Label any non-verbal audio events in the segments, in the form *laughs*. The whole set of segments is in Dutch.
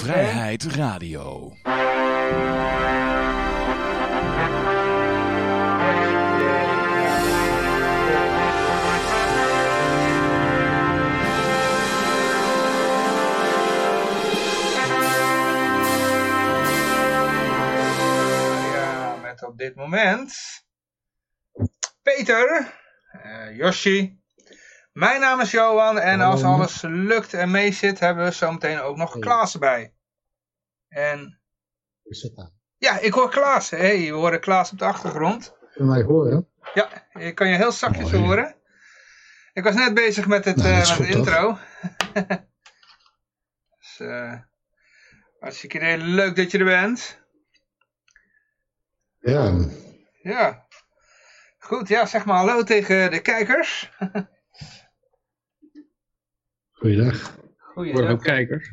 Vrijheid Radio. Ja, met op dit moment Peter, eh Yoshi. Mijn naam is Johan en als alles lukt en mee zit, hebben we zometeen ook nog. Klaas erbij. En Hoe is het aan? ja, ik hoor Klaas. hey, we horen Klaas op de achtergrond. Kun je mij horen? Ja, ik kan je heel zachtjes horen. Ik was net bezig met het, Nou, eh, met toch? intro. *laughs* dus, eh hartstikke idee. Leuk dat je er bent. Ja, Ja. Goed, ja, zeg maar hallo tegen de kijkers. *laughs* goeiedag. Goeie. Worden ook kijkers.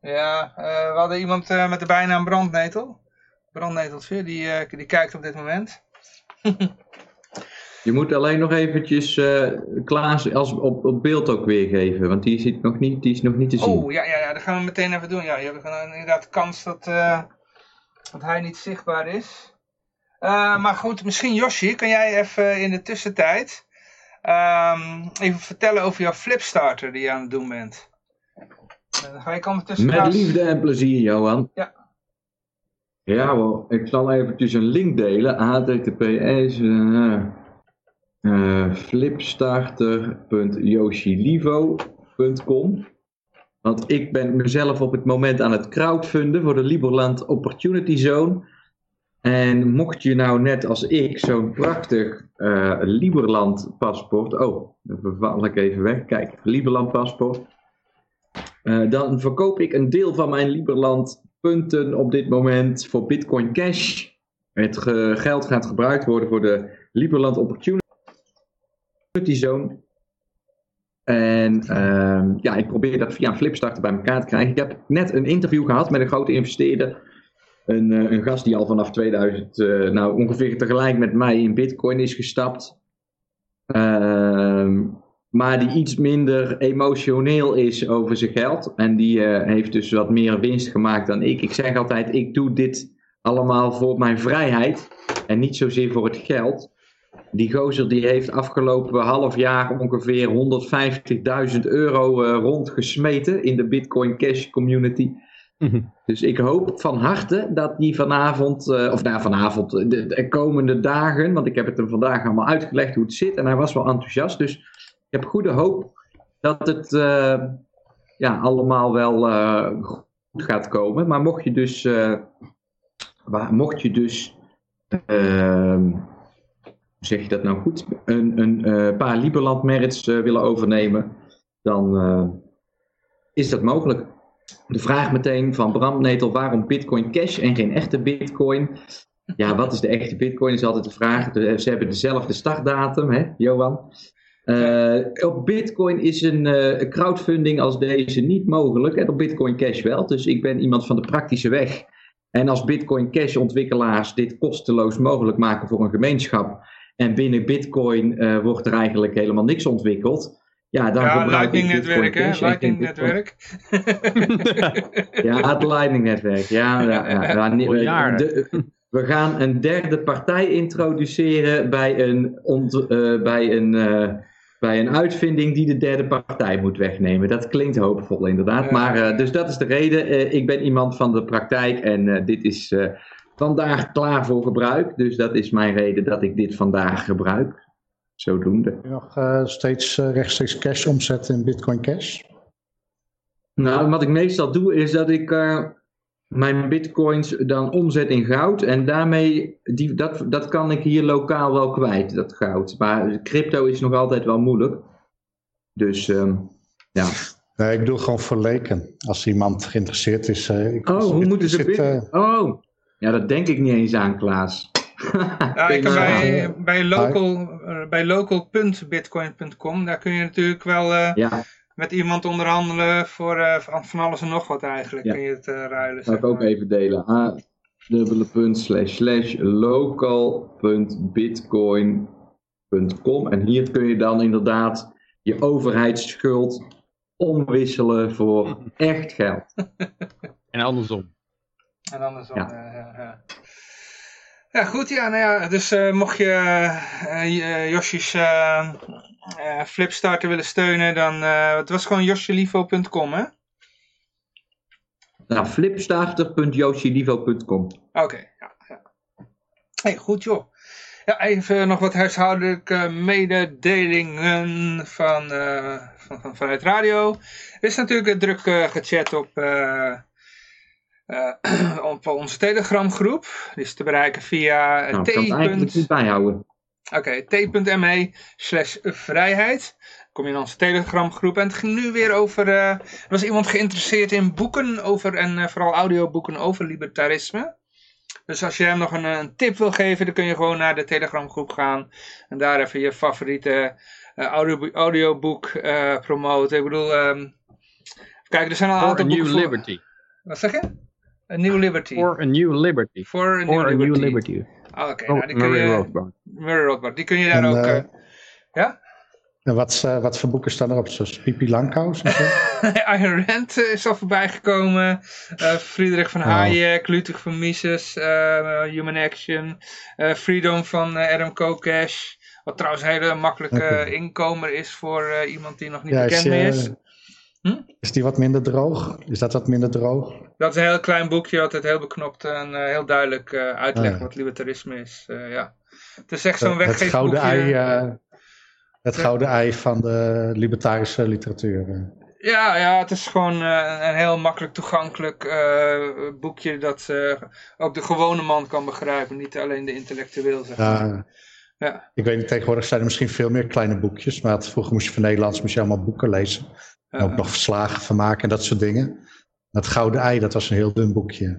Ja, eh, we hadden iemand eh, met de bijnaam Brandnetel. Brandneteltje, die, eh, die kijkt op dit moment. *laughs* Je moet alleen nog eventjes eh Klaas als op, op beeld ook weergeven, want die, zit nog niet, die is nog niet te zien. Oh, ja, ja, ja, dat gaan we meteen even doen. Ja, je hebt inderdaad de kans dat, eh, dat hij niet zichtbaar is. Eh, maar goed, misschien Yoshi, kan jij even in de tussentijd ehm, even vertellen over jouw flipstarter die je aan het doen bent. Eh, Dan ga ik ondertussen... Met liefde en plezier, Johan. Ja. Ja hoor, ik zal eventjes een link delen. https uh, uh, flipstarter.yoshilivo.com Want ik ben mezelf op het moment aan het crowdfunden voor de Liberland Opportunity Zone. En mocht je nou net als ik zo'n prachtig Liberland paspoort... Oh, dan val ik even weg. Kijk, Liberland paspoort. Eh, dan verkoop ik een deel van mijn Liberland punten op dit moment voor Bitcoin Cash. Het ge- geld gaat gebruikt worden voor de Liberland Opportunity Zone. En ehm, ja, ik probeer dat via een flipstarter bij elkaar te krijgen. Ik heb net een interview gehad met een grote investeerder. Een, eh, een gast die al vanaf 2000, eh, nou ongeveer tegelijk met mij in Bitcoin is gestapt. Ehm, maar die iets minder emotioneel is over zijn geld. En die eh, heeft dus wat meer winst gemaakt dan ik. Ik zeg altijd, ik doe dit allemaal voor mijn vrijheid. En niet zozeer voor het geld. Die gozer die heeft afgelopen half jaar ongeveer 150.000 euro rondgesmeten in de Bitcoin Cash community. Mhm. Dus ik hoop van harte dat die vanavond, eh, of nou vanavond, de, de komende dagen, want ik heb het hem vandaag allemaal uitgelegd hoe het zit en hij was wel enthousiast. Dus ik heb goede hoop dat het eh, ja, allemaal wel eh, goed gaat komen. Maar mocht je dus, eh, mocht je dus, ehm, zeg je dat nou goed, een, een eh, paar Liberland merits eh, willen overnemen, dan eh, is dat mogelijk. De vraag meteen van Bram Netel, waarom Bitcoin Cash en geen echte Bitcoin? Ja, wat is de echte Bitcoin is altijd de vraag. Ze hebben dezelfde startdatum, hè, Johan? Eh, op Bitcoin is een eh, crowdfunding als deze niet mogelijk en op Bitcoin Cash wel. Dus ik ben iemand van de praktische weg. En als Bitcoin Cash ontwikkelaars dit kosteloos mogelijk maken voor een gemeenschap en binnen Bitcoin eh, wordt er eigenlijk helemaal niks ontwikkeld. Ja, dan ja, *laughs* Lightning netwerk, hè? Lightning netwerk. Ja, het Lightning-netwerk. Ja, ja, ja, ja, de- we gaan een derde partij introduceren bij een, ont- eh, bij, een, eh, bij een uitvinding die de derde partij moet wegnemen. Dat klinkt hoopvol inderdaad. Ja. Maar, eh, dus dat is de reden. Eh, ik ben iemand van de praktijk en eh, dit is eh, vandaag klaar voor gebruik. Dus dat is mijn reden dat ik dit vandaag gebruik. Zodoende. Kun je nog eh, steeds eh, rechtstreeks cash omzetten in Bitcoin Cash? Nou, wat ik meestal doe is dat ik eh, mijn bitcoins dan omzet in goud. En daarmee, die, dat, dat kan ik hier lokaal wel kwijt, dat goud. Maar crypto is nog altijd wel moeilijk. Dus ehm, ja. Nee, ik bedoel gewoon voor leken. Als iemand geïnteresseerd is. eh, ik, Oh, hoe moeten ze zit, Oh, ja, dat denk ik niet eens aan, Klaas. *laughs* Ja, ik kan Nou, bij, bij, local, bij local.bitcoin.com, daar kun je natuurlijk wel eh, Ja, met iemand onderhandelen voor eh, van van alles en nog wat eigenlijk. Ja. Kun je het eh, ruilen. zal zeg ik ook maar. even delen. A, dubbele punt, slash, slash, local.bitcoin.com. En hier kun je dan inderdaad je overheidsschuld omwisselen voor *laughs* echt geld. En andersom. En andersom, Ja. ja. ja, ja. Goed, ja, nou ja, dus eh, mocht je uh, Josjes eh, eh, Flipstarter willen steunen, dan, het was gewoon josjelivo.com, hè? Nou, flipstarter.yoshilivo.com Oké, ja, ja. Hey, goed joh. Ja, even nog wat huishoudelijke mededelingen van, van, van, vanuit radio. Er is natuurlijk druk gechat op, eh, eh, *clears throat* op onze Telegram groep. Die is te bereiken via Nou, t. ik kan het eigenlijk niet bijhouden. Oké, t.me slash vrijheid. Kom je in onze Telegram groep. En het ging nu weer over... eh, er was iemand geïnteresseerd in boeken over... En eh, vooral audioboeken over libertarisme. Dus als je hem nog een, een tip wil geven... Dan kun je gewoon naar de Telegram groep gaan. En daar even je favoriete eh, audio, audioboek eh, promoten. Ik bedoel... ehm kijk, er zijn al een aantal New boeken voor-. Wat zeg je? Een New Liberty. For a New Liberty. For a New For a Liberty. New Liberty. Ah, Oké, Oh, nou, die kun Murray je... Rothbard. Murray Rothbard. Die kun je daar En, ook... eh, eh, ja? En wat, eh, wat voor boeken staan erop? Zoals Pipi Langkous en zo? *laughs* Ayn Rand is al voorbij gekomen. Eh, Friedrich van Oh. Hayek, Ludwig van Mises, eh, Human Action, eh, Freedom van eh, Adam Kokesh. Wat trouwens een hele makkelijke Oké. inkomer is voor eh, iemand die nog niet Ja, bekend eh, is. Hm? Is die wat minder droog? Is dat wat minder droog? Dat is een heel klein boekje, wat het heel beknopt en eh, heel duidelijk eh, uitlegt Ah, ja. wat libertarisme is. Eh, ja. Het is echt zo'n het weggeefboekje. gouden ei, het gouden ei van de libertarische literatuur. Ja, ja, het is gewoon een heel makkelijk toegankelijk boekje dat ook de gewone man kan begrijpen, niet alleen de intellectueel. Zeg maar. Ja, Ja. Ik weet niet, tegenwoordig zijn er misschien veel meer kleine boekjes. Maar het- vroeger moest je van Nederlands moest je allemaal boeken lezen. En ook Ja. nog verslagen van maken en dat soort dingen. Het Gouden Ei, dat was een heel dun boekje.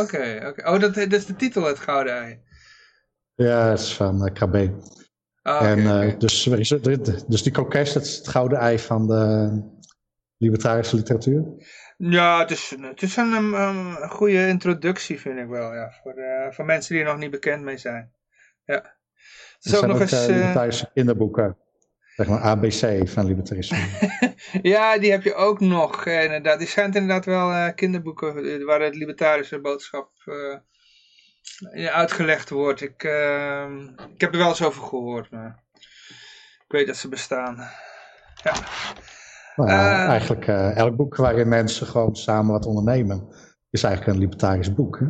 Oké, oké. Oh, dat, dat is de titel, het Gouden Ei. Ja, dat is van eh, Krabbe. Ah, en, eh, dus, dus die kokes, dat is het Gouden Ei van de libertarische literatuur. Ja, het is, het is een, een, een goede introductie, vind ik wel, ja, voor, eh, voor mensen die er nog niet bekend mee zijn. Ja. Het is Er ook zijn nog eens... eh, eh, libertarische kinderboeken. Zeg maar ABC van libertarisme. *laughs* ja, die heb je ook nog, eh, inderdaad. Die schijnt inderdaad wel eh, kinderboeken eh, waar het libertarische boodschap uitgelegd wordt. Ik, eh, ik heb er wel eens over gehoord, maar ik weet dat ze bestaan. Ja. Nou ja, eigenlijk elk boek waarin mensen gewoon samen wat ondernemen, is eigenlijk een libertarisch boek. Hè?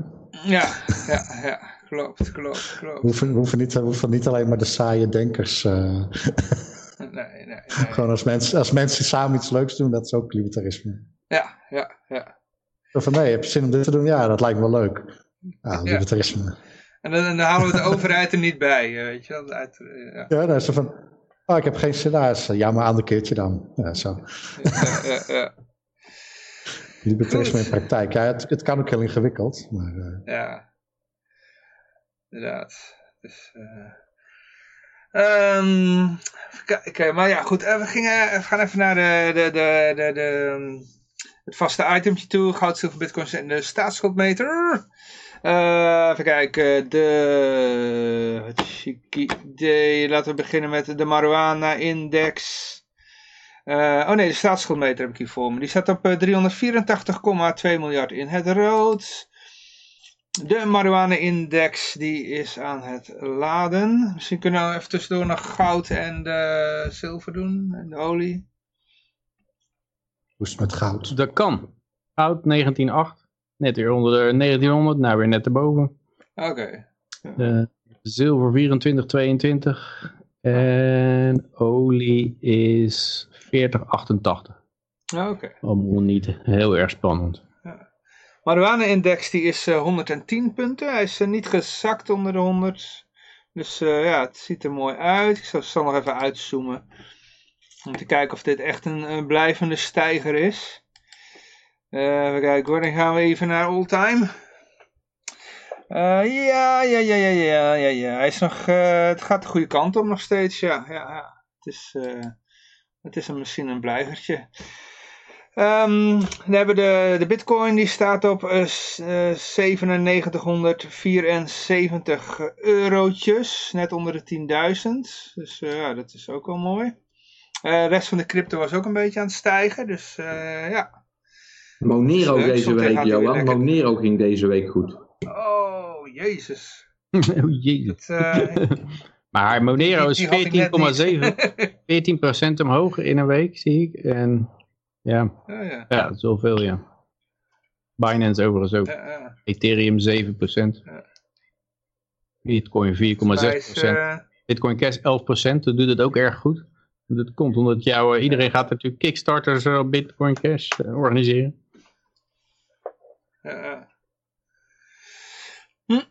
Ja, ja, ja, klopt, klopt, We klopt. hoeven, we hoeven, niet, we hoeven niet alleen maar de saaie denkers. *laughs* *laughs* Nee, nee, nee. gewoon als mensen, als mensen samen iets leuks doen, dat is ook libertarisme. Ja, ja, ja. Zo van nee, heb je zin om dit te doen? Ja, dat lijkt me wel leuk. Ja, libertarisme. En dan, dan halen we de overheid er niet bij, eh, weet je wel. Uit, eh, ja. Ja, dan is er van, oh, ik heb geen zin. Ah, eh, ja, maar een ander keertje dan. Ja, zo. Ja, ja, ja. Libertarisme in praktijk. Ja, het, het kan ook heel ingewikkeld. Maar, Ja, inderdaad. Dus, eh ehm, even kijken, maar ja, goed. eh, We, gingen, gaan even naar de, de, de, de, de, het vaste itemtje toe. Goud, zilver, bitcoins en de staatsschuldmeter. Eh, even kijken. De, idee. Laten we beginnen met de marijuana-index. Eh, oh nee, de staatsschuldmeter heb ik hier voor me. Die staat op eh, 384,2 miljard in het rood. De marijuana-index die is aan het laden. Misschien kunnen we even tussendoor nog goud en de zilver doen. En de olie. hoe is het met goud? Dat kan. Oud 1908. Net weer onder de 1900. Nou weer net erboven. Oké. De zilver 2422. En olie is 4088. Oké. Allemaal niet heel erg spannend. Marijuana-index die is eh, 110 punten. Hij is eh, niet gezakt onder de 100. Dus eh, ja, het ziet er mooi uit. Ik zal, nog even uitzoomen. Om te kijken of dit echt een, blijvende stijger is. Eh even kijken hoor, dan gaan we even naar all-time. Eh, ja, ja, ja, ja, ja, ja, ja. Hij is nog, eh, het gaat de goede kant op nog steeds, ja. ja. Het, is, eh, het is misschien een blijvertje. Ehm, dan hebben we de, de bitcoin, die staat op eh, s- eh, 9774 eurotjes, net onder de 10.000. Dus eh, ja, dat is ook wel mooi. Eh, de rest van de crypto was ook een beetje aan het stijgen. Dus eh, ja. Monero Dus, eh, deze week, Johan. Monero ging deze week goed. Oh, jezus. *laughs* oh jezus. Het, eh, *laughs* Maar Monero die- is die had ik net 14,7. 14% niet. *laughs* omhoog in een week, zie ik. En ja, Ja, ja. ja dat is wel veel, ja. Binance overigens ook. Ja, ja. Ethereum 7%. Ja. Bitcoin 4,6%. Hij is, eh, Bitcoin Cash 11%, dat doet het ook erg goed. Dat komt omdat jou, eh, iedereen gaat natuurlijk Kickstarters eh, op Bitcoin Cash organiseren. Ja. Hm.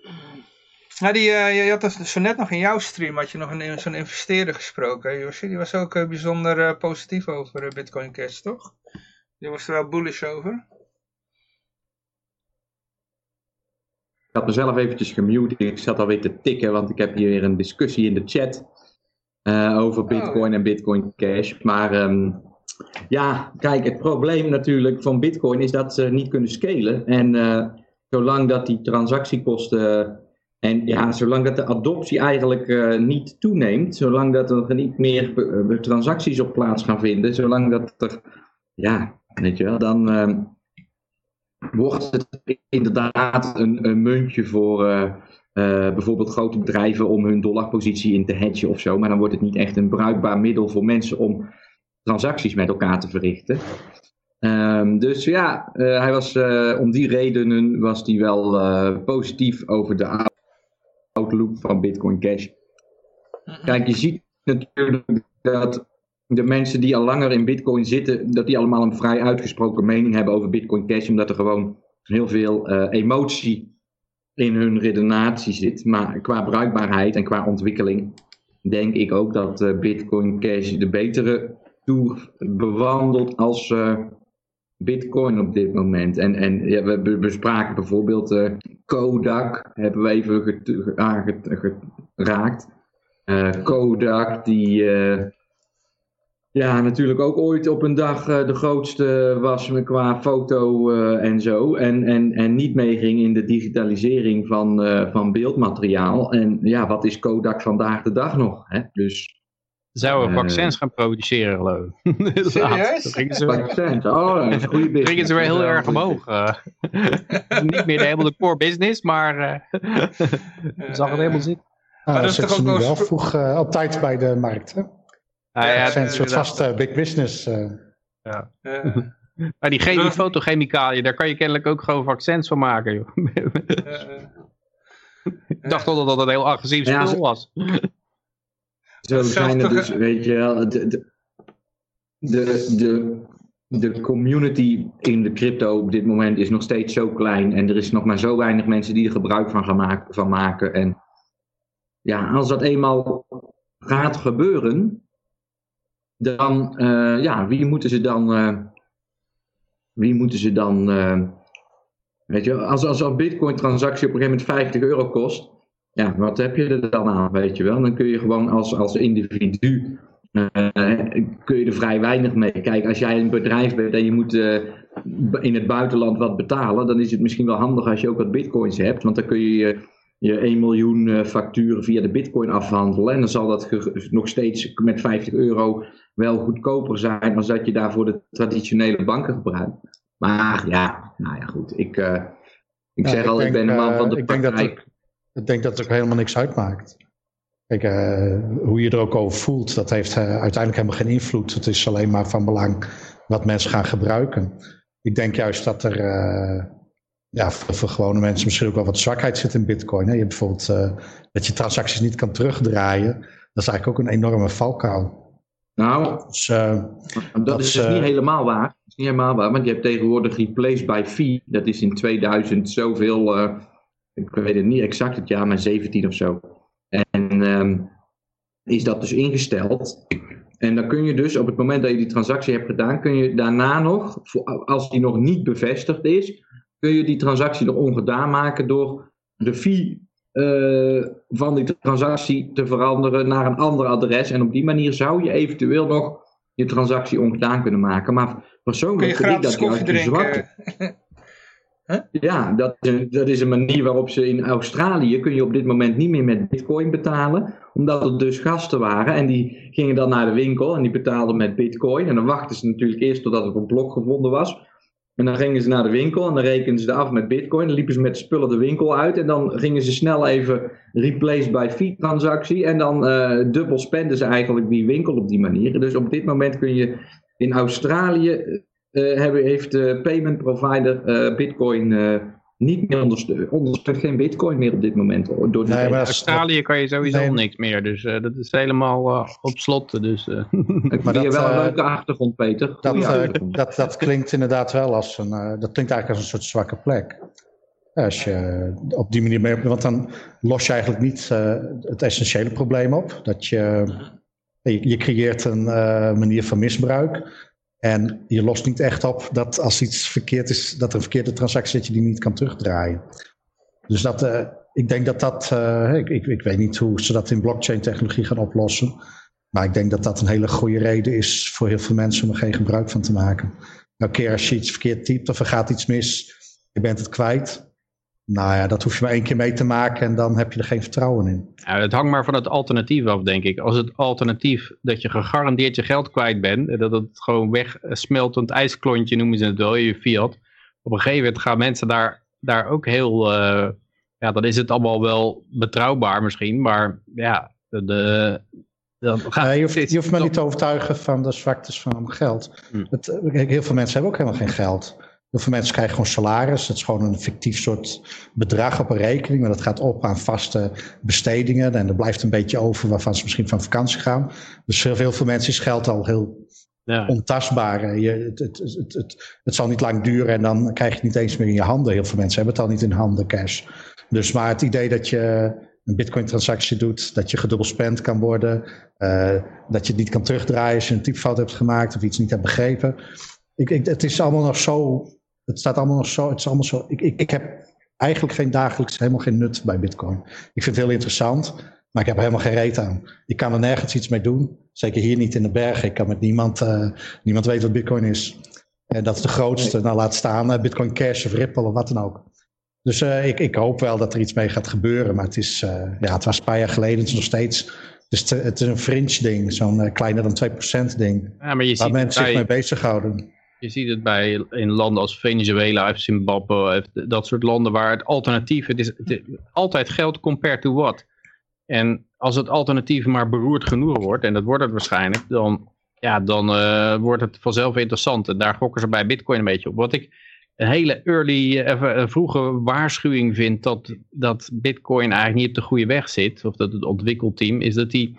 Nou, die, je, had zo net nog in jouw stream had je nog een, zo'n investeerder gesproken, Joshi? Die was ook bijzonder positief over Bitcoin Cash, toch? Die was er wel bullish over. Ik had mezelf eventjes gemute. Ik zat alweer te tikken, want ik heb hier weer een discussie in de chat eh, over Bitcoin en Bitcoin Cash. Maar ehm, ja, kijk, het probleem natuurlijk van Bitcoin is dat ze niet kunnen scalen. En eh, zolang dat die transactiekosten. En ja, zolang dat de adoptie eigenlijk eh, niet toeneemt, zolang dat er niet meer transacties op plaats gaan vinden, zolang dat er, ja, weet je wel, dan, ehm, wordt het inderdaad een, een muntje voor eh, eh, bijvoorbeeld grote bedrijven om hun dollarpositie in te hedgen of zo. Maar dan wordt het niet echt een bruikbaar middel voor mensen om transacties met elkaar te verrichten. Ehm, dus ja, eh, hij was, om die redenen was hij wel positief over de outlook van Bitcoin Cash. Kijk, je ziet natuurlijk dat de mensen die al langer in Bitcoin zitten, dat die allemaal een vrij uitgesproken mening hebben over Bitcoin Cash, omdat er gewoon heel veel eh, emotie in hun redenatie zit. Maar qua bruikbaarheid en qua ontwikkeling denk ik ook dat eh, Bitcoin Cash de betere toer bewandelt als eh, Bitcoin op dit moment. En, en ja, we be- bespraken bijvoorbeeld Kodak, hebben we even get- ge- aange- geraakt. Eh, Kodak, die ja, natuurlijk ook ooit op een dag eh, de grootste was qua foto eh, en zo. En, en, en niet meeging in de digitalisering van, eh, van beeldmateriaal. En ja, wat is Kodak vandaag de dag nog? Hè? Dus Zouden vaccins gaan produceren, geloof ik. *laughs* Serieus? Vaccins, oh, dat is een goede business. gingen ze weer heel erg omhoog. *laughs* Niet meer de, helemaal de core business, maar eh *laughs* zag het helemaal zitten. Nou, dat is toch ook wel vroeg op tijd bij de markt. Hè? Ah, ja, Het zijn een soort inderdaad. vast eh, big business. eh. Eh, *laughs* maar die chemie fotochemicaliën, daar kan je kennelijk ook gewoon vaccins van maken. Joh. Ik dacht al dat dat een heel agressief Ja, spul was. Zo zijn er dus, weet je wel, de, de, de, de, de community in de crypto op dit moment is nog steeds zo klein en er is nog maar zo weinig mensen die er gebruik van, gaan maken, van maken. En ja, als dat eenmaal gaat gebeuren, dan, eh, ja, wie moeten ze dan, eh, wie moeten ze dan, eh, weet je, als, als een bitcoin transactie op een gegeven moment 50 euro kost, ja, wat heb je er dan aan, weet je wel? Dan kun je gewoon als, als individu, kun je er vrij weinig mee. Kijk, als jij een bedrijf bent en je moet in het buitenland wat betalen, dan is het misschien wel handig als je ook wat bitcoins hebt, want dan kun je je, je 1 miljoen facturen via de bitcoin afhandelen en dan zal dat nog steeds met 50 euro wel goedkoper zijn als dat je daarvoor de traditionele banken gebruikt. Maar ja, nou ja, goed. Ik, eh, ik Ja, zeg al, ik ben een man eh, van de ik denk dat Ik denk dat het ook helemaal niks uitmaakt. Kijk, eh, hoe je er ook over voelt, dat heeft uiteindelijk helemaal geen invloed. Het is alleen maar van belang wat mensen gaan gebruiken. Ik denk juist dat er ja, voor, voor gewone mensen misschien ook wel wat zwakheid zit in bitcoin. Hè. Je hebt bijvoorbeeld dat je transacties niet kan terugdraaien. Dat is eigenlijk ook een enorme valkuil. Nou, Dus, eh, dat, Dat is dus eh, niet helemaal waar. Dat is niet helemaal waar, want je hebt tegenwoordig replaced by fee. Dat is in 2000 zoveel, eh, ik weet het niet exact het jaar, maar 17 of zo. En ehm, is dat dus ingesteld. En dan kun je dus op het moment dat je die transactie hebt gedaan, kun je daarna nog, als die nog niet bevestigd is, kun je die transactie nog ongedaan maken door de fee eh, van die transactie te veranderen naar een ander adres. En op die manier zou je eventueel nog je transactie ongedaan kunnen maken. Maar persoonlijk vind ik dat juist een zwakke. drinken? *laughs* Ja, dat dat is een manier waarop ze in Australië kun je op dit moment niet meer met bitcoin betalen. Omdat er dus gasten waren en die gingen dan naar de winkel en die betaalden met bitcoin. En dan wachten ze natuurlijk eerst totdat er een blok gevonden was. En dan gingen ze naar de winkel en dan rekenden ze af met bitcoin. Dan liepen ze met spullen de winkel uit en dan gingen ze snel even replace by fee transactie. En dan uh, dubbel spenden ze eigenlijk die winkel op die manier. Dus op dit moment kun je in Australië uh, hebben, heeft de payment provider uh, Bitcoin niet meer ondersteunt. Ondersteunt geen Bitcoin meer op dit moment. Door nee, maar Australië kan je sowieso nee. niks meer. Dus dat is helemaal op slot. Dus, *laughs* Ik maar dat, wel een leuke achtergrond, Peter. Dat, achtergrond. dat, dat klinkt inderdaad wel als een, dat klinkt eigenlijk als een soort zwakke plek. Als je op die manier mee, want dan los je eigenlijk niet het essentiële probleem op. Dat je, je, je creëert een manier van misbruik. En je lost niet echt op dat als iets verkeerd is, dat er een verkeerde transactie dat je die niet kan terugdraaien. Dus dat, uh, ik denk dat dat, uh, ik, ik, ik, weet niet hoe ze dat in blockchain technologie gaan oplossen. Maar ik denk dat dat een hele goede reden is voor heel veel mensen om er geen gebruik van te maken. Nou, keer als je iets verkeerd typt of er gaat iets mis, je bent het kwijt. Nou ja, dat hoef je maar één keer mee te maken en dan heb je er geen vertrouwen in. Ja, het hangt maar van het alternatief af, denk ik. Als het alternatief dat je gegarandeerd je geld kwijt bent, dat het gewoon wegsmeltend ijsklontje noemen ze het wel, je fiat. Op een gegeven moment gaan mensen daar, daar ook heel, uh, ja, dan is het allemaal wel betrouwbaar misschien, maar ja, de, de dan gaat nee, je, hoeft, je hoeft me niet te overtuigen van de zwaktes van geld. Hm. Het, heel veel mensen hebben ook helemaal geen geld. Heel veel mensen krijgen gewoon salaris. Het is gewoon een fictief soort bedrag op een rekening. Maar dat gaat op aan vaste bestedingen. En er blijft een beetje over waarvan ze misschien van vakantie gaan. Dus voor heel veel mensen is geld al heel ja. ontastbaar. Je, het, het, het, het, het zal niet lang duren en dan krijg je het niet eens meer in je handen. Heel veel mensen hebben het al niet in handen, cash. Dus maar het idee dat je een bitcoin transactie doet, dat je gedubbel spend kan worden, uh, dat je het niet kan terugdraaien als je een typfout hebt gemaakt of iets niet hebt begrepen. Ik, ik, het is allemaal nog zo het staat allemaal nog zo. Het is allemaal zo. Ik, ik, ik heb eigenlijk geen dagelijks helemaal geen nut bij Bitcoin. Ik vind het heel interessant, maar ik heb er helemaal geen reet aan. Ik kan er nergens iets mee doen. Zeker hier niet in de bergen. Ik kan met niemand, uh, niemand weet wat Bitcoin is. En dat is de grootste. Nou, laat staan uh, Bitcoin Cash of Ripple of wat dan ook. Dus uh, ik, ik hoop wel dat er iets mee gaat gebeuren. Maar het, is, ja, het was een paar jaar geleden. Het is nog steeds. Het is, te, het is een fringe ding. Zo'n kleiner dan 2% ding. Ja, maar je waar ziet mensen zich mee bezighouden. Je ziet het bij in landen als Venezuela, Zimbabwe, dat soort landen waar het alternatief, het is, altijd geld compared to what. En als het alternatief maar beroerd genoeg wordt, en dat wordt het waarschijnlijk, dan, ja, dan uh, wordt het vanzelf interessant. En daar gokken ze bij bitcoin een beetje op. Wat ik een hele early, even een vroege waarschuwing vind dat, dat bitcoin eigenlijk niet op de goede weg zit, of dat het ontwikkelteam, is dat die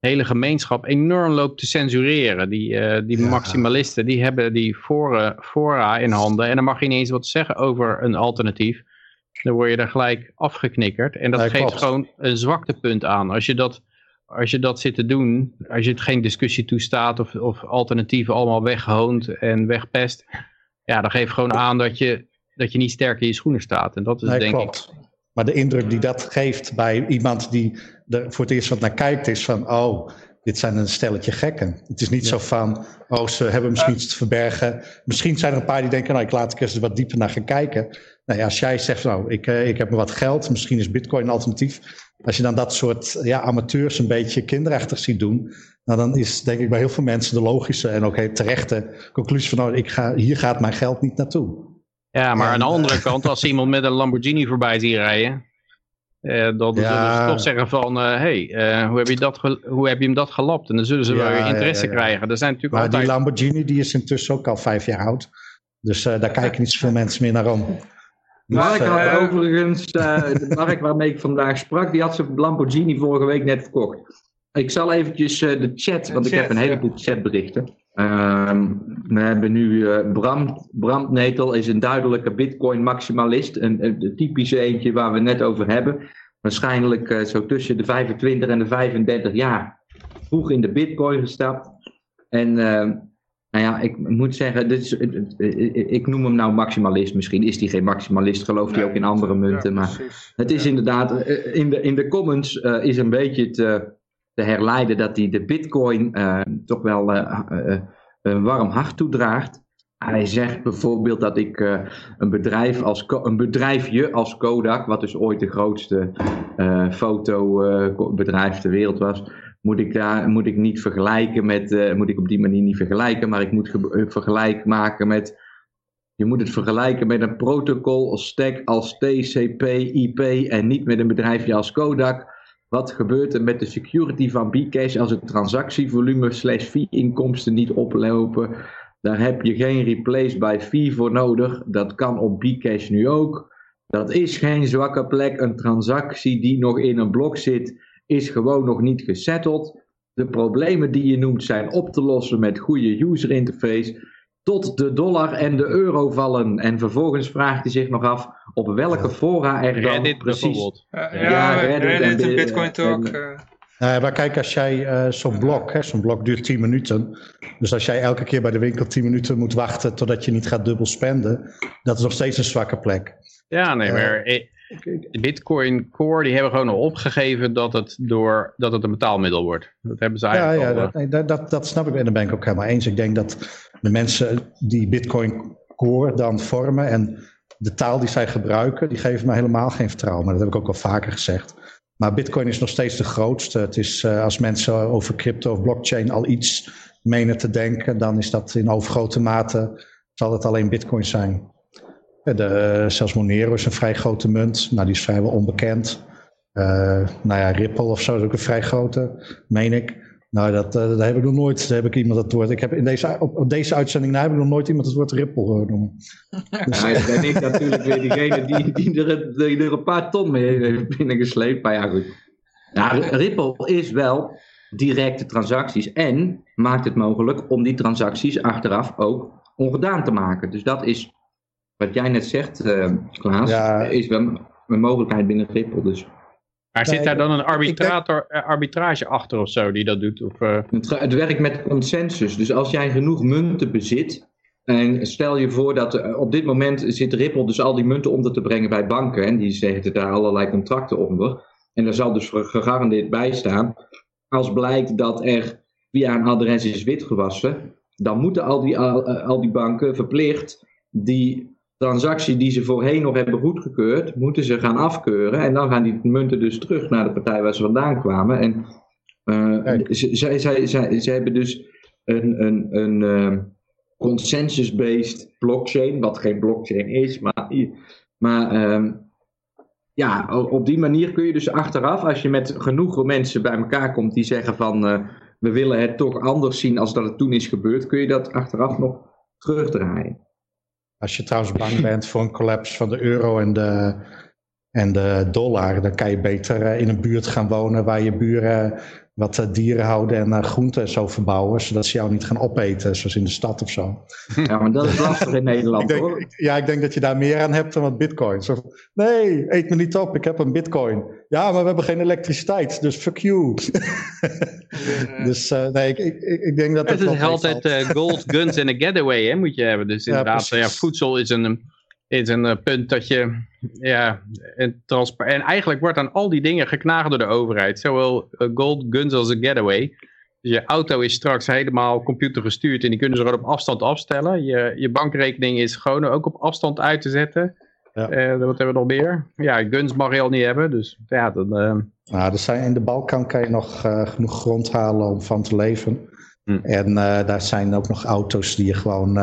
hele gemeenschap enorm loopt te censureren. Die, uh, die ja. maximalisten, die hebben die fora, fora in handen. En dan mag je niet eens wat zeggen over een alternatief. Dan word je er gelijk afgeknikkerd. En dat ja, geeft klopt. gewoon een zwaktepunt aan. Als je dat, als je dat zit te doen, als je het geen discussie toestaat of, of alternatieven allemaal weghoont en wegpest. Ja, dan geeft gewoon aan dat je, dat je niet sterk in je schoenen staat. En dat is nee, denk klopt. ik... Maar de indruk die dat geeft bij iemand die er voor het eerst wat naar kijkt is van, oh, dit zijn een stelletje gekken. Het is niet ja. zo van, oh, ze hebben misschien iets te verbergen. Misschien zijn er een paar die denken, nou, ik laat ik eens wat dieper naar gaan kijken. Nou ja, als jij zegt, nou, ik, ik heb me wat geld, misschien is bitcoin een alternatief. Als je dan dat soort ja, amateurs een beetje kinderachtig ziet doen, nou, dan is denk ik bij heel veel mensen de logische en ook terechte conclusie van, nou, ik ga, hier gaat mijn geld niet naartoe. Ja, maar en, aan de andere kant, als *laughs* iemand met een Lamborghini voorbij ziet rijden, uh, dan ja. zullen ze toch zeggen van, hé, uh, hey, uh, hoe, heb je dat hoe heb je hem dat gelapt? En dan zullen ze ja, wel interesse ja, krijgen. Er zijn natuurlijk maar altijd... die Lamborghini die is intussen ook al vijf jaar oud. Dus daar kijken niet zoveel mensen meer naar om. Dus, Mark had overigens, de Mark waarmee ik vandaag sprak, die had zijn Lamborghini vorige week net verkocht. Ik zal eventjes de chat, want ik heb een heleboel chatberichten. Um, we hebben nu uh, Bram, Bram Netel is een duidelijke bitcoin maximalist. Een, een, typische eentje waar we net over hebben. Waarschijnlijk uh, zo tussen de 25 en de 35 jaar. Vroeg in de bitcoin gestapt. En uh, nou ja, ik moet zeggen, dit is, ik noem hem nou maximalist. Misschien is hij geen maximalist, gelooft hij ook in andere munten. Ja, maar het is ja. inderdaad, in de, in de comments is een beetje te te herleiden dat hij de bitcoin uh, toch wel uh, uh, een warm hart toedraagt. Hij zegt bijvoorbeeld dat ik een, bedrijf als, een bedrijfje als Kodak, wat dus ooit de grootste uh, fotobedrijf ter wereld was, moet ik, daar, moet ik niet vergelijken met, moet ik op die manier niet vergelijken, maar ik moet vergelijk maken met, je moet het vergelijken met een protocol als stack als TCP, IP en niet met een bedrijfje als Kodak. Wat gebeurt er met de security van Bcash als het transactievolume slash fee-inkomsten niet oplopen? Daar heb je geen replace by fee voor nodig. Dat kan op Bcash nu ook. Dat is geen zwakke plek. Een transactie die nog in een blok zit, is gewoon nog niet gesetteld. De problemen die je noemt zijn op te lossen met goede user interface. Tot de dollar en de euro vallen. En vervolgens vraagt hij zich nog af op welke fora er dan Reddit precies... bijvoorbeeld. Ja, Ja, ja, Reddit en Reddit en de- Bitcoin Talk. en- eh. Nee, maar kijk, als jij eh, zo'n blok, hè, zo'n blok duurt 10 minuten. Dus als jij elke keer bij de winkel 10 minuten moet wachten totdat je niet gaat dubbel spenden, dat is nog steeds een zwakke plek. Ja, nee, Eh, maar de Bitcoin Core die hebben gewoon al opgegeven dat het, door, dat het een betaalmiddel wordt. Dat hebben ze Ja, eigenlijk ja al, dat, nee, dat, dat, dat snap ik en daar ben ik ook helemaal eens. Ik denk dat de mensen die Bitcoin Core dan vormen en de taal die zij gebruiken, die geven me helemaal geen vertrouwen. Dat heb ik ook al vaker gezegd. Maar Bitcoin is nog steeds de grootste. Het is eh, als mensen over crypto of blockchain al iets menen te denken, dan is dat in overgrote mate zal het alleen Bitcoin zijn. Eh, De, eh, zelfs Monero is een vrij grote munt, maar die is vrijwel onbekend. Eh, nou ja, Ripple of zo is ook een vrij grote, meen ik. Nou, dat, eh, daar heb ik nog nooit, daar heb ik iemand het woord. Ik heb in deze, op, deze uitzending nou, heb ik nog nooit iemand het woord Ripple horen noemen. Dus, Ja, ben ik natuurlijk weer diegene die, die, er, die er een paar ton mee heeft binnengesleept. Maar ja, goed. Ja, Ripple is wel directe transacties en maakt het mogelijk om die transacties achteraf ook ongedaan te maken. Dus dat is wat jij net zegt, eh Klaas, Ja. is wel een mogelijkheid binnen Ripple. Dus Maar zit daar dan een arbitrator, eh, arbitrage achter of zo die dat doet? Of, eh, het, het werkt met consensus. Dus als jij genoeg munten bezit. En stel je voor dat eh, op dit moment zit Ripple dus al die munten onder te brengen bij banken. En die zetten daar allerlei contracten onder. En daar zal dus gegarandeerd bij staan. Als blijkt dat er via een adres is witgewassen. Dan moeten al die, al, al die banken verplicht die transactie die ze voorheen nog hebben goedgekeurd, moeten ze gaan afkeuren. En dan gaan die munten dus terug naar de partij waar ze vandaan kwamen. En ze, zij, zij, zij, zij hebben dus een, een, een eh, consensus-based blockchain, wat geen blockchain is, maar, maar ehm, ja, op die manier kun je dus achteraf, als je met genoeg mensen bij elkaar komt die zeggen van eh, we willen het toch anders zien als dat het toen is gebeurd, kun je dat achteraf nog terugdraaien. Als je trouwens bang bent voor een collapse van de euro en de, en de dollar, dan kan je beter eh, in een buurt gaan wonen waar je buren wat eh, dieren houden en eh, groenten en zo verbouwen, zodat ze jou niet gaan opeten, zoals in de stad of zo. Ja, maar dat is *laughs* lastig in Ik Nederland denk, hoor. ik- ja, ik denk dat je daar meer aan hebt dan wat bitcoin. Zo, van, nee, eet me niet op, ik heb een bitcoin. Ja, maar we hebben geen elektriciteit, dus fuck you. *laughs* dus eh, nee, ik, ik, denk dat het het is altijd eh, gold, guns en a getaway, hè, moet je hebben. Dus inderdaad, ja, voedsel is een, is een eh, punt dat je, ja, en, en eigenlijk wordt aan al die dingen geknaagd door de overheid. Zowel eh, gold, guns als een getaway. Dus je auto is straks helemaal computergestuurd en die kunnen ze gewoon op afstand afstellen. Je, je bankrekening is gewoon ook op afstand uit te zetten. Ja. Eh, wat hebben we nog meer? Ja, guns mag je al niet hebben, dus ja, dan... Nou, er zijn, in de Balkan kan je nog genoeg grond halen om van te leven. Hm. En daar zijn ook nog auto's die je gewoon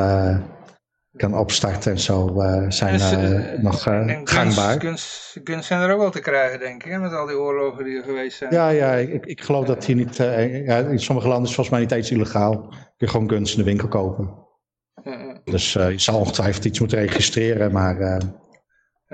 kan opstarten en zo eh, zijn Dus, eh, eh, nog eh, en guns, gangbaar. Guns, guns zijn er ook wel te krijgen, denk ik, hè, met al die oorlogen die er geweest zijn. Ja, ja ik, ik geloof dat hier niet. ja, in sommige landen is volgens mij niet eens illegaal. Kun je gewoon guns in de winkel kopen. Dus je zal ongetwijfeld iets moeten registreren, maar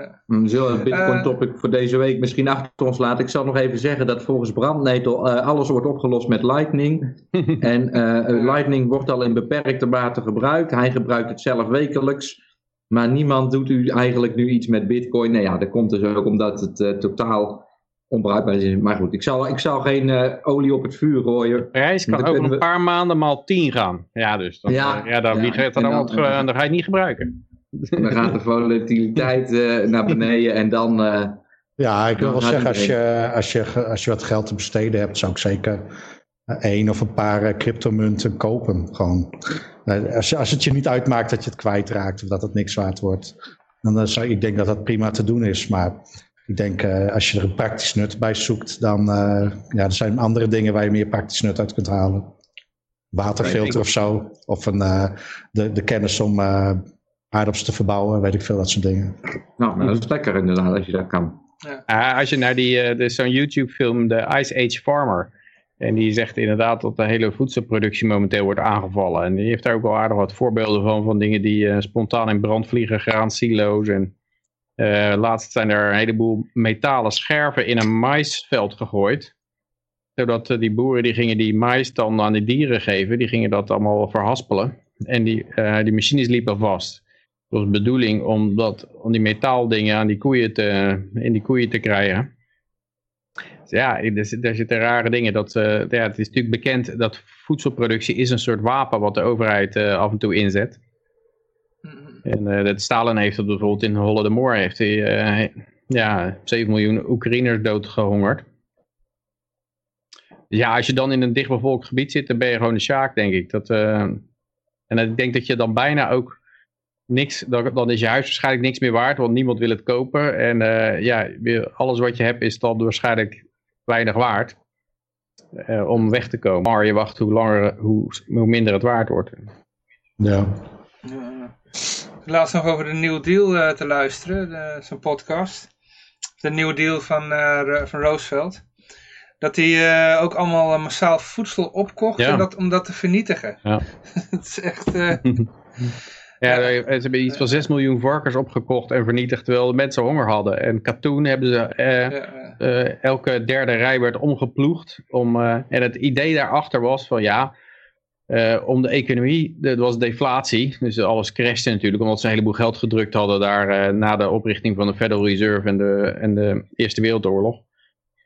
eh, We zullen het Bitcoin Eh. topic voor deze week misschien achter ons laten. Ik zal nog even zeggen dat volgens Brandnetel eh, alles wordt opgelost met Lightning. *laughs* en eh, Lightning wordt al in beperkte mate gebruikt. Hij gebruikt het zelf wekelijks. Maar niemand doet u eigenlijk nu iets met Bitcoin. Nou ja, dat komt dus ook omdat het eh, totaal onbruikbaar is. Maar goed, ik zal, ik zal geen eh, olie op het vuur gooien. prijs kan over een we- paar maanden maal 10 gaan. Ja, dus dan, Ja, ja, ja, dan, ja, wie gaat en dan, dan- ga je het niet gebruiken. Dan *laughs* gaat de volatiliteit eh, naar beneden. En dan... eh, ja, ik wil wel zeggen, als je, als, je, als je wat geld te besteden hebt, zou ik zeker één of een paar eh, cryptomunten kopen. Gewoon. Eh, als, als het je niet uitmaakt dat je het kwijtraakt of dat het niks waard wordt, dan eh, zou ik denk dat dat prima te doen is. Maar ik denk eh, als je er een praktisch nut bij zoekt, dan eh, ja, er zijn andere dingen waar je meer praktisch nut uit kunt halen. Waterfilter of zo. Of een, eh, de, de kennis om eh aardappels te verbouwen, weet ik veel, dat soort dingen. Nou, maar dat is lekker inderdaad als je dat kan. Ah, als je naar die, eh, zo'n YouTube film, de Ice Age Farmer. En die zegt inderdaad dat de hele voedselproductie momenteel wordt aangevallen. En die heeft daar ook wel aardig wat voorbeelden van, van dingen die eh, spontaan in brand vliegen, graansilo's. En eh, laatst zijn er een heleboel metalen scherven in een maisveld gegooid. Zodat die boeren die gingen die mais dan aan de dieren geven, die gingen dat allemaal verhaspelen. En die, eh, die machines liepen vast. Het was de bedoeling om, dat, om die metaaldingen aan die koeien te, in die koeien te krijgen. Dus ja, er, er zitten rare dingen. Dat, eh, ja, het is natuurlijk bekend dat voedselproductie is een soort wapen wat de overheid eh, af en toe inzet. Mm, En eh dat Stalin heeft dat bijvoorbeeld in Holodomor heeft hij ja, 7 miljoen Oekraïners doodgehongerd. Dus ja, als je dan in een dichtbevolkt gebied zit, dan ben je gewoon een sjaak, denk ik. Dat, en ik denk dat je dan bijna ook niks, dan, dan is je huis waarschijnlijk niks meer waard, want niemand wil het kopen. En eh, ja, alles wat je hebt is dan waarschijnlijk weinig waard eh, om weg te komen. Maar je wacht hoe langer, hoe, hoe minder het waard wordt. Ja. Ja. Laatst nog over de New Deal eh, te luisteren, de- zijn podcast. De New Deal van, eh, van Roosevelt. Dat hij eh, ook allemaal eh, massaal voedsel opkocht Ja. om, dat, om dat te vernietigen. Ja. *laughs* Het is echt... *laughs* eh, Ja, ze hebben iets van 6 miljoen varkens opgekocht en vernietigd terwijl de mensen honger hadden. En katoen hebben ze, eh, ja, eh, eh, elke derde rij werd omgeploegd. Om, eh, en het idee daarachter was van ja, eh, om de economie, dat was deflatie. Dus alles crashte natuurlijk omdat ze een heleboel geld gedrukt hadden daar eh, na de oprichting van de Federal Reserve en de, en de Eerste Wereldoorlog.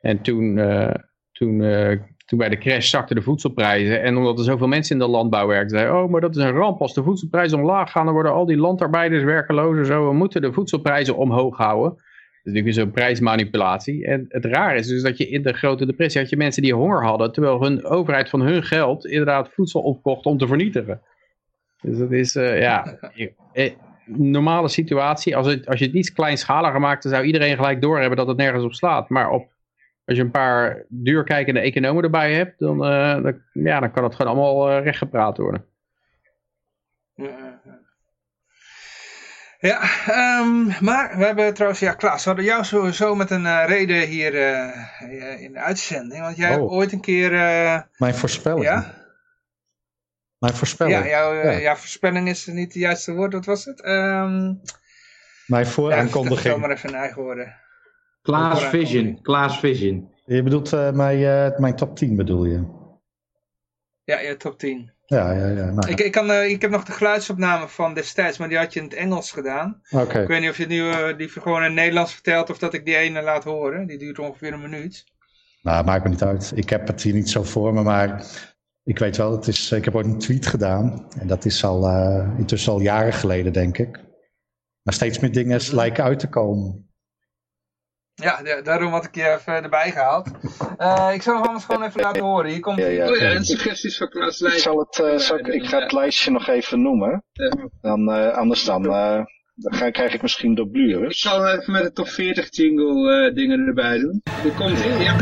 En toen, eh, toen, eh, toen bij de crash zakten de voedselprijzen. En omdat er zoveel mensen in de landbouw werkten, zeiden oh, maar dat is een ramp. Als de voedselprijzen omlaag gaan, dan worden al die landarbeiders werkeloos en zo. We moeten de voedselprijzen omhoog houden. Dat is natuurlijk zo'n prijsmanipulatie. En het raar is dus dat je in de grote depressie had je mensen die honger hadden, terwijl hun overheid van hun geld inderdaad voedsel opkocht om te vernietigen. Dus dat is, eh, ja, *laughs* eh, normale situatie. Als, het, als je het iets kleinschaliger maakt, dan zou iedereen gelijk doorhebben dat het nergens op slaat. Maar op, als je een paar duurkijkende economen erbij hebt, dan, eh, dan, ja, dan kan het gewoon allemaal eh, rechtgepraat worden. Ja, ja. Ja, ehm, maar we hebben trouwens, ja Klaas, we hadden jou sowieso met een eh, reden hier in de uitzending. Want jij Oh. hebt ooit een keer, eh, Mijn voorspelling. ja, Mijn voorspelling. ja, jouw, Ja. ja, voorspelling is niet het juiste woord, wat was het? Ehm Mijn ja, vertel vooraankondiging. maar even in eigen woorden. Klaas Vision. Klaas Vision. Je bedoelt eh, mijn, eh, mijn top 10 bedoel je? Ja, je top 10. Ja, ja, ja. Nou, Ik, ik, kan, eh, ik heb nog de geluidsopname van destijds, maar die had je in het Engels gedaan. Oké. Ik weet niet of je het nu die gewoon in het Nederlands vertelt of dat ik die ene laat horen. Die duurt ongeveer een minuut. Nou, maakt me niet uit. Ik heb het hier niet zo voor me, maar ik weet wel, het is, ik heb ooit een tweet gedaan. En dat is al eh, intussen al jaren geleden, denk ik. Maar steeds meer dingen lijken uit te komen. Ja, da- daarom had ik je even erbij gehaald. Eh, ik zal hem anders gewoon even laten horen. Hier komt Ja, ja. Oh ja, en suggesties van Klaas Ik, zal het, eh, zal ik, ik ga het lijstje nog even noemen. Dan, eh, anders dan, eh, dan ga, krijg ik misschien Ik dublures. zal even met de top 40 jingle eh, dingen erbij doen. Dit komt in, ja.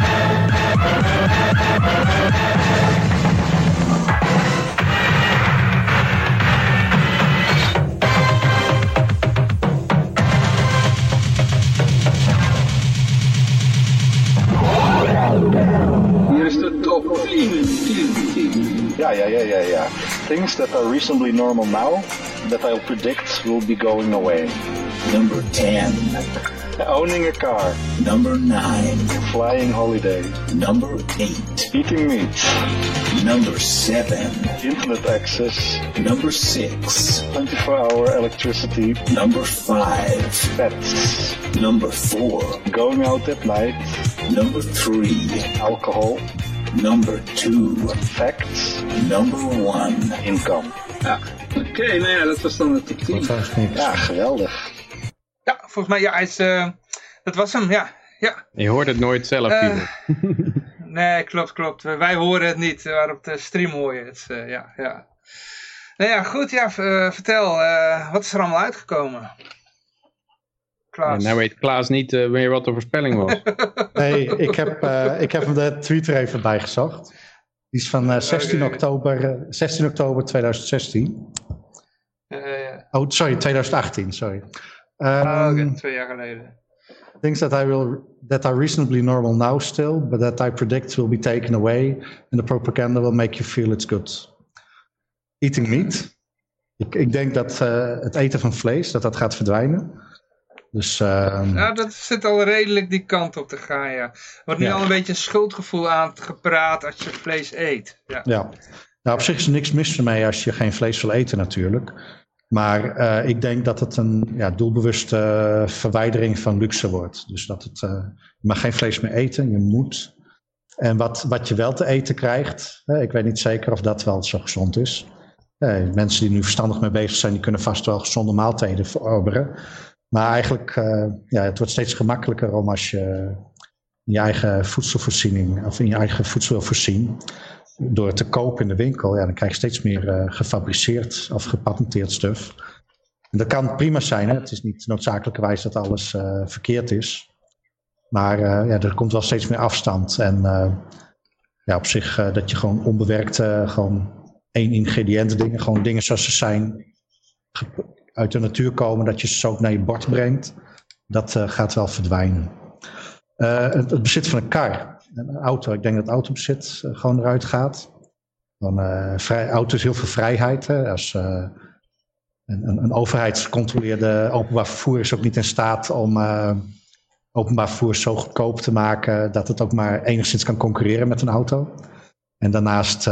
De top 10. 10, 10. Ja, ja, ja, ja, ja. Things that are reasonably normal now, that I'll predict will be going away. Number 10. Owning a car, Number 9. flying holiday, Number 8. eating meat, Number 7. internet access, Number 6. 24-hour electricity, Number 5. pets, Number 4. going out at night, Number 3. alcohol, Number 2. facts, Number 1. income. Ja, oké, nou ja, dat was dan de top 10. Trouwens niks. Ja, geweldig. Ja, volgens mij, ja, hij is, eh, dat was hem, ja. Ja, Je hoort het nooit zelf, Eh, Pieter. *laughs* Nee, klopt, klopt. Wij horen het niet, maar op de stream hoor je het. eh, ja, ja. Nou ja, goed, ja, eh, vertel, eh, wat is er allemaal uitgekomen? En Klaas. nou weet Klaas niet eh, meer wat de voorspelling was. *laughs* Nee, ik heb, eh, ik heb hem de tweet er even bij gezocht. Die is van eh, 16, Oké. oktober, eh, 16 oktober 2016. Eh, ja. Oh, sorry, 2018, sorry. Oké, twee jaar geleden. Things that I will that are reasonably normal now still, but that I predict will be taken away, and the propaganda will make you feel it's good. Eating meat. Ik, ik denk dat eh, het eten van vlees dat dat gaat verdwijnen. Dus ehm, Nou, dat zit al redelijk die kant op te gaan, ja. Er wordt nu Ja. al een beetje een schuldgevoel aangepraat als je vlees eet. Ja. Ja, nou, op zich is er niks mis mee als je geen vlees wil eten natuurlijk. Maar eh, ik denk dat het een ja, doelbewuste verwijdering van luxe wordt. Dus dat het, eh, je mag geen vlees meer eten, je moet. En wat, wat je wel te eten krijgt, ik weet niet zeker of dat wel zo gezond is. Eh, mensen die nu verstandig mee bezig zijn, die kunnen vast wel gezonde maaltijden verorberen. Maar eigenlijk, eh, ja, het wordt steeds gemakkelijker om als je in je eigen voedselvoorziening of in je eigen voedsel wil voorzien door te kopen in de winkel, ja, dan krijg je steeds meer eh, gefabriceerd of gepatenteerd stuf. En dat kan prima zijn, hè? het is niet noodzakelijkerwijs dat alles eh, verkeerd is. Maar eh, ja, er komt wel steeds meer afstand. En eh, ja, op zich eh, dat je gewoon onbewerkte, gewoon één ingrediënten dingen, gewoon dingen zoals ze zijn, uit de natuur komen, dat je ze ook naar je bord brengt, dat eh, gaat wel verdwijnen. Eh, het, bezit van een kar, een auto, ik denk dat autobezit eh, gewoon eruit gaat. Eh, vrij, auto is heel veel vrijheid. Hè? Als, een, een, overheidsgecontroleerde openbaar vervoer is ook niet in staat om openbaar vervoer zo goedkoop te maken dat het ook maar enigszins kan concurreren met een auto. En daarnaast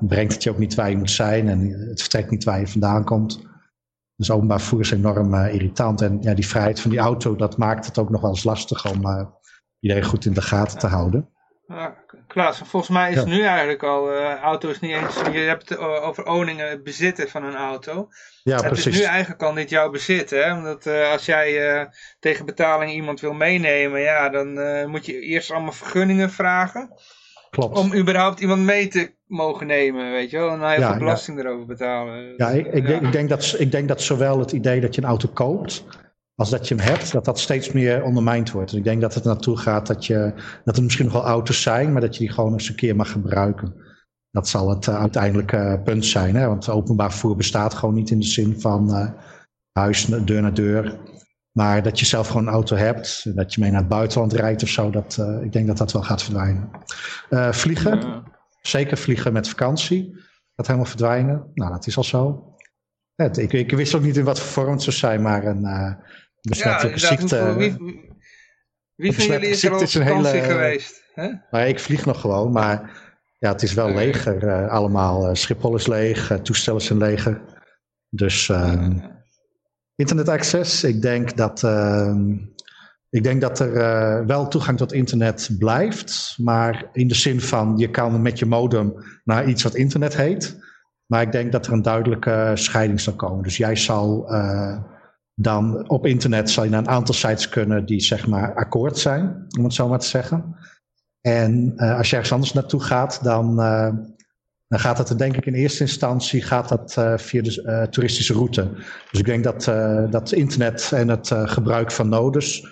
brengt het je ook niet waar je moet zijn en het vertrekt niet waar je vandaan komt. Dus openbaar vervoer is enorm eh, irritant. En ja, die vrijheid van die auto, dat maakt het ook nog wel eens lastig om eh, iedereen goed in de gaten te houden. Ja, Klaas, volgens mij is Ja. nu eigenlijk al, eh auto is niet eens, je hebt het over owningen, bezitten van een auto. Ja, het precies. is nu eigenlijk al niet jouw bezit, hè? Omdat als jij tegen betaling iemand wil meenemen, ja, dan moet je eerst allemaal vergunningen vragen. Klopt. Om überhaupt iemand mee te mogen nemen, weet je wel. En heel Ja, belasting erover betalen. Ja, ik, ik, Ja. Denk, ik, denk dat, ik denk dat zowel het idee dat je een auto koopt, als dat je hem hebt, dat dat steeds meer ondermijnd wordt. Dus ik denk dat het naartoe gaat dat, je, dat er misschien nog wel auto's zijn, maar dat je die gewoon eens een keer mag gebruiken. Dat zal het eh, uiteindelijke punt zijn. Hè? Want openbaar vervoer bestaat gewoon niet in de zin van eh, huis, deur naar deur. Maar dat je zelf gewoon een auto hebt, dat je mee naar het buitenland rijdt of zo, dat, eh, ik denk dat dat wel gaat verdwijnen. Eh, vliegen, Ja. zeker vliegen met vakantie, gaat helemaal verdwijnen. Nou, dat is al zo. Ja, ik, ik wist ook niet in wat voor vorm het zou zijn, maar een uh, Ja, besmettelijke inderdaad, ziekte. wie, wie, van jullie is er op vakantie hele- geweest? Hè? Maar ik vlieg nog gewoon, maar ja, het is wel leger eh, allemaal. Eh, Schiphol is leeg, toestellen zijn leger. Dus uh, internet access, ik denk dat, uh, ik denk dat er uh, wel toegang tot internet blijft. Maar in de zin van, je kan met je modem naar iets wat internet heet. Maar ik denk dat er een duidelijke scheiding zal komen. Dus jij zal uh, dan op internet zal je naar een aantal sites kunnen die zeg maar akkoord zijn, om het zo maar te zeggen. En uh, als je ergens anders naartoe gaat, dan, dan gaat dat denk ik in eerste instantie gaat dat, uh, via de toeristische route. Dus ik denk dat, dat internet en het gebruik van nodes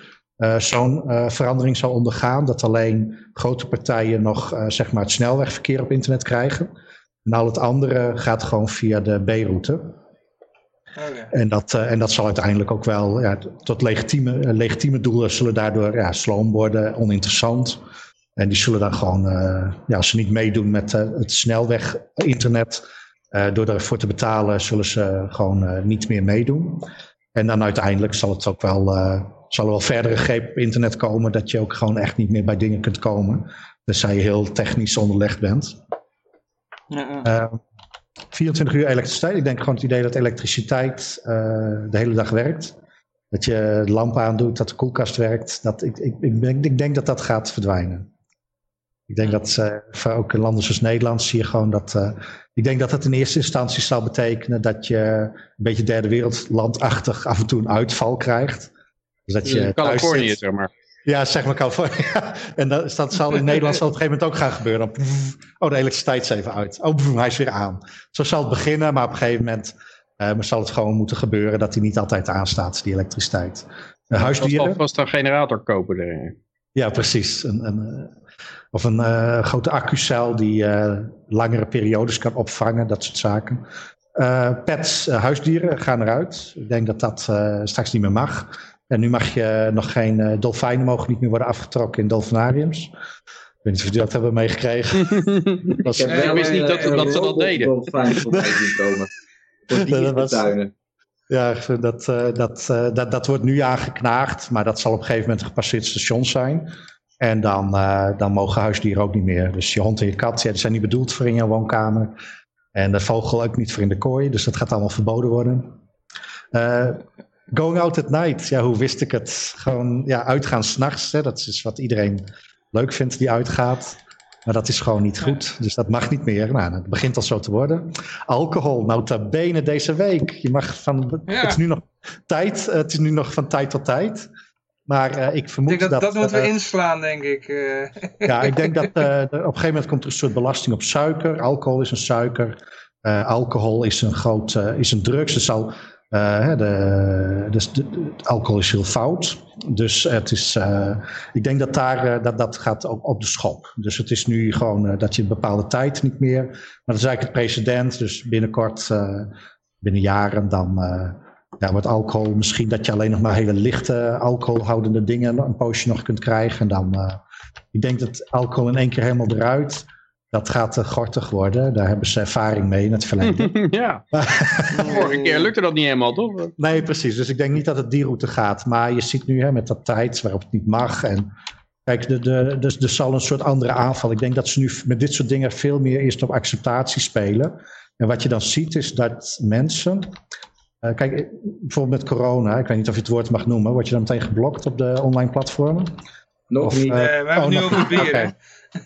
zo'n verandering zal ondergaan. Dat alleen grote partijen nog zeg maar het snelwegverkeer op internet krijgen. En al het andere gaat gewoon via de B-route. Okay. En, dat, en dat zal uiteindelijk ook wel ja, tot legitieme, legitieme doelen zullen daardoor ja, sloom worden, oninteressant. En die zullen dan gewoon, uh, ja, als ze niet meedoen met het snelweg-internet, door ervoor te betalen, zullen ze gewoon niet meer meedoen. En dan uiteindelijk zal het ook wel, zal er wel verdere greep op internet komen, dat je ook gewoon echt niet meer bij dingen kunt komen. Tenzij je heel technisch onderlegd bent. Ja, 24 uur elektriciteit. Ik denk gewoon het idee dat elektriciteit uh, de hele dag werkt. Dat je de lamp aandoet, dat de koelkast werkt. Dat, ik, ik, ik, denk, ik denk dat dat gaat verdwijnen. Ik denk dat uh, voor ook in landen zoals Nederland zie je gewoon dat. Uh, ik denk dat dat in eerste instantie zal betekenen dat je een beetje derde wereldlandachtig af en toe een uitval krijgt. Dus dat je Californië, zeg maar. Ja, zeg maar Californië. *laughs* En dat, dat zal in Nederland zal op een gegeven moment ook gaan gebeuren. Dan, pff, oh, de elektriciteit is even uit. Oh, pff, hij is weer aan. Zo zal het beginnen, maar op een gegeven moment eh, zal het gewoon moeten gebeuren dat hij niet altijd aanstaat, die elektriciteit. Uh, huisdieren. Vast een generator kopen erin. Ja, precies. Een, een, uh, of een uh, grote accucel die uh, langere periodes kan opvangen, dat soort zaken. pets, huisdieren gaan eruit. Ik denk dat dat straks niet meer mag. En nu mag je nog geen uh, dolfijnen mogen niet meer worden afgetrokken in dolfinariums. Ik weet niet of jullie dat hebben meegekregen. *laughs* was, ik, ik wist niet dat, uh, dat ze dat deden. *laughs* Dat was, ja, dat, dat, dat, dat wordt nu aangeknaagd, maar dat zal op een gegeven moment een gepasseerd station zijn. En dan, dan mogen huisdieren ook niet meer. Dus je hond en je kat, ja, die zijn niet bedoeld voor in je woonkamer. En de vogel ook niet voor in de kooi, dus dat gaat allemaal verboden worden. Going out at night, ja, hoe wist ik het? Gewoon ja, uitgaan s'nachts, dat is wat iedereen leuk vindt die uitgaat. Maar dat is gewoon niet goed, dus dat mag niet meer. Nou, het begint al zo te worden. Alcohol, nota bene deze week. Je mag van, ja. het is nu nog tijd, het is nu nog van tijd tot tijd. Maar uh, ik vermoed ik denk dat... Dat, dat moeten we uh, inslaan, denk ik. Uh. Ja, ik denk dat *laughs* er, op een gegeven moment komt er een soort belasting op suiker. Alcohol is een suiker. alcohol is een groot, is een drugs. Het zal de, dus de, de, alcohol is heel fout. Dus het is, ik denk dat daar, dat, dat gaat op, op de schop. Dus het is nu gewoon dat je een bepaalde tijd niet meer. Maar dat is eigenlijk het precedent. Dus binnenkort, binnen jaren, dan ja, wordt alcohol misschien dat je alleen nog maar hele lichte alcoholhoudende dingen een poosje nog kunt krijgen. En dan, ik denk dat alcohol in één keer helemaal eruit. Dat gaat uh, gortig worden. Daar hebben ze ervaring mee in het verleden. *laughs* ja. *laughs* Vorige keer lukte dat niet helemaal, toch? Nee, precies. Dus ik denk niet dat het die route gaat. Maar je ziet nu hè, met dat tijd waarop het niet mag. En kijk, de, de, dus er zal een soort andere aanval. Ik denk dat ze nu met dit soort dingen veel meer eerst op acceptatie spelen. En wat je dan ziet is dat mensen. Uh, kijk, bijvoorbeeld met corona. Ik weet niet of je het woord mag noemen. Word je dan meteen geblokt op de online platformen? Nog of, niet. Uh, we hebben oh, het nu nog over bier.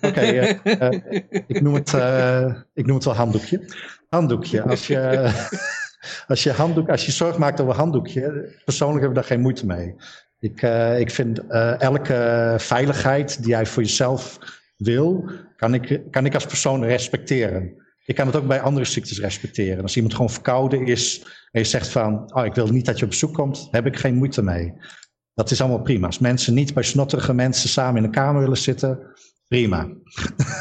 Oké. uh, uh, ik, noem het, uh, ik noem het wel handdoekje. Handdoekje. Als je, als je, handdoek, als je zorg maakt over handdoekje, persoonlijk heb ik daar geen moeite mee. Ik, ik vind elke veiligheid die jij voor jezelf wil, kan ik, kan ik als persoon respecteren. Ik kan het ook bij andere ziektes respecteren. Als iemand gewoon verkouden is en je zegt van, oh, ik wil niet dat je op bezoek komt, heb ik geen moeite mee. Dat is allemaal prima. Als mensen niet bij snotterige mensen samen in een kamer willen zitten, prima.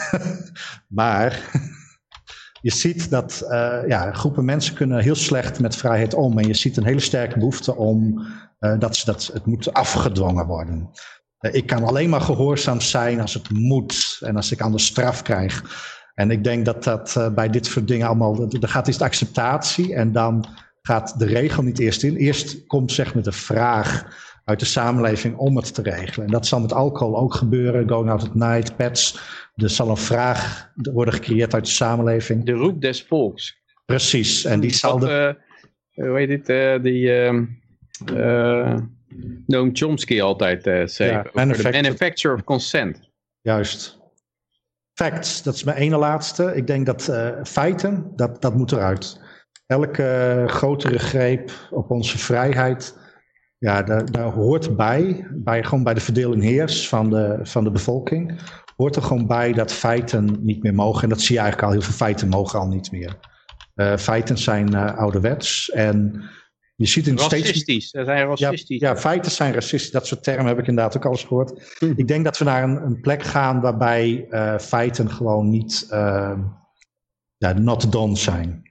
*laughs* maar *laughs* je ziet dat uh, ja, groepen mensen kunnen heel slecht met vrijheid om. En je ziet een hele sterke behoefte om uh, dat, ze, dat het moet afgedwongen worden. Uh, ik kan alleen maar gehoorzaam zijn als het moet en als ik anders straf krijg. En ik denk dat dat bij dit soort dingen allemaal, er gaat eerst acceptatie en dan gaat de regel niet eerst in. Eerst komt zeg maar de vraag uit de samenleving om het te regelen. En dat zal met alcohol ook gebeuren. Going out at night, pets. Er zal een vraag worden gecreëerd uit de samenleving. De roep des volks. Precies. En die zal... De... uh, hoe heet het? Uh, die... Uh, Noam Chomsky altijd zei. Ja, manufacture. manufacture of consent. Juist. Dat is mijn ene laatste. Ik denk dat uh, feiten, dat, dat moet eruit. Elke grotere greep op onze vrijheid ja, daar, daar hoort bij, bij, gewoon bij de verdeling heers van de, van de bevolking, hoort er gewoon bij dat feiten niet meer mogen. En dat zie je eigenlijk al, heel veel feiten mogen al niet meer. Uh, feiten zijn ouderwets en je ziet in racistisch, steeds... Ze zijn racistisch. Ja, ja, feiten zijn racistisch, dat soort termen heb ik inderdaad ook al eens gehoord. Hm. Ik denk dat we naar een, een plek gaan waarbij uh, feiten gewoon niet ja, not done zijn.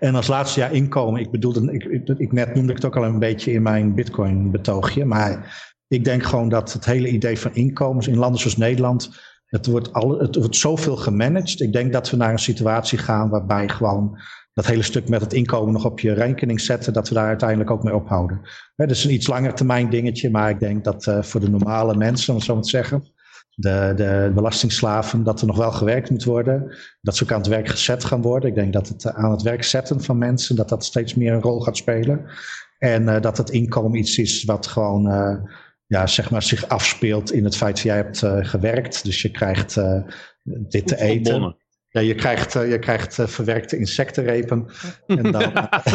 En als laatste jaar inkomen, ik bedoelde, ik, ik, ik, net noemde ik het ook al een beetje in mijn bitcoin betoogje, maar ik denk gewoon dat het hele idee van inkomens in landen zoals Nederland, het wordt, al, het wordt zoveel gemanaged. Ik denk dat we naar een situatie gaan waarbij gewoon dat hele stuk met het inkomen nog op je rekening zetten, dat we daar uiteindelijk ook mee ophouden. dat is een iets langer termijn dingetje, maar ik denk dat uh, voor de normale mensen, om het zo maar te zeggen, de, de belastingslaven, dat er nog wel gewerkt moet worden. Dat ze ook aan het werk gezet gaan worden. Ik denk dat het aan het werk zetten van mensen, dat dat steeds meer een rol gaat spelen. En uh, dat het inkomen iets is wat gewoon, ja, zeg maar, zich afspeelt in het feit dat jij hebt uh, gewerkt. Dus je krijgt dit te eten. Ja, je krijgt, eh, je krijgt eh, verwerkte insectenrepen. *laughs* En dan, eh, *laughs*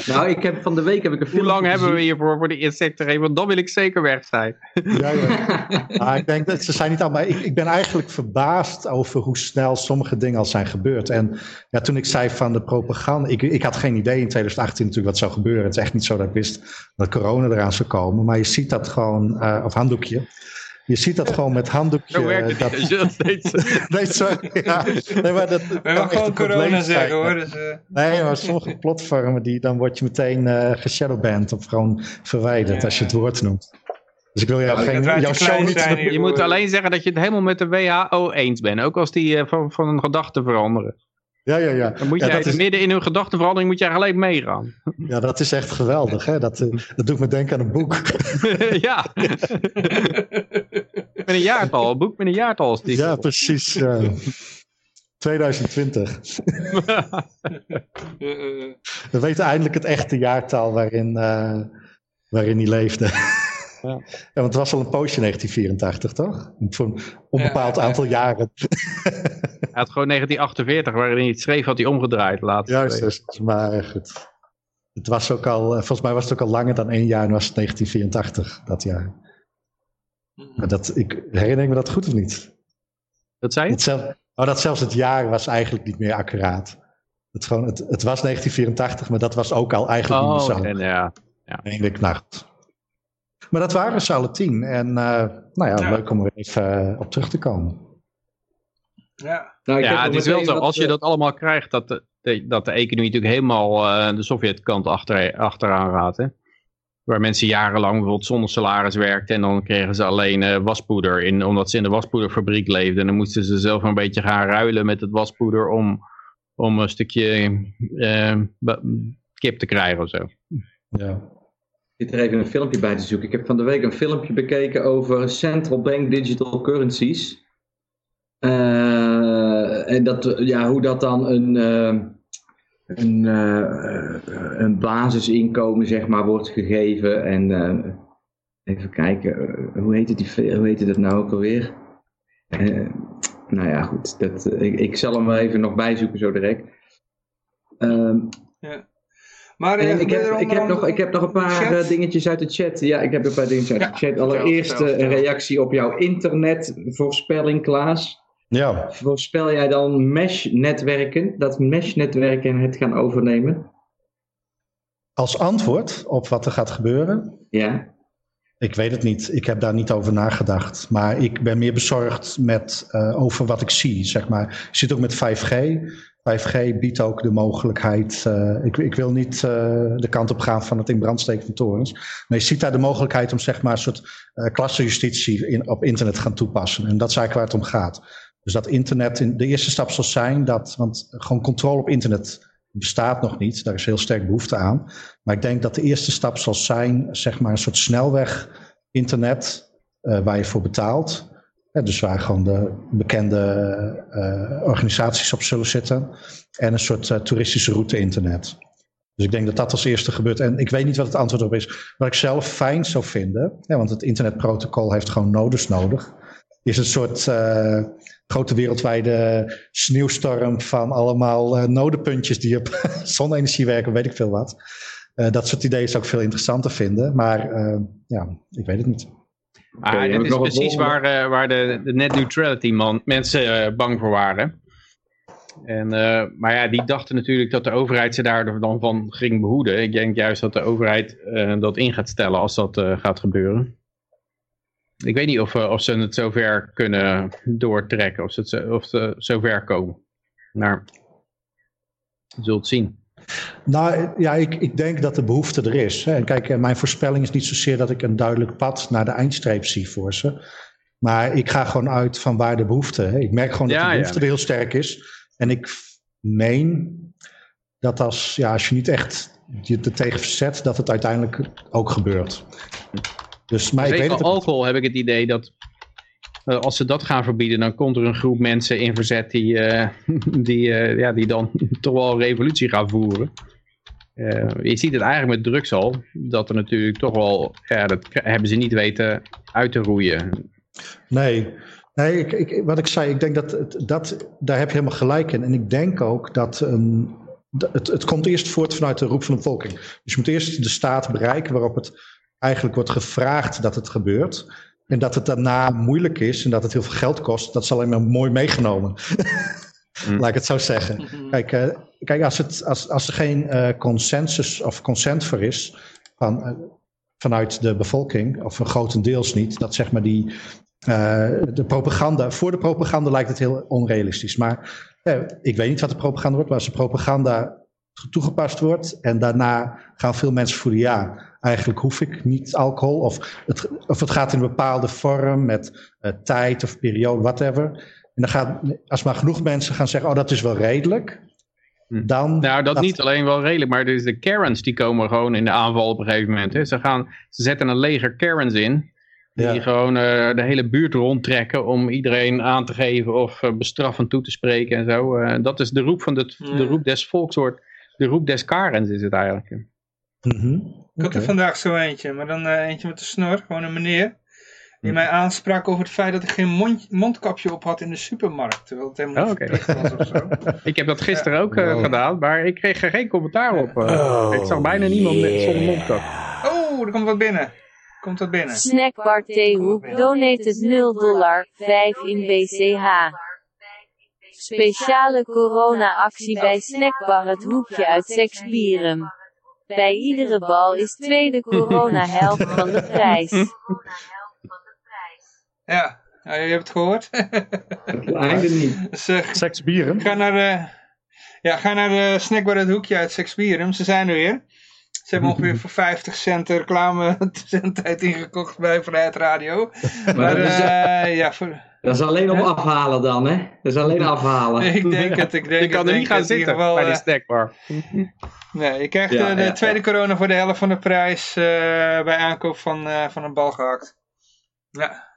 *laughs* Nou, ik heb, van de week heb ik een Hoe lang hebben we hiervoor voor de insecten? Want dan wil ik zeker weg zijn. ja, ja. Maar ik denk dat ze zijn niet allemaal. Ik, ik ben eigenlijk verbaasd over hoe snel sommige dingen al zijn gebeurd. En ja, toen ik zei van de propaganda. Ik, ik had geen idee in 2018 natuurlijk wat zou gebeuren. Het is echt niet zo dat ik wist dat corona eraan zou komen. Maar je ziet dat gewoon. eh, of handdoekje. Je ziet dat gewoon met handdoekje. Zo werkt het dat, niet. Als je dat steeds... *laughs* nee, sorry. Ja. Nee, maar dat, We gaan gewoon corona zeggen hoor. Dus, eh, Nee, maar sommige platformen, die, dan word je meteen eh geshadowband of gewoon verwijderd Ja. als je het woord noemt. Dus ik wil jou geen, jouw show niet... zijn. Je moet alleen zeggen dat je het helemaal met de WHO eens bent. Ook als die eh, van, van een gedachte veranderen. Ja, ja, ja. Dan moet ja, jij dat is, midden in hun gedachtenverandering moet jij gelijk meegaan. ja, dat is echt geweldig. Hè? Dat, eh, dat doet me denken aan een boek. *laughs* ja. met een jaartal. Een boek met een jaartal. Is die. ja, precies. ja. 2020. *laughs* eh, eh, We weten eindelijk het echte jaartal waarin, eh, waarin hij leefde. Ja. Ja, want het was al een poosje 1984, toch? Voor een onbepaald Ja, ja. aantal jaren. Hij had gewoon 1948, waarin hij het schreef, had hij omgedraaid. Laatst. Juist, juist. maar goed. Het was ook al, eh, volgens mij was het ook al langer dan één jaar en was het 1984, dat jaar. Maar dat, ik herinner ik me dat goed of niet? Dat zei je? Het zelf, oh, dat zelfs het jaar was eigenlijk niet meer accuraat. Het, gewoon, het, het was 1984, maar dat was ook al eigenlijk niet Oh, meer zo. en, ja. Ik, nou goed. Maar dat waren ze alle tien. En eh, nou ja, Ja. leuk om er even eh, op terug te komen. ja. Nou, Ja, is wel zo. Als je dat allemaal krijgt, dat de, de- dat de economie natuurlijk helemaal eh, de Sovjetkant achter, achteraan gaat. Hè? Waar mensen jarenlang bijvoorbeeld zonder salaris werkten en dan kregen ze alleen eh, waspoeder in, omdat ze in de waspoederfabriek leefden. En dan moesten ze zelf een beetje gaan ruilen met het waspoeder om, om een stukje kip te krijgen of zo. Ja. Zit er even een filmpje bij te zoeken. Ik heb van de week een filmpje bekeken over central bank digital currencies. Eh, en dat, ja, hoe dat dan een, eh, een, eh, een basisinkomen zeg maar, wordt gegeven. En even kijken, hoe heet het, die, hoe heet het nou ook alweer? Nou ja, goed. Dat, ik, zal hem even nog bijzoeken zo direct. Ehm, Maar eh, en ik, heb, ik, heb nog, ik heb nog een paar chat? eh, dingetjes uit de chat. Ja, ik heb een paar dingetjes uit Ja, de chat. Allereerst vertel, eh, een reactie op jouw internetvoorspelling, Klaas. ja, Voorspel jij dan mesh-netwerken, dat mesh-netwerken het gaan overnemen? als antwoord op wat er gaat gebeuren. Ja. Ik weet het niet. Ik heb daar niet over nagedacht. Maar ik ben meer bezorgd met, eh, over wat ik zie. Zeg maar. Je zit ook met 5G. 5G biedt ook de mogelijkheid. eh, ik, ik wil niet eh, de kant op gaan van het in brand steken van torens. Maar je ziet daar de mogelijkheid om zeg maar, een soort eh klassenjustitie in, op internet gaan toepassen. En dat is eigenlijk waar het om gaat. Dus dat internet, in, de eerste stap zal zijn dat. Want gewoon controle op internet bestaat nog niet. Daar is heel sterk behoefte aan. Maar ik denk dat de eerste stap zal zijn, zeg maar, een soort snelweg internet waar je voor betaalt. Dus waar gewoon de bekende eh, organisaties op zullen zitten. En een soort eh, toeristische route internet. Dus ik denk dat dat als eerste gebeurt. En ik weet niet wat het antwoord op is. Wat ik zelf fijn zou vinden, want het internetprotocol heeft gewoon nodes nodig. Is een soort eh, grote wereldwijde sneeuwstorm van allemaal nodepuntjes die op *laughs* zonne-energie werken, weet ik veel wat. Dat soort ideeën zou ik veel interessanter vinden. Maar ja, ik weet het niet. Ah, dit ik is precies waar, eh, waar de, de net neutrality man, mensen eh, bang voor waren. En, eh, maar ja, die dachten natuurlijk dat de overheid ze daar dan van ging behoeden. Ik denk juist dat de overheid dat in gaat stellen als dat gaat gebeuren. Ik weet niet of, of ze het zover kunnen doortrekken, of ze, het of ze zover komen. Maar je zult zien. Nou ja, ik, ik denk dat de behoefte er is. En kijk, eh, mijn voorspelling is niet zozeer dat ik een duidelijk pad naar de eindstreep zie voor ze. Maar ik ga gewoon uit van waar de behoefte. Hè. Ik merk gewoon dat Ja, de ja. behoefte er heel sterk is. En ik meen dat als, ja, als je niet echt je er tegen verzet, dat het uiteindelijk ook gebeurt. Dus, maar ik weet Zeker het ook niet. alcohol heb ik het idee dat als ze dat gaan verbieden, dan komt er een groep mensen in verzet die, eh, *laughs* die, eh, ja, die dan *laughs* toch wel een revolutie gaan voeren. Eh, je ziet het eigenlijk met drugs al, dat er natuurlijk toch wel, ja, dat hebben ze niet weten uit te roeien. Nee, Nee, ik, ik, wat ik zei, ik denk dat, dat daar heb je helemaal gelijk in. En ik denk ook dat het, het komt eerst voort vanuit de roep van de bevolking. Dus je moet eerst de staat bereiken waarop het eigenlijk wordt gevraagd dat het gebeurt. En dat het daarna moeilijk is en dat het heel veel geld kost, dat is alleen maar mooi meegenomen. *laughs* Laat ik het zo zeggen. Kijk, eh, kijk als, het, als, als er geen eh, consensus of consent voor is van, eh, vanuit de bevolking, of grotendeels niet, dat zeg maar die, eh, de propaganda, voor de propaganda lijkt het heel onrealistisch. Maar eh, ik weet niet wat de propaganda wordt, maar als de propaganda toegepast wordt en daarna gaan veel mensen voelen, ja, eigenlijk hoef ik niet alcohol, of het, of het gaat in een bepaalde vorm met eh, tijd of periode, whatever. En dan gaat, als maar genoeg mensen gaan zeggen, oh dat is wel redelijk, Hm. dan... Nou, dat, dat- niet alleen wel redelijk, maar dus de Karens die komen gewoon in de aanval op een gegeven moment. Hè. Ze, gaan, ze zetten een leger Karens in, die Ja. gewoon eh, de hele buurt rondtrekken om iedereen aan te geven of eh, bestraffend toe te spreken en zo. Eh, dat is de roep, van de, de roep des volks, de roep des Karens is het eigenlijk. Mhm. Ik had er vandaag zo eentje, maar dan eh, eentje met de snor, gewoon een meneer. Die mij aansprak over het feit dat ik geen mond, mondkapje op had in de supermarkt. Terwijl het helemaal niet Oh, verplicht was of zo. *laughs* Ik heb dat gisteren ook eh, Wow. gedaan, maar ik kreeg er geen commentaar op. eh. ik zag bijna niemand met, zonder mondkap. Oh, er komt wat binnen. Komt wat binnen. Snackbar Theehoek donated 0 dollar, 5 in BCH. Speciale corona-actie bij Snackbar Het Hoekje uit Seksbierum. Bij iedere bal is tweede corona helft van de prijs. Ja, ja je hebt het gehoord. Het einde niet. *laughs* dus, eh, Seks bieren. ga naar de, ja, ga naar de snackbar het hoekje uit Sexpirum. Ze zijn er weer. Ze hebben ongeveer voor 50 cent reclame *laughs* zendtijd ingekocht bij Vrijheid Radio. Maar is- eh, ja, voor, Dat is alleen op afhalen dan, hè? Dat is alleen *laughs* afhalen. ik denk het. Ik denk Je kan er niet gaan zitten geval, bij de eh, snackbar. Nee, je krijgt Ja, eh, de ja, tweede ja. corona voor de helft van de prijs eh, bij aankoop van, eh, van een bal gehakt. Ja.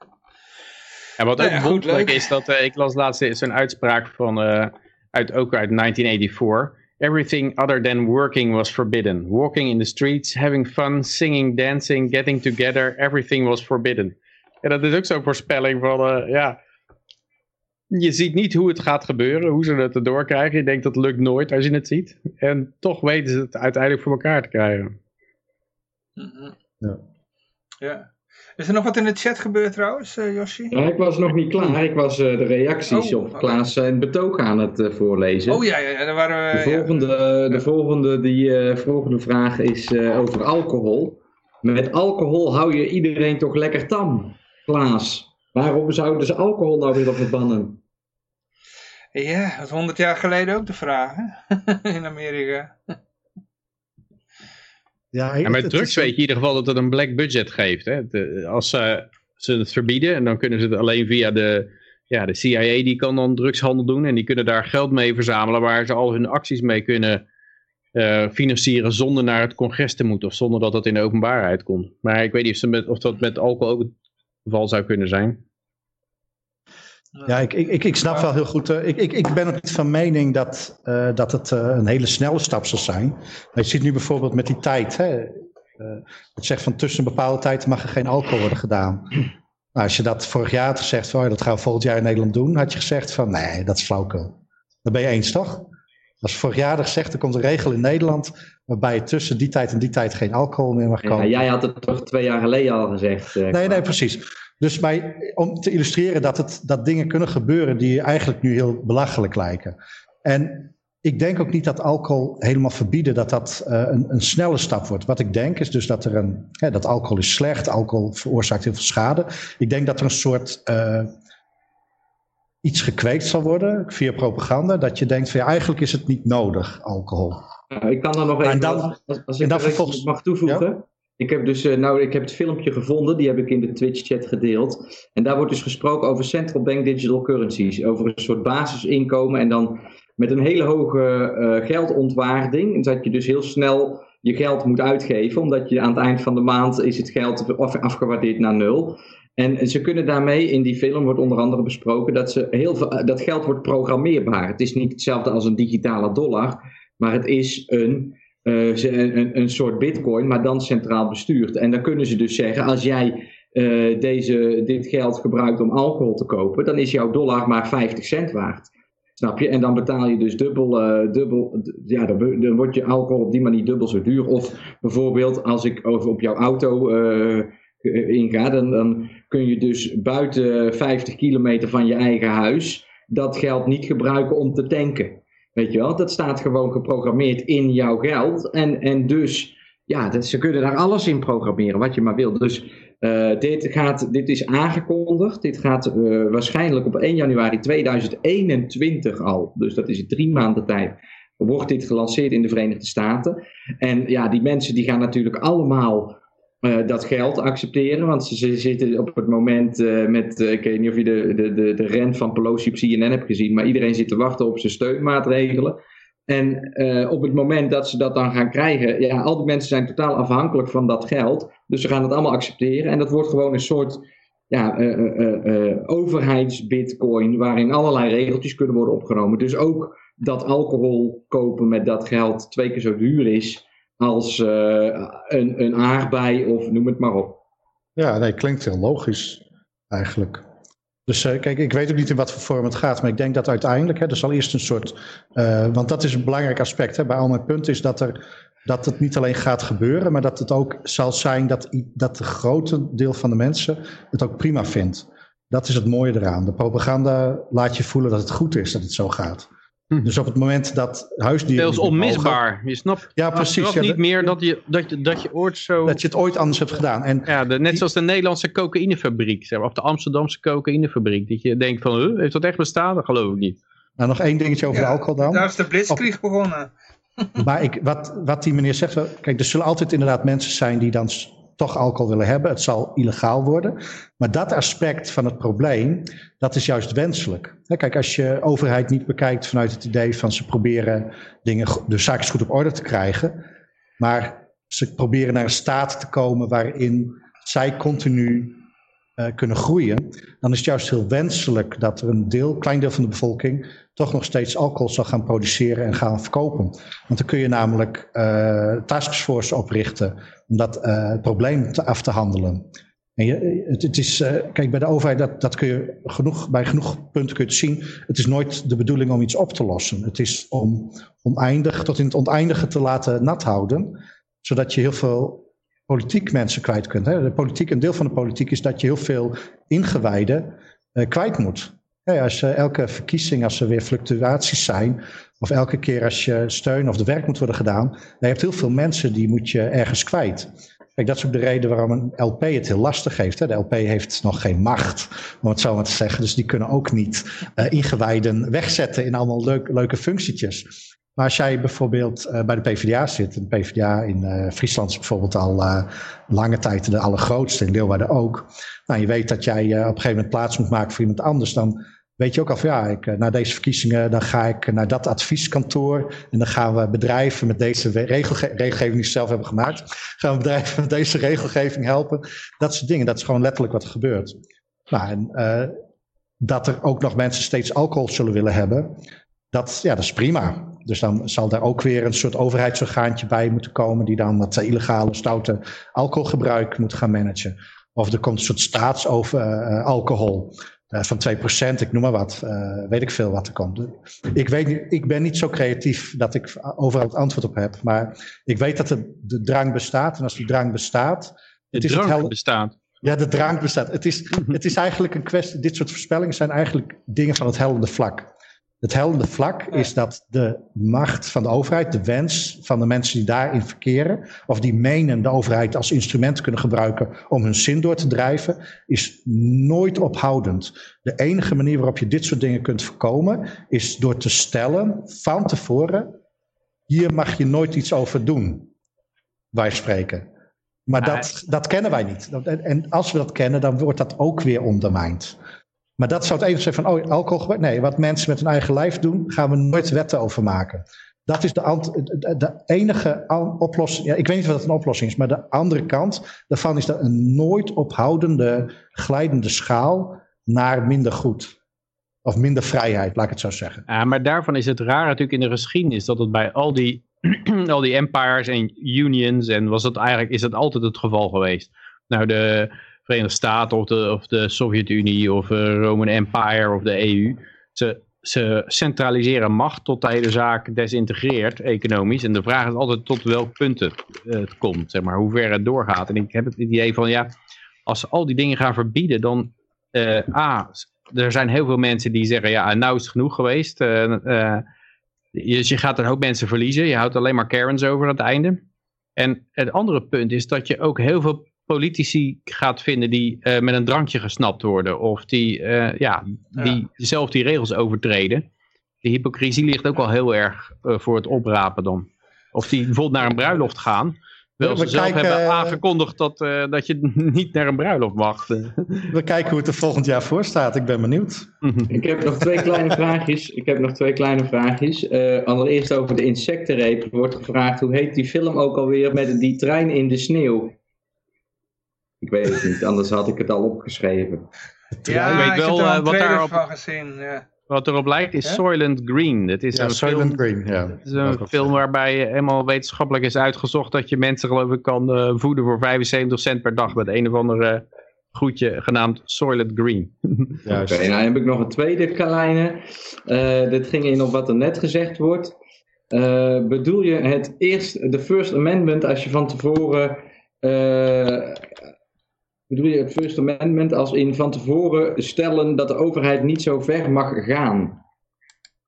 En wat Nou ook ja, goed, leuk. is, dat ik las laatst zo'n uitspraak van, eh, uit, ook uit 1984. Everything other than working was forbidden. Walking in the streets, having fun, singing, dancing, getting together, everything was forbidden. En dat is ook zo'n voorspelling van, eh, ja, je ziet niet hoe het gaat gebeuren, hoe ze het erdoor krijgen. Je denkt dat lukt nooit als je het ziet. En toch weten ze het uiteindelijk voor elkaar te krijgen. Mhm. Ja. ja. Is er nog wat in de chat gebeurd trouwens, eh Yoshi? Ja, ik was nog niet klaar. Ik was eh, de reacties Oh, op. Klaas en betoog aan het eh, voorlezen. Oh ja, ja, ja, daar waren De we... ja. volgende, de volgende, die, eh, volgende vraag is eh, over alcohol. Met alcohol hou je iedereen toch lekker tam, Klaas. Waarom zouden ze alcohol nou willen verbannen? Ja, dat is 100 jaar geleden ook de vraag, hè? *laughs* in Amerika. Ja, met drugs is- weet je in ieder geval dat het een black budget geeft. Hè? De- als ze, ze het verbieden, en dan kunnen ze het alleen via de, ja, de CIA, die kan dan drugshandel doen. En die kunnen daar geld mee verzamelen waar ze al hun acties mee kunnen eh, financieren zonder naar het congres te moeten. Of zonder dat dat in de openbaarheid komt. Maar ik weet niet of, ze met, of dat met alcohol ook geval zou kunnen zijn. Ja, ik, ik, ik, snap wel heel goed. eh, ik, ik, ik ben ook niet van mening dat, eh, dat het eh, een hele snelle stap zal zijn. Maar je ziet nu bijvoorbeeld met die tijd. Hè, het zegt van tussen een bepaalde tijd mag er geen alcohol worden gedaan. Als je dat vorig jaar had gezegd, van, oh, dat gaan we volgend jaar in Nederland doen, had je gezegd van nee, dat is flauwkul. Dan ben je eens toch? Als vorig jaar had gezegd, er komt een regel in Nederland waarbij je tussen die tijd en die tijd geen alcohol meer mag Ja, komen. jij had het toch twee jaar geleden al gezegd. eh, Nee, nee, precies. Dus om te illustreren dat, het, dat dingen kunnen gebeuren die eigenlijk nu heel belachelijk lijken. En ik denk ook niet dat alcohol helemaal verbieden, dat dat eh, een, een snelle stap wordt. Wat ik denk is dus dat er een, hè, dat alcohol is slecht, alcohol veroorzaakt heel veel schade. Ik denk dat er een soort eh, iets gekweekt zal worden via propaganda, dat je denkt van ja, eigenlijk is het niet nodig, alcohol. Nou, ik kan er nog En even, dan- als, ik dan even vervolgens- mag toevoegen. Ik heb dus, eh, nou, ik heb het filmpje gevonden, die heb ik in de Twitch-chat gedeeld. En daar wordt dus gesproken over central bank digital currencies. Over een soort basisinkomen en dan met een hele hoge eh, geldontwaarding. Dat je dus heel snel je geld moet uitgeven, omdat je aan het eind van de maand is het geld af- afgewaardeerd naar nul. En ze kunnen daarmee, in die film wordt onder andere besproken, dat, ze heel veel, dat geld wordt programmeerbaar. Het is niet hetzelfde als een digitale dollar, maar het is een, eh, een, een, een soort bitcoin, maar dan centraal bestuurd. En dan kunnen ze dus zeggen, als jij eh, deze, dit geld gebruikt om alcohol te kopen, dan is jouw dollar maar 50 cent waard. Snap je? En dan betaal je dus dubbel, eh, dubbel ja, dan, dan wordt je alcohol op die manier dubbel zo duur. Of bijvoorbeeld als ik over op jouw auto inga, dan, dan kun je dus buiten 50 kilometer van je eigen huis dat geld niet gebruiken om te tanken. Weet je wel, dat staat gewoon geprogrammeerd in jouw geld. En, en dus, ja, dat, ze kunnen daar alles in programmeren, wat je maar wil. Dus eh, dit, gaat, dit is aangekondigd. Dit gaat eh, waarschijnlijk op 1 januari 2021 al. Dus dat is drie maanden tijd. Wordt dit gelanceerd in de Verenigde Staten. En ja, die mensen die gaan natuurlijk allemaal eh, dat geld accepteren. Want ze, zitten op het moment eh, met, eh, ik weet niet of je de, de, de, de rent van Pelosi op CNN hebt gezien, maar iedereen zit te wachten op zijn steunmaatregelen. En op het moment dat ze dat dan gaan krijgen, ja, al die mensen zijn totaal afhankelijk van dat geld. Dus ze gaan het allemaal accepteren. En dat wordt gewoon een soort ja, overheidsbitcoin, waarin allerlei regeltjes kunnen worden opgenomen. Dus ook dat alcohol kopen met dat geld twee keer zo duur is als eh, een, een aardbei of noem het maar op. Ja, nee, klinkt heel logisch eigenlijk. Dus eh, kijk, ik weet ook niet in wat voor vorm het gaat, maar ik denk dat uiteindelijk, hè, er zal eerst een soort, eh, want dat is een belangrijk aspect hè, bij al mijn punten, is dat, er, dat het niet alleen gaat gebeuren, maar dat het ook zal zijn dat, dat de grote deel van de mensen het ook prima vindt. Dat is het mooie eraan. De propaganda laat je voelen dat het goed is dat het zo gaat. Hm. Dus op het moment dat huisdieren... Mogen- onmisbaar. Je snapt Ja, precies. Ja, niet meer dat je, dat, je, dat je ooit zo... Dat je het ooit anders hebt gedaan. En Ja, de, net zoals de Nederlandse cocaïnefabriek, zeg maar, of de Amsterdamse cocaïnefabriek. Dat je denkt van, huh, heeft dat echt bestaan? Dat geloof ik niet. nou, nog één dingetje over Ja, de alcohol dan. Daar is de blitzkrieg begonnen. Maar ik, wat, wat die meneer zegt, kijk, er zullen altijd inderdaad mensen zijn die dan toch alcohol willen hebben. Het zal illegaal worden. Maar dat aspect van het probleem, dat is juist wenselijk. Kijk, als je overheid niet bekijkt vanuit het idee van ze proberen dingen, de zaakjes goed op orde te krijgen. Maar ze proberen naar een staat te komen waarin zij continu eh, kunnen groeien. Dan is het juist heel wenselijk dat er een deel, klein deel van de bevolking toch nog steeds alcohol zal gaan produceren en gaan verkopen. Want dan kun je namelijk eh taskforce oprichten om dat eh, probleem af te handelen. En je, het, is, kijk, bij de overheid, dat, dat kun je genoeg, bij genoeg punten kun zien. Het is nooit de bedoeling om iets op te lossen. Het is om oneindig, tot in het oneindige te laten nat houden, zodat je heel veel politiek mensen kwijt kunt. Hè. De politiek, een deel van de politiek is dat je heel veel ingewijden eh, kwijt moet. Als je elke verkiezing, als er weer fluctuaties zijn, of elke keer als je steun of de werk moet worden gedaan, je hebt heel veel mensen die moet je ergens kwijt. Kijk, dat is ook de reden waarom een LP het heel lastig heeft. Hè. De LP heeft nog geen macht, om het zo maar te zeggen. Dus die kunnen ook niet eh, ingewijden wegzetten in allemaal leuk, leuke functietjes. Maar als jij bijvoorbeeld eh, bij de PvdA zit, de PvdA in eh, Friesland is bijvoorbeeld al lange tijd de allergrootste, in Leeuwarden ook. Nou, je weet dat jij op een gegeven moment plaats moet maken voor iemand anders, dan weet je ook al van ja, ik, eh, na deze verkiezingen dan ga ik naar dat advieskantoor en dan gaan we bedrijven met deze regelgeving die ze zelf hebben gemaakt, *laughs* gaan we bedrijven met deze regelgeving helpen. Dat soort dingen, dat is gewoon letterlijk wat er gebeurt. Nou, en eh, dat er ook nog mensen steeds alcohol zullen willen hebben, dat, ja, dat is prima. Dus dan zal daar ook weer een soort overheidsorgaantje bij moeten komen die dan dat illegale stoute alcoholgebruik moet gaan managen. Of er komt een soort staatsover eh, alcohol van 2%, ik noem maar wat. eh, weet ik veel wat er komt. Ik, weet, ik ben niet zo creatief dat ik overal het antwoord op heb. Maar ik weet dat de, de drang bestaat. En als die drang bestaat. De Het is het drank hel- bestaat. ja, de drang bestaat. Het is, *laughs* het is eigenlijk een kwestie. Dit soort voorspellingen zijn eigenlijk dingen van het hellende vlak. Het hellende vlak is dat de macht van de overheid, de wens van de mensen die daarin verkeren, of die menen de overheid als instrument kunnen gebruiken om hun zin door te drijven, is nooit ophoudend. De enige manier waarop je dit soort dingen kunt voorkomen, is door te stellen van tevoren: hier mag je nooit iets over doen. Wij spreken. Maar dat, dat kennen wij niet. En als we dat kennen, dan wordt dat ook weer ondermijnd. Maar dat zou het enige zijn van, oh, alcoholgebruik. Nee, wat mensen met hun eigen lijf doen, gaan we nooit wetten over maken. Dat is de, de, enige oplossing. Ja, ik weet niet wat een oplossing is, maar de andere kant daarvan is dat een nooit ophoudende, glijdende schaal naar minder goed. Of minder vrijheid, laat ik het zo zeggen. Ja, maar daarvan is het raar natuurlijk in de geschiedenis dat het bij al die, *clears throat* al die empires en unions en was het eigenlijk, is dat altijd het geval geweest. Nou, de, Verenigde Staten of de, of de Sovjet-Unie of de Roman Empire of de EU. Ze, centraliseren macht tot de hele zaak desintegreert economisch. En de vraag is altijd tot welk punt het, eh, het komt, zeg maar, hoe ver het doorgaat. En ik heb het idee van, ja, als ze al die dingen gaan verbieden, dan eh, A, er zijn heel veel mensen die zeggen, ja, nou is het genoeg geweest. Eh, eh, je, je gaat een hoop mensen verliezen. Je houdt alleen maar Karens over aan het einde. En het andere punt is dat je ook heel veel politici gaat vinden die eh, met een drankje gesnapt worden. Of die, eh, ja, die zelf die regels overtreden. De hypocrisie ligt ook al heel erg eh, voor het oprapen dan. Of die bijvoorbeeld naar een bruiloft gaan. Terwijl We ze zelf kijken, hebben aangekondigd dat, eh, dat je *laughs* niet naar een bruiloft mag. We kijken hoe het er volgend jaar voor staat. Ik ben benieuwd. Ik heb nog twee kleine vraagjes. Ik heb nog twee kleine vraagjes. Eh, allereerst over de insectenreep. Er wordt gevraagd hoe heet die film ook alweer met die trein in de sneeuw? Ik weet het niet, anders had ik het al opgeschreven. Ja, Ik weet ik wel, heb er eh, een wat daarop- van gezien. Ja. Wat erop lijkt is Ja? Soylent Green. Dat is Ja, een Soylent film, Green. Ja. het is een film waarbij helemaal wetenschappelijk is uitgezocht dat je mensen geloof ik kan eh, voeden voor 75 cent per dag met een of ander eh, groetje genaamd Soylent Green. *laughs* Oké, nou heb ik nog een tweede kleine. Eh dit ging in op wat er net gezegd wordt. Eh, bedoel je het eerst, de First Amendment, als je van tevoren. eh, bedoel je het First Amendment als in van tevoren stellen dat de overheid niet zo ver mag gaan?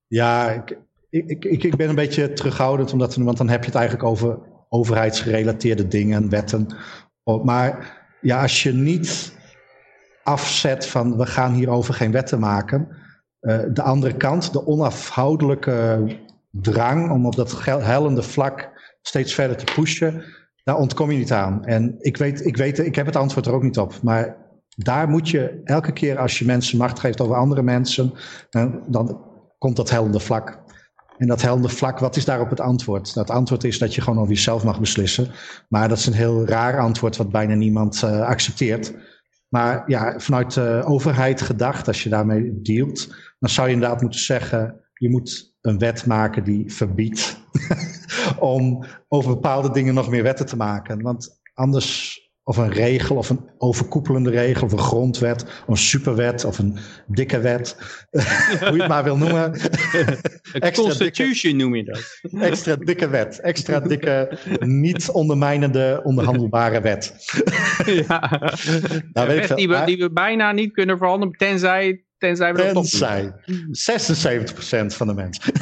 Ja, ik, ik, ik, ik ben een beetje terughoudend, omdat, want dan heb je het eigenlijk over overheidsgerelateerde dingen, wetten. Oh, Maar ja, als je niet afzet van we gaan hierover geen wetten maken. eh, de andere kant, de onafhoudelijke drang om op dat hellende vlak steeds verder te pushen, daar ontkom je niet aan. En ik weet, ik weet, ik heb het antwoord er ook niet op. Maar daar moet je elke keer als je mensen macht geeft over andere mensen, dan, komt dat hellende vlak. En dat hellende vlak, wat is daarop het antwoord? Dat antwoord is dat je gewoon over jezelf mag beslissen. Maar dat is een heel raar antwoord wat bijna niemand eh, accepteert. Maar ja, vanuit de overheid gedacht, als je daarmee dealt, dan zou je inderdaad moeten zeggen, je moet een wet maken die verbiedt *laughs* om over bepaalde dingen nog meer wetten te maken. Want anders, of een regel, of een overkoepelende regel, of een grondwet, of een superwet, of een dikke wet, *laughs* hoe je het maar wil noemen. *laughs* Een constitution noem je dat. Extra dikke wet. Extra dikke, niet ondermijnende, onderhandelbare wet. ja. Nou, Een wet die, we, die we bijna niet kunnen verhandelen, tenzij, tenzij we dat. Tenzij 76% van de mensen.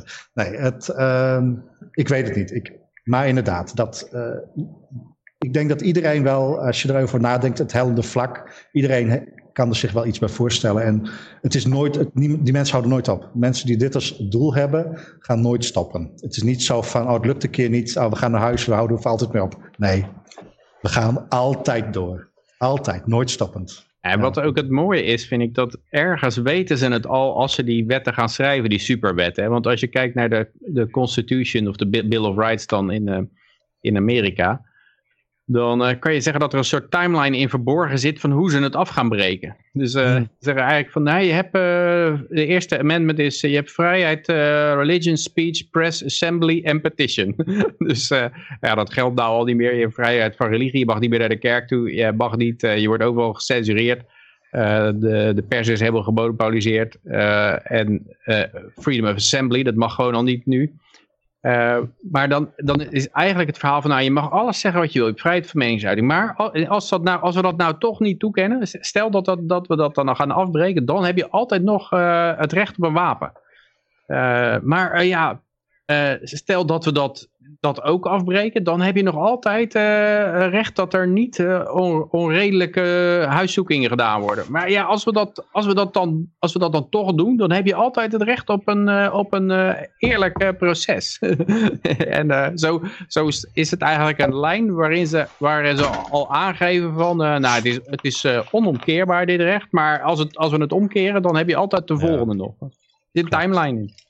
77%. *laughs* Nee, het, ehm, ik weet het niet. Ik, maar inderdaad, dat, eh, ik denk dat iedereen wel, als je erover nadenkt, het hellende vlak, iedereen kan er zich wel iets bij voorstellen. En het is nooit, het, die mensen houden nooit op. Mensen die dit als doel hebben, gaan nooit stoppen. Het is niet zo van, oh het lukt een keer niet, oh, we gaan naar huis, we houden er altijd mee op. Nee, we gaan altijd door. Altijd, nooit stoppend. En wat ook het mooie is, vind ik, dat ergens weten ze het al als ze die wetten gaan schrijven, die superwetten. hè. Want als je kijkt naar de, de Constitution of de Bi- Bill of Rights dan in, eh, in Amerika, dan eh, kan je zeggen dat er een soort timeline in verborgen zit van hoe ze het af gaan breken. Dus Hmm. ze zeggen eigenlijk van, nou, je hebt, eh, de eerste amendment is, je hebt vrijheid, religion, speech, press, assembly en petition. *laughs* dus ja, dat geldt nou al niet meer. Je hebt vrijheid van religie, je mag niet meer naar de kerk toe, je mag niet, je wordt overal gecensureerd. De, de pers is helemaal gemonopoliseerd. en freedom of assembly, dat mag gewoon al niet nu. Eh, maar dan, dan is eigenlijk het verhaal van, nou, je mag alles zeggen wat je wil, vrijheid van meningsuiting. Maar al- als, dat nou, als we dat nou toch niet toekennen, stel dat, dat, we dat dan gaan afbreken, dan heb je altijd nog eh, het recht op een wapen. Eh, maar ja, eh, stel dat we dat, dat ook afbreken, dan heb je nog altijd eh, recht dat er niet eh, on- onredelijke huiszoekingen gedaan worden. Maar ja, als we dat, als we dat, dan, als we dat dan toch doen, dan heb je altijd het recht op een, eh, op een eh, eerlijk eh, proces. *laughs* en eh, zo, zo is, is het eigenlijk een lijn waarin ze, waarin ze al aangeven van, eh, nou, het is, het is eh, onomkeerbaar dit recht, maar als, het, als we het omkeren, dan heb je altijd de volgende nog. Dit timeline in.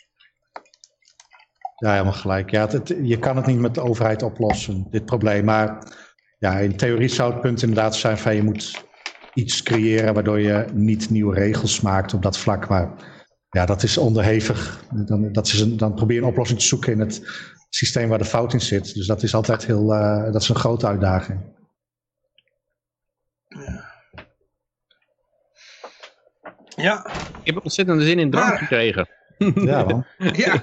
Ja, helemaal gelijk. Ja, het, je kan het niet met de overheid oplossen, dit probleem. Maar ja, in theorie zou het punt inderdaad zijn van je moet iets creëren waardoor je niet nieuwe regels maakt op dat vlak. Maar ja, dat is onderhevig. Dan, dat is een, dan probeer je een oplossing te zoeken in het systeem waar de fout in zit. Dus dat is altijd heel, eh, dat is een grote uitdaging. Ja. Ik heb ontzettend zin in drank gekregen. Ja, *laughs* man. ja.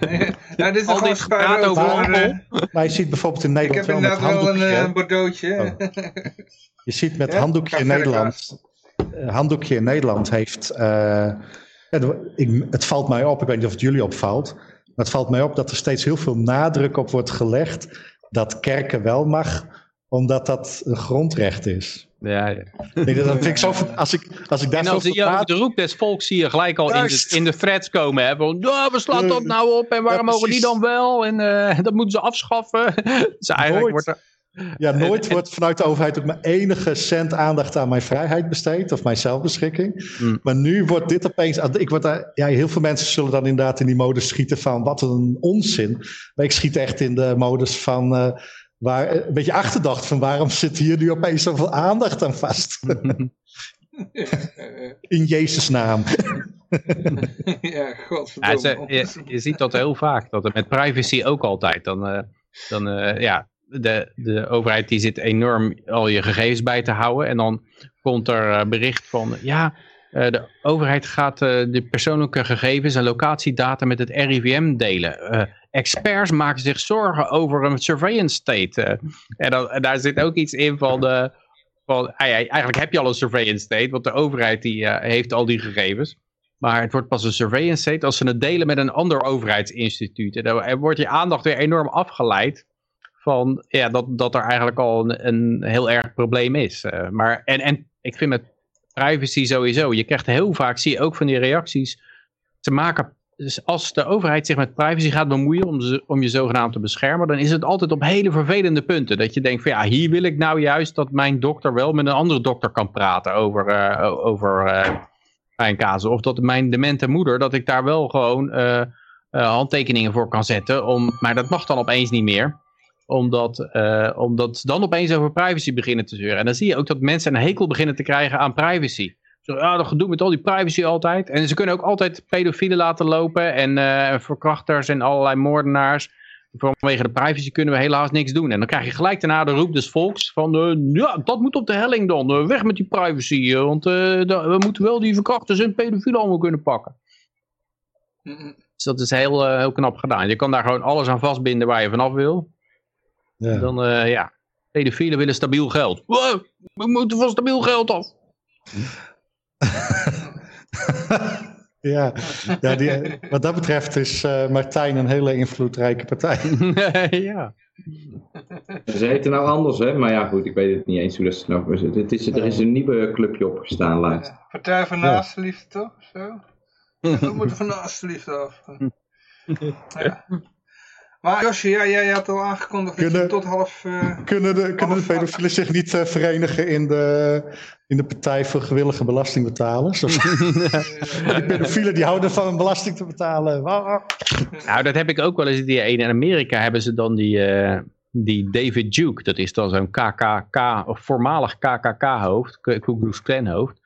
ja *laughs* dit is Al dit gepraat over maar, eh. Maar je ziet bijvoorbeeld in Ik Nederland heb wel met inderdaad wel een eh, bordeauxje. Je ziet met Ja? handdoekje in Nederland. eh, handdoekje in Nederland heeft. eh, het, ik, het valt mij op, ik weet niet of het jullie opvalt. Maar het valt mij op dat er steeds heel veel nadruk op wordt gelegd. dat kerken wel mag, omdat dat een grondrecht is. Ja, ja. Ik dat vind ik zo, als ik, als ik daar En zo als je praat, de roep des volks zie je gelijk al in de, in de threads komen. Hè, van, ja, we slaan dat nou op en waarom ja, mogen die dan wel? En eh, dat moeten ze afschaffen. *laughs* dus eigenlijk Nooit. wordt er... Ja, nooit wordt vanuit de overheid ook maar enige cent aandacht aan mijn vrijheid besteed of mijn zelfbeschikking. Hmm. Maar nu wordt dit opeens. Ik word daar, ja, heel veel mensen zullen dan inderdaad in die modus schieten van wat een onzin. Maar ik schiet echt in de modus van. eh, waar, eh, een beetje achterdacht van waarom zit hier nu opeens zoveel aandacht aan vast? *laughs* in Jezus' naam. ja, Ja, godverdomme. ze- je, je ziet dat heel vaak. Dat het met privacy ook altijd. Dan, eh, dan eh, ja, de, de overheid die zit enorm al je gegevens bij te houden. En dan komt er bericht van, ja, eh, de overheid gaat eh, de persoonlijke gegevens en locatiedata met het RIVM delen. Eh, experts maken zich zorgen over een surveillance state. eh. en, daar zit ook iets in van, de, van ah eigenlijk heb je al een surveillance state, want de overheid die, eh, heeft al die gegevens. Maar het wordt pas een surveillance state als ze het delen met een ander overheidsinstituut. En dan wordt je aandacht weer enorm afgeleid van ja, dat, dat er eigenlijk al een, een heel erg probleem is. Eh, maar, en, en ik vind met privacy sowieso, je krijgt heel vaak, zie je ook van die reacties, ze maken, dus als de overheid zich met privacy gaat bemoeien om, om je zogenaamd te beschermen, dan is het altijd op hele vervelende punten. Dat je denkt van ja, hier wil ik nou juist dat mijn dokter wel met een andere dokter kan praten over, eh, over eh, mijn casus. Of dat mijn demente moeder, dat ik daar wel gewoon eh, eh, handtekeningen voor kan zetten. Om, maar dat mag dan opeens niet meer omdat, eh, omdat ze dan opeens over privacy beginnen te zeuren. En dan zie je ook dat mensen een hekel beginnen te krijgen aan privacy. Zo, ja, dat gedoe met al die privacy altijd. En ze kunnen ook altijd pedofielen laten lopen en eh, verkrachters en allerlei moordenaars. Vanwege de privacy kunnen we helaas niks doen. En dan krijg je gelijk daarna de roep des volks van, eh, ja, dat moet op de helling dan. Eh, weg met die privacy, want we moeten wel die verkrachters en pedofielen allemaal kunnen pakken. Mm, Dus dat is heel, heel knap gedaan. Je kan daar gewoon alles aan vastbinden waar je vanaf wil. Ja. Dan, ja, pedofielen willen stabiel geld. Wow, we moeten van stabiel geld af. *laughs* ja, ja die, wat dat betreft is eh, Martijn een hele invloedrijke partij. *laughs* *laughs* ja. Ze heten nou anders, hè? Maar ja, goed, ik weet het niet eens hoe dat ze nou. Het is, er is een nieuwe clubje opgestaan laatst. Partij van Naaste Liefde, toch? Zo? We moeten van Naaste Liefde af. Ja. Maar Josje, ja, jij had al aangekondigd dat je Kunnen- tot half... eh, Kunnen de, kunnen de pedofielen zich niet eh, verenigen in de, in de Partij voor Gewillige Belastingbetalers? *laughs* *laughs* Die pedofielen die houden van belasting te betalen. Nou, dat heb ik ook wel eens. Die, in Amerika hebben ze dan die, eh, die David Duke. Dat is dan zo'n KKK, of voormalig KKK-hoofd, Ku Klux hoofd.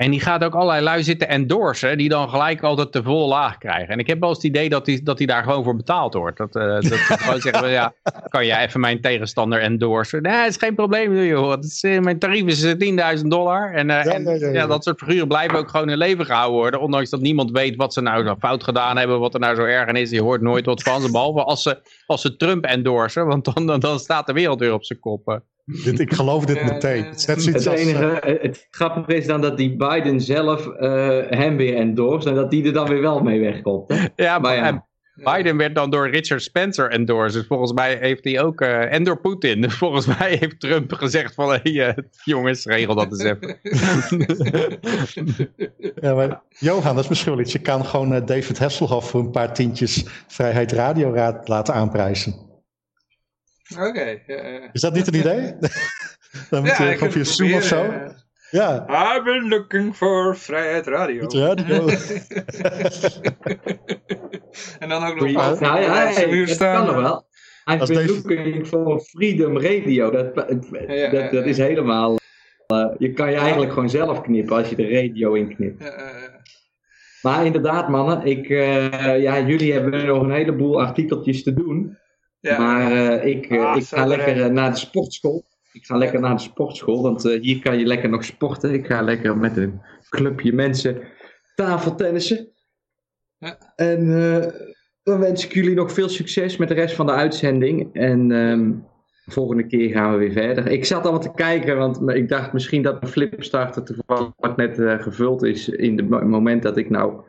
En die gaat ook allerlei lui zitten endorsen, die dan gelijk altijd de volle laag krijgen. En ik heb wel eens het idee dat hij dat die daar gewoon voor betaald wordt. Dat, eh, dat ze gewoon *laughs* zeggen, van, ja, kan jij even mijn tegenstander endorsen? Nee, dat is geen probleem, joh. Het is, eh, mijn tarief is eh, 10.000 dollar. En, eh, Ja, en ja, ja, dat soort figuren blijven ook gewoon in leven gehouden worden. Ondanks dat niemand weet wat ze nou fout gedaan hebben, wat er nou zo erg aan is. Je hoort nooit wat van ze, behalve als ze, als ze Trump endorsen. Want dan, dan, dan staat de wereld weer op zijn kop. Dit, ik geloof dit meteen. Het Het als... enige, eh, eh, het grappige is dan dat die Biden zelf eh, hem weer endorst en dat die er dan weer wel mee wegkomt. Hè? Ja, Maar ja. en Biden werd dan door Richard Spencer endorsed. Dus volgens mij heeft hij ook, eh, en door Poetin. Dus volgens *laughs* mij heeft Trump gezegd van, hey, jongens, regel dat eens even. *laughs* ja, maar, Johan, dat is misschien wel iets. Je kan gewoon David Hasselhoff voor een paar tientjes Vrijheid Radio raad- laten aanprijzen. Oké. Is dat niet een idee? *laughs* Dan moet ja, je gewoon heb via Zoom of zo. Ja, I've been looking for Vrijheid Radio. *laughs* en dan ook nog boven nou op ja, dat kan nog wel. I've been looking for freedom radio. Dat, dat, ja, dat, dat ja. is helemaal... eh, je kan je eigenlijk gewoon zelf knippen als je de radio inknipt. Ja, Maar inderdaad mannen, ik, eh, ja, jullie hebben nog een heleboel artikeltjes te doen. Ja. Maar eh, ik, eh, Ah, ik ga lekker eh, naar de sportschool. Ik ga lekker naar de sportschool, want hier kan je lekker nog sporten. Ik ga lekker met een clubje mensen tafeltennissen. Ja. En dan wens ik jullie nog veel succes met de rest van de uitzending. En ehm, volgende keer gaan we weer verder. Ik zat al wat te kijken, want ik dacht misschien dat mijn flipstarter toevallig net gevuld is in het mo- moment dat ik nou...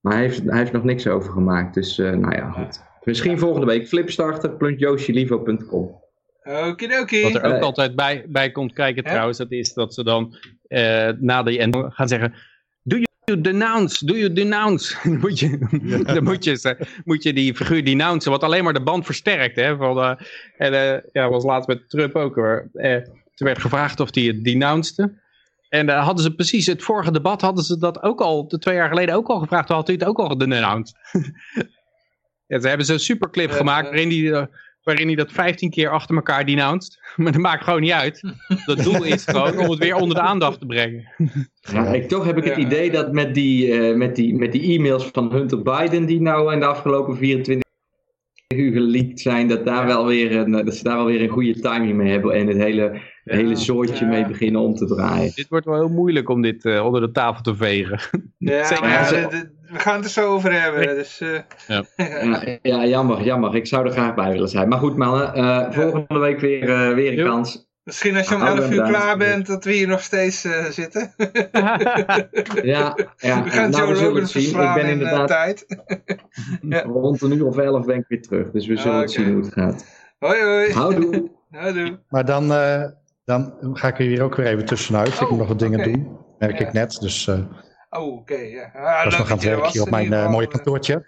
Maar hij heeft, hij heeft nog niks over gemaakt, dus nou ja, goed. Misschien volgende week flipstarter.josjelivo.com Okidoki. Wat er ook Eh, altijd bij, bij komt kijken Hè? trouwens, dat is dat ze dan eh, na de end gaan zeggen... Do you denounce? Do you denounce? *laughs* dan moet je, *laughs* dan moet je, ze- moet je die figuur denouncen, wat alleen maar de band versterkt. Hè, van, eh, en eh ja, was laatst met Trump ook hoor. Eh, er werd gevraagd of hij het denounced. En daar hadden ze precies, het vorige debat hadden ze dat ook al, de twee jaar geleden ook al gevraagd. Had hij het ook al denounced? *laughs* ja, ze hebben zo'n superclip Ja, gemaakt ja. waarin hij... eh, waarin hij dat 15 keer achter elkaar denounced. *laughs* Maar dat maakt gewoon niet uit. Het doel is gewoon om het weer onder de aandacht te brengen. *laughs* Ja, ik, toch heb ik het Ja. idee dat met die, eh, met, die, met die e-mails van Hunter Biden, die nou in de afgelopen 24 uur geleakt zijn, dat, daar wel weer een, eh, dat ze daar wel weer een goede timing mee hebben en het hele, hele zoortje Ja. mee beginnen om te draaien. Dit wordt wel heel moeilijk om dit eh, onder de tafel te vegen. Ja, *laughs* Zeker. Ja, Ja, we gaan het er zo over hebben. Dus, eh, *laughs* Ja, ja, jammer, jammer. Ik zou er graag bij willen zijn. Maar goed, mannen, eh, volgende week weer, eh, weer een kans. Misschien als je om Nou, 11 uur klaar bent, dat we hier nog steeds eh, zitten. *laughs* Ja, ja we gaan nou, Joe Rogan het zien. Ik verslaan ben in inderdaad tijd. *laughs* rond een uur of elf ben ik weer terug. Dus we zullen het Oké. zien hoe het gaat. Hoi hoi. Houdoe. Houdoe. Maar dan, eh, dan ga ik er hier ook weer even tussenuit. ik Oh, moet nog wat dingen doen, merk Ja. ik net. Dus eh, Oh, oké. ja. Ah, was leuk nog aan dat het je er werk was, hier op mijn eh, mooie kantoortje.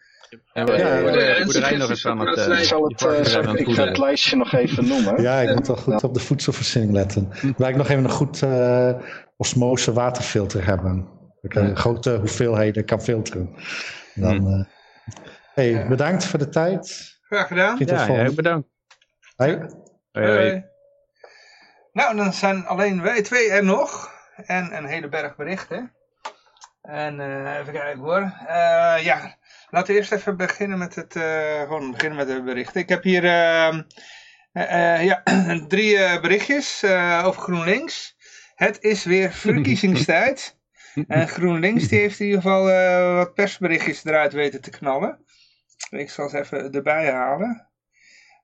En we Ja, de boerderij nog eens aan het... eh, Ik zal het, eh, ik ga het lijstje nog even noemen. Ja, ik moet wel goed op de voedselvoorziening letten. Waar ik nog even een goed eh, osmose waterfilter hebben. Dat ik eh, grote hoeveelheden kan filteren. Dan, eh, hey, Ja. bedankt voor de tijd. Graag gedaan. Ja, ja, bedankt. Hoi. Hoi. Nou, dan zijn alleen wij twee er nog. En een hele berg berichten. En eh, even kijken hoor. Eh, ja, laten we eerst even beginnen met het, eh, gewoon beginnen met de berichten. Ik heb hier ehm, eh, eh, ja, *clears throat* drie berichtjes over GroenLinks. Het is weer verkiezingstijd. En GroenLinks die heeft in ieder geval wat persberichtjes eruit weten te knallen. Ik zal ze even erbij halen.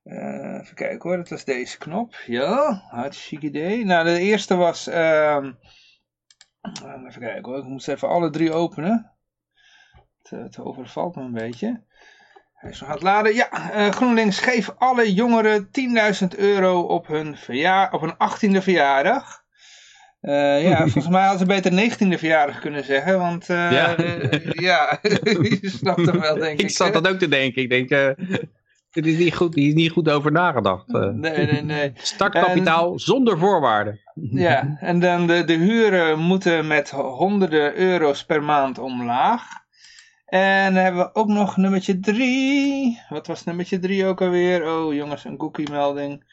Even kijken hoor, dat was deze knop. Ja, hartstikke idee. Nou, de eerste was... ehm, even kijken hoor, ik moet even alle drie openen. Het, het overvalt me een beetje. Hij is nog aan het laden. Ja, eh, GroenLinks geeft alle jongeren 10.000 euro op hun, verjaar, op hun 18e verjaardag. Eh, ja, *laughs* volgens mij hadden ze beter 19e verjaardag kunnen zeggen, want eh, Ja. eh, *laughs* ja, *laughs* je snapt hem wel denk ik. Ik zat dat ook te denken. Ik denk, eh dit is niet goed, hier is niet goed over nagedacht. eh. Nee, nee, nee. *laughs* Startkapitaal zonder voorwaarden. *laughs* Ja, en dan de, de huren moeten met honderden euro's per maand omlaag. En dan hebben we ook nog nummertje 3. Wat was nummertje 3 ook alweer? Oh jongens, een cookie melding.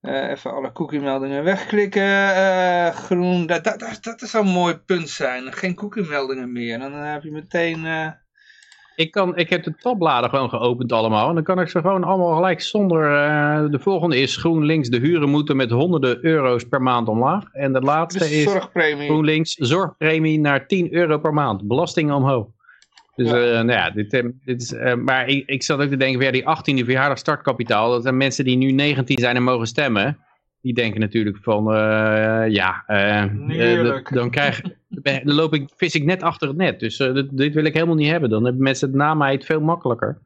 Eh, even alle cookie meldingen wegklikken. Eh, groen, dat, dat, dat, dat zou een mooi punt zijn. Geen cookie meldingen meer. Dan heb je meteen... Ik, kan, ik heb de tabbladen gewoon geopend allemaal. En dan kan ik ze gewoon allemaal gelijk zonder... eh, de volgende is GroenLinks. De huren moeten met honderden euro's per maand omlaag. En de laatste de is zorgpremie. GroenLinks zorgpremie naar 10 euro per maand. Belastingen omhoog. Dus Ja. ja. nou ja, dit, eh, dit is, eh, maar ik, ik zat ook te denken, ja, die 18e verjaardag startkapitaal, dat zijn mensen die nu 19 zijn en mogen stemmen. Die denken natuurlijk van, eh, ja, eh, eh, dan, krijg, dan loop ik, vis ik net achter het net. Dus eh, dit, dit wil ik helemaal niet hebben. Dan hebben mensen het na mij het veel makkelijker.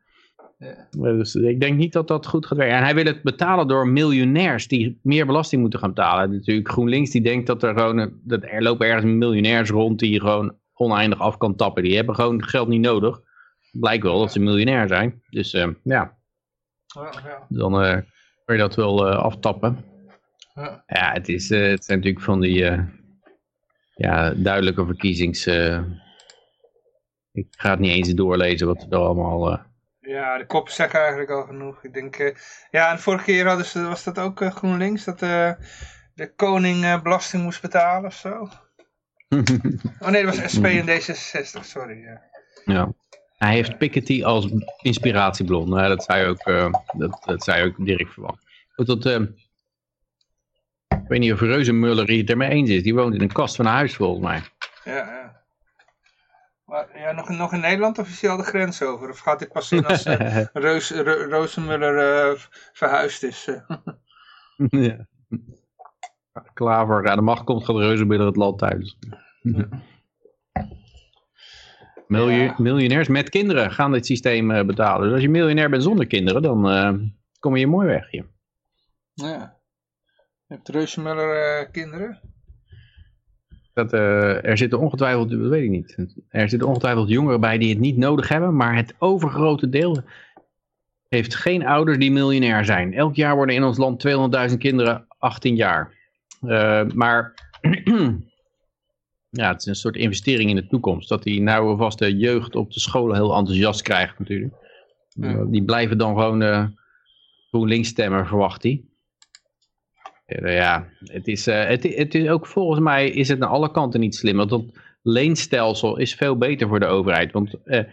Ja. Eh, Dus ik denk niet dat dat goed gaat werken. En hij wil het betalen door miljonairs die meer belasting moeten gaan betalen. Natuurlijk GroenLinks die denkt dat er gewoon, dat er lopen ergens miljonairs rond die gewoon oneindig af kan tappen. Die hebben gewoon geld niet nodig. Blijkt wel dat ze miljonair zijn. Dus eh, ja, Ja, ja, dan eh kun je dat wel aftappen. ja. Ja, het, is, het zijn natuurlijk van die ja, duidelijke verkiezings... eh, ik ga het niet eens doorlezen wat er allemaal... eh, Ja, de koppen zeggen eigenlijk al genoeg. Ik denk, eh, ja, en vorige keer hadden ze, was dat ook GroenLinks, dat de koning belasting moest betalen of zo. *laughs* Oh nee, dat was SP en D66, sorry. Ja. Ja. Hij heeft Piketty als inspiratiebron. Dat zei ook, dat, dat zei ook Dirk Verwacht. Goed, dat, eh, ik weet niet of Reuzenmuller hier het ermee eens is. Die woont in een kast van een huis volgens mij. Ja, ja. Maar, ja, nog, in- nog in Nederland of is hij al de grens over? Of gaat dit pas in als eh *laughs* Reus, eh, verhuisd is? eh? *laughs* ja. Klaver, ja, de macht komt, gaat reuzenbillen het land thuis. Miljoen- Ja. Miljonairs met kinderen gaan dit systeem betalen. Dus als je miljonair bent zonder kinderen, dan kom je mooi weg hier. ja. Heeft Reuzenmuller eh kinderen? Dat, eh, er zitten ongetwijfeld, dat weet ik niet. Er zitten ongetwijfeld jongeren bij die het niet nodig hebben, maar het overgrote deel heeft geen ouders die miljonair zijn. Elk jaar worden in ons land 200.000 kinderen 18 jaar. Eh, maar *clears throat* ja, het is een soort investering in de toekomst. Dat die nou alvast de jeugd op de scholen heel enthousiast krijgt natuurlijk. Ja. Die blijven dan gewoon eh GroenLinks stemmen, verwacht hij. Eh, Ja, het is, eh, het, het is ook volgens mij is het aan alle kanten niet slim. Want dat leenstelsel is veel beter voor de overheid. Want eh,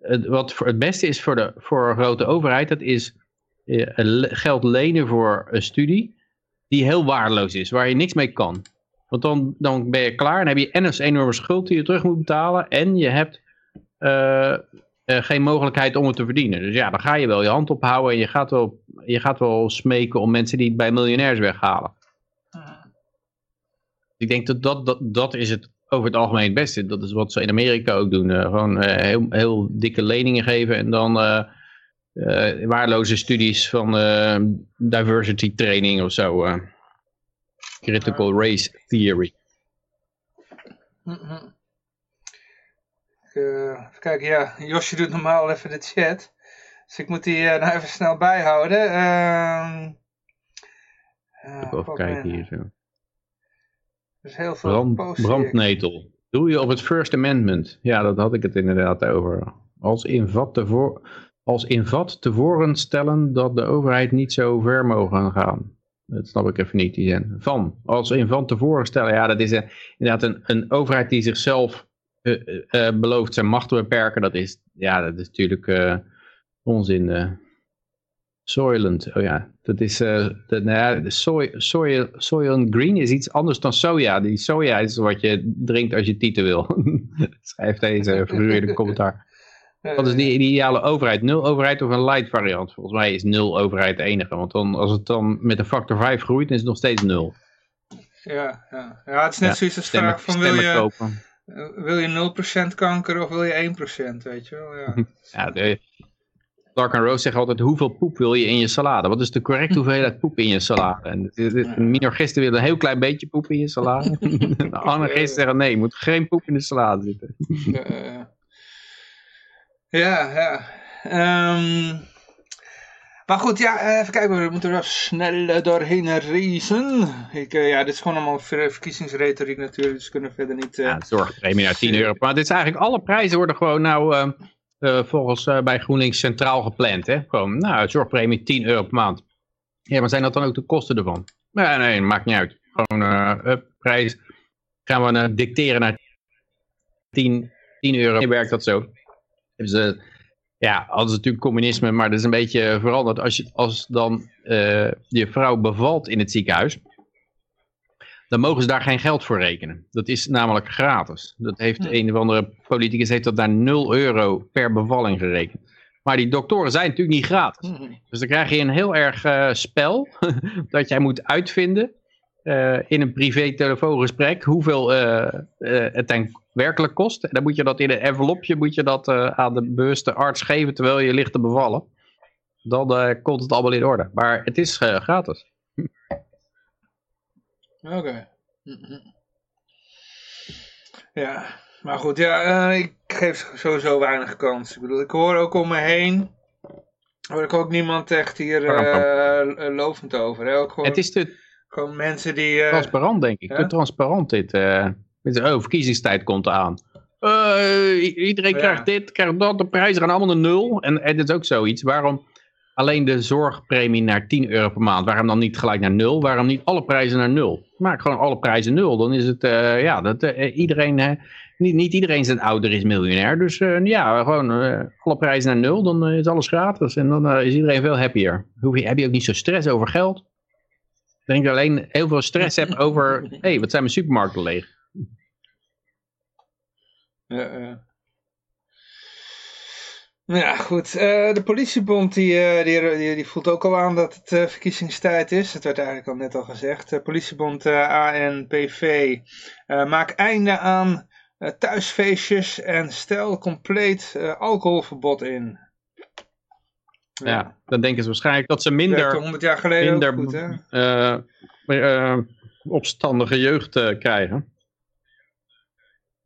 het, wat voor het beste is voor de voor een grote overheid, dat is geld lenen voor een studie die heel waardeloos is, waar je niks mee kan. Want dan, dan ben je klaar en heb je en een enorme schuld die je terug moet betalen en je hebt eh, geen mogelijkheid om het te verdienen. Dus ja, dan ga je wel je hand ophouden en je gaat wel, je gaat wel smeken om mensen die het bij miljonairs weghalen. Ik denk dat dat, dat dat is het over het algemeen het beste. Dat is wat ze in Amerika ook doen. eh, gewoon eh, heel, heel dikke leningen geven en dan waardeloze studies van diversity training of zo. critical race theory. Mhm. Eh, even kijken, ja, *laughs* Josje doet normaal even de chat. Dus ik moet die eh, nou even snel bijhouden. Ehm eh, Even kijken hier zo. Er is heel veel Brand, brandnetel. Doe je op het First Amendment? Ja, dat had ik het inderdaad over. Als in vat tevoren, als in vat tevoren stellen dat de overheid niet zo ver mogen gaan. Dat snap ik even niet, die zin. Van. Als in van tevoren stellen. Ja, dat is een, inderdaad een, een overheid die zichzelf belooft zijn macht te beperken. Dat is, ja, dat is natuurlijk eh, onzin. eh. Soylent, oh ja, dat is, eh de, nou ja, de soy, soy, Soylent Green is iets anders dan soja. Die soja is wat je drinkt als je tieten wil. *laughs* Schrijft deze figuur commentaar. Wat is die, die ideale overheid? Nul overheid of een light variant? Volgens mij is nul overheid de enige. Want dan, als het dan met een factor 5 groeit, dan is het nog steeds nul. Ja, ja. ja, het is net Ja, zoiets als stemmen- vraag van wil je, kopen. Eh, wil je 0% kanker of wil je 1%, weet je wel. Ja. *laughs* Ja, de, Clark en Rose zeggen altijd, hoeveel poep wil je in je salade? Wat is de correcte *laughs* hoeveelheid poep in je salade? En minorgisten willen een heel klein beetje poep in je salade. *laughs* De anarchisten zeggen, nee, je moet geen poep in de salade zitten. Ja, ja. Ehm, maar goed, ja, eh, even kijken, we moeten er wel snel eh, doorheen racen. Ik, eh, ja, dit is gewoon allemaal ver- verkiezingsretoriek natuurlijk, dus we kunnen verder niet... eh, Ja, zorgpremie naar 10 euro. Maar dit is eigenlijk, alle prijzen worden gewoon nou volgens bij GroenLinks centraal gepland. Hè? Gewoon, nou, zorgpremie 10 euro per maand. Ja, maar zijn dat dan ook de kosten ervan? Nee, nee, maakt niet uit. Gewoon, prijs gaan we dicteren naar 10, 10 euro. Werkt dat zo? Hebben ze, ja, hadden ze natuurlijk communisme, maar dat is een beetje veranderd. Als, je, als dan eh, je vrouw bevalt in het ziekenhuis, dan mogen ze daar geen geld voor rekenen. Dat is namelijk gratis. Dat heeft een of andere politicus heeft dat naar 0 euro per bevalling gerekend. Maar die doktoren zijn natuurlijk niet gratis. Dus dan krijg je een heel erg eh, spel *laughs* dat jij moet uitvinden eh, in een privé telefoongesprek hoeveel eh, eh, het dan werkelijk kost. En dan moet je dat in een envelopje moet je dat, aan de bewuste arts geven terwijl je ligt te bevallen. Dan komt het allemaal in orde. Maar het is gratis. Oké. Ja, maar goed, ja, ik geef sowieso weinig kans. Ik bedoel, ik hoor ook om me heen, hoor ik ook niemand echt hier eh, lovend over. Hè? Ook gewoon, Het is te gewoon mensen die... eh, transparant, denk ik. ja? Te transparant dit. eh. Dit is- oh, verkiezingstijd komt eraan. Eh, iedereen Ja. krijgt dit, krijgt dat. De prijzen gaan allemaal naar nul. En, en dat is ook zoiets. Waarom alleen de zorgpremie naar 10 euro per maand? Waarom dan niet gelijk naar nul? Waarom niet alle prijzen naar nul? Maak gewoon alle prijzen nul. Dan is het, eh, ja, dat eh, iedereen... eh, niet, niet iedereen zijn ouder is miljonair. Dus eh, ja, gewoon eh, alle prijzen naar nul. Dan eh, is alles gratis. En dan eh, is iedereen veel happier. Hoef je, heb je ook niet zo stress over geld. Ik denk dat alleen heel veel stress hebt *laughs* over... Hé, hey, wat zijn mijn supermarkten leeg? Ja, ja. Ja, goed. Eh, de politiebond die, eh, die, die, die voelt ook al aan dat het eh, verkiezingstijd is. Het werd eigenlijk al net al gezegd. De politiebond ANPV maakt einde aan thuisfeestjes en stel compleet alcoholverbod in. Ja. dan denken ze waarschijnlijk dat ze minder, 100 jaar geleden minder goed, hè? eh, eh, opstandige jeugd eh, krijgen.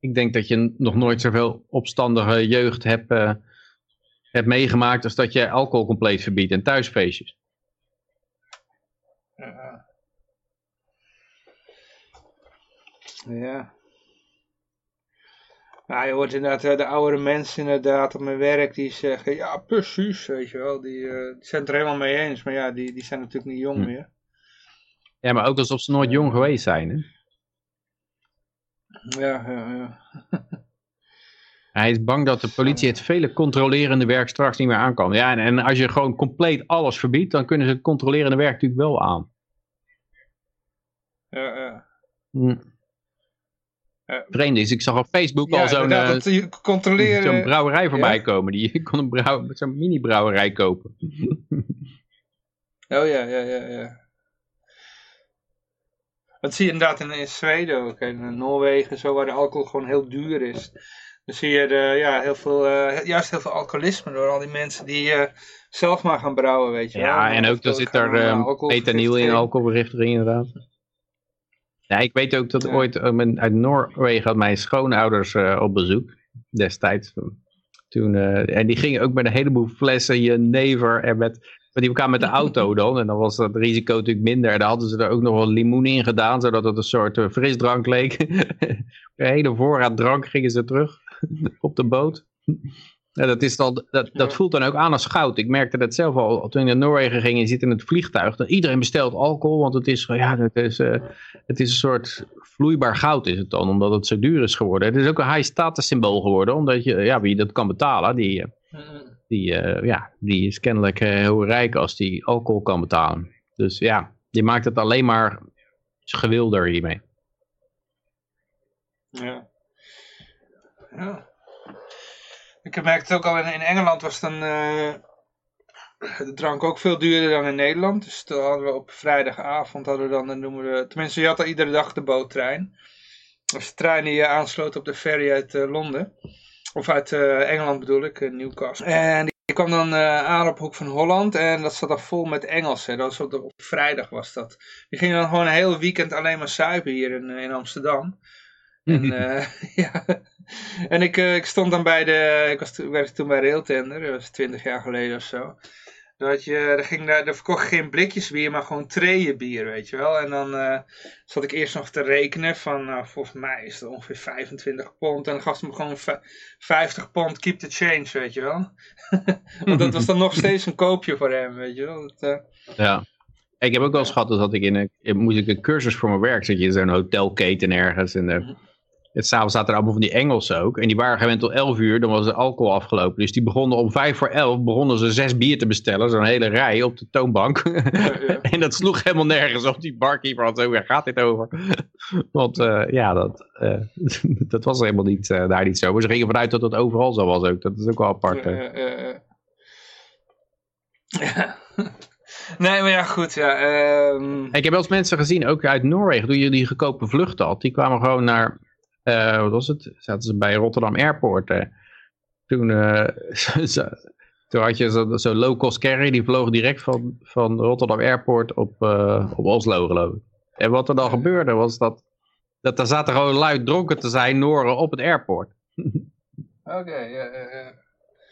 Ik denk dat je nog nooit zoveel opstandige jeugd hebt, hebt meegemaakt als dat je alcohol compleet verbiedt en thuisfeestjes. Ja. Ja. Ja, je hoort inderdaad eh, de oudere mensen inderdaad op mijn werk die zeggen, ja precies, weet je wel, die, eh, die zijn het er helemaal mee eens, maar ja, die, die zijn natuurlijk niet jong Hm. meer. Ja, maar ook alsof ze nooit jong geweest zijn. Hè? Ja, ja, ja. *laughs* Hij is bang dat de politie het vele controlerende werk straks niet meer aan kan. Ja, en, en als je gewoon compleet alles verbiedt, dan kunnen ze het controlerende werk natuurlijk wel aan. ja, ja. Hm. Ja. Vreemd is, ik zag op Facebook Ja, al zo'n eh, controleren... zo'n brouwerij voorbij Ja? komen. Die, *laughs* kon een brouw, zo'n mini-brouwerij kopen. Oh ja, ja, ja, ja. Dat zie je inderdaad in, in Zweden ook. En in Noorwegen, zo waar de alcohol gewoon heel duur is. Dan zie je de, ja, heel veel, eh, juist heel veel alcoholisme door al die mensen die eh, zelf maar gaan brouwen, weet je wel. Ja, en ook dood zit er uh, eh, etanyl in, alcoholvergiftiging inderdaad. Ja, ik weet ook dat ooit eh, uit Noorwegen had mijn schoonouders eh, op bezoek. Destijds. Toen, eh, en die gingen ook met een heleboel flessen jenever en met... Maar die kwamen met de auto *laughs* dan. En dan was dat risico natuurlijk minder. En dan hadden ze er ook nog wel limoen in gedaan. Zodat het een soort frisdrank leek. *laughs* een hele voorraad drank gingen ze terug op de boot. Ja, dat, is dan, dat, dat voelt dan ook aan als goud. Ik merkte dat zelf al toen ik naar Noorwegen ging en je zit in het vliegtuig. Dan iedereen bestelt alcohol, want het is, ja, het is, eh, het is een soort vloeibaar goud is het dan. Omdat het zo duur is geworden. Het is ook een high status symbool geworden. Omdat je, ja, wie dat kan betalen, die, eh, die, eh, ja, die is kennelijk heel rijk als die alcohol kan betalen. Dus ja, je maakt het alleen maar gewilder hiermee. Ja. ja. Ik merk het ook al, in, in Engeland was dan eh, de drank ook veel duurder dan in Nederland. Dus toen hadden we op vrijdagavond, hadden we dan, dan noemen we, tenminste je had al iedere dag de boottrein. Dat was de trein die je aansloot op de ferry uit eh, Londen. Of uit eh, Engeland bedoel ik, Newcastle. En die kwam dan aan op Hoek van Holland en dat zat dan vol met Engelsen. Dat was op, vrijdag was dat. Die gingen dan gewoon een heel weekend alleen maar suipen hier in, in Amsterdam. En, *laughs* *laughs* ja. En ik, eh, ik stond dan bij de, ik, was, toen- werkte toen bij Railtender, dat was twintig jaar geleden of zo. Had je, er, ging, daar er verkocht geen blikjes bier, maar gewoon treeën bier, weet je wel. En dan eh, zat ik eerst nog te rekenen van, nou, volgens mij is het ongeveer 25 pond. En dan gaf ze me gewoon vij- 50 pond, keep the change, weet je wel. *laughs* Want dat was dan nog steeds een koopje voor hem, weet je wel. Dat, eh, Ja. Ik heb ook wel eens gehad, dat ik in een, moest ik een cursus voor mijn werk, zat je in zo'n hotelketen ergens. En Mhm. Het s'avonds zaten er allemaal van die Engelsen ook. En die waren gewend tot 11 uur, dan was de alcohol afgelopen. Dus die begonnen om 5 voor 11, begonnen ze zes bier te bestellen. Zo'n hele rij op de toonbank. ja. *laughs* en dat sloeg helemaal nergens op. Die barkeeper had zo, waar gaat dit over? *laughs* Want eh, ja, dat, eh, *laughs* dat was helemaal niet, eh, daar niet zo. Maar ze gingen vanuit dat het overal zo was ook. Dat is ook wel apart. Ja. Nee, maar ja, goed, ja. ehm, Ik heb wel eens mensen gezien, ook uit Noorwegen, toen je die goedkope vluchten had. Die kwamen gewoon naar, eh, wat was het? Zaten ze bij Rotterdam Airport. eh. *laughs* Toen, had je zo'n zo low-cost carry, die vloog direct van, van Rotterdam Airport op, eh, op Oslo, geloof ik. En wat er dan gebeurde, was dat, dat er zaten gewoon luid dronken te zijn, Noren, op het airport. Oké, ja, ja, ja.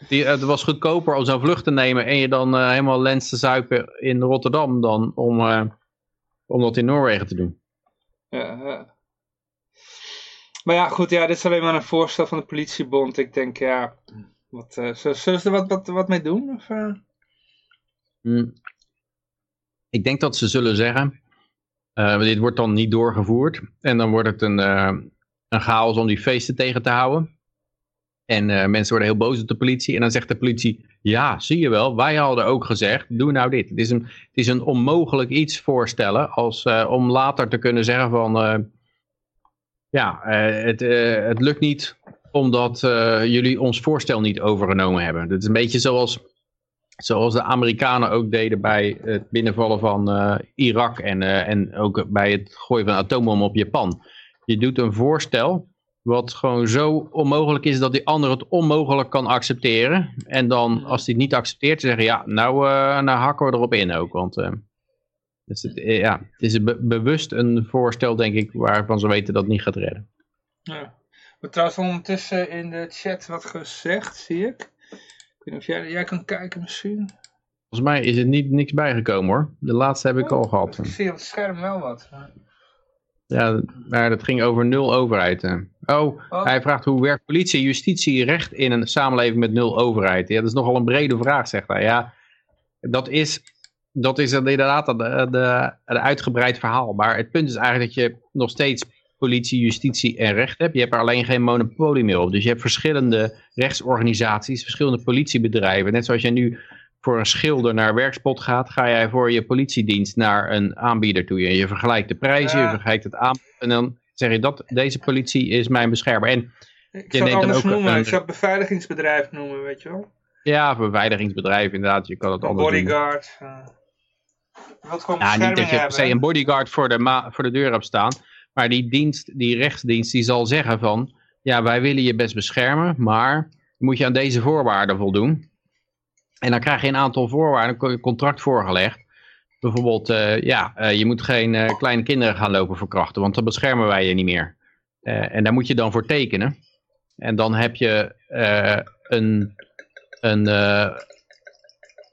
Die, het was goedkoper om zo'n vlucht te nemen en je dan helemaal lens te zuipen in Rotterdam dan om, om dat in Noorwegen te doen. ja, ja. Maar ja, goed, ja, dit is alleen maar een voorstel van de politiebond. Ik denk, ja, wat, eh, zullen ze er wat, wat, wat mee doen? Of, eh? Hmm. Ik denk dat ze zullen zeggen, eh, dit wordt dan niet doorgevoerd en dan wordt het een, een chaos om die feesten tegen te houden. En mensen worden heel boos op de politie en dan zegt de politie, ja, zie je wel, wij hadden ook gezegd, doe nou dit. Het is een, het is een onmogelijk iets voorstellen als, om later te kunnen zeggen van, ja, eh, het, eh, het lukt niet omdat eh, jullie ons voorstel niet overgenomen hebben. Dat is een beetje zoals, zoals de Amerikanen ook deden bij het binnenvallen van Irak en, en ook bij het gooien van atoombom op Japan. Je doet een voorstel wat gewoon zo onmogelijk is dat die ander het onmogelijk kan accepteren. En dan als hij het niet accepteert, zeggen ja, nou, nou hakken we erop in ook. Want dus het, eh, ja, het is be- bewust een voorstel, denk ik, waarvan ze weten dat het niet gaat redden. Ja. Maar trouwens ondertussen in de chat wat gezegd, zie ik. Ik weet niet of jij, jij kan kijken misschien. Volgens mij is er niet, niks bijgekomen hoor. De laatste heb ik al gehad. Ik zie op het scherm wel wat. Ja, maar dat ging over nul overheid. hè. Oh, Oh. hij vraagt hoe werkt politie justitie recht in een samenleving met nul overheid? Ja, dat is nogal een brede vraag, zegt hij. Ja, dat is, dat is inderdaad een, een, een uitgebreid verhaal. Maar het punt is eigenlijk dat je nog steeds politie, justitie en recht hebt. Je hebt er alleen geen monopolie meer op. Dus je hebt verschillende rechtsorganisaties, verschillende politiebedrijven. Net zoals je nu voor een schilder naar werkspot gaat, ga jij voor je politiedienst naar een aanbieder toe. En je vergelijkt de prijzen, je vergelijkt het aanbod en dan zeg je dat deze politie is mijn beschermer. En Ik Je zou het neemt dan anders ook noemen. een- Ik zou het beveiligingsbedrijf noemen, weet je wel. ja, beveiligingsbedrijf inderdaad, je kan het anders bodyguard. eh. Je wilt gewoon Ja, niet dat je per hebben. se een bodyguard voor de, ma- voor de deur hebt staan. Maar die dienst, die rechtsdienst, die zal zeggen van... Ja, wij willen je best beschermen, maar moet je aan deze voorwaarden voldoen. En dan krijg je een aantal voorwaarden, een contract voorgelegd. Bijvoorbeeld, eh, ja, eh, je moet geen eh, kleine kinderen gaan lopen verkrachten, want dan beschermen wij je niet meer. En daar moet je dan voor tekenen. En dan heb je een, een,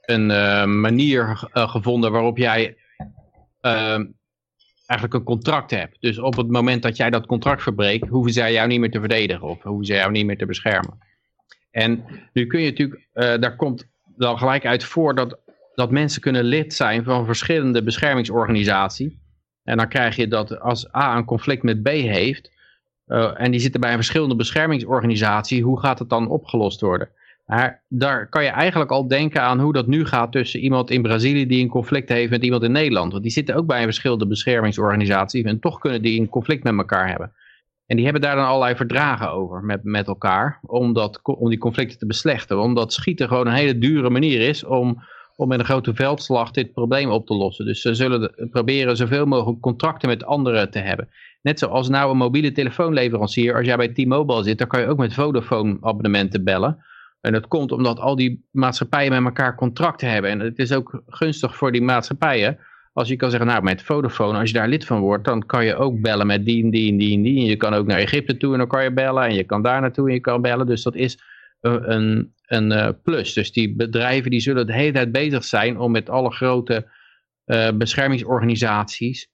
een eh, manier eh, gevonden waarop jij ehm, eigenlijk een contract hebt. Dus op het moment dat jij dat contract verbreekt, hoeven zij jou niet meer te verdedigen of hoeven zij jou niet meer te beschermen. En nu kun je natuurlijk, eh, daar komt dan gelijk uit voor dat, dat mensen kunnen lid zijn van verschillende beschermingsorganisaties. En dan krijg je dat als A een conflict met B heeft, en die zitten bij een verschillende beschermingsorganisatie, hoe gaat het dan opgelost worden? Maar daar kan je eigenlijk al denken aan hoe dat nu gaat tussen iemand in Brazilië die een conflict heeft met iemand in Nederland. Want die zitten ook bij een verschillende beschermingsorganisaties en toch kunnen die een conflict met elkaar hebben. En die hebben daar dan allerlei verdragen over met, met elkaar om, dat, om die conflicten te beslechten. Omdat schieten gewoon een hele dure manier is om, om met een grote veldslag dit probleem op te lossen. Dus ze zullen proberen zoveel mogelijk contracten met anderen te hebben. Net zoals nou een mobiele telefoonleverancier, als jij bij T-Mobile zit, dan kan je ook met Vodafone abonnementen bellen. En dat komt omdat al die maatschappijen met elkaar contracten hebben. En het is ook gunstig voor die maatschappijen. Als je kan zeggen, nou met Vodafone, als je daar lid van wordt, dan kan je ook bellen met die en die en die en die. En je kan ook naar Egypte toe en dan kan je bellen. En je kan daar naartoe en je kan bellen. Dus dat is een, een, een eh, plus. Dus die bedrijven die zullen de hele tijd bezig zijn om met alle grote eh, beschermingsorganisaties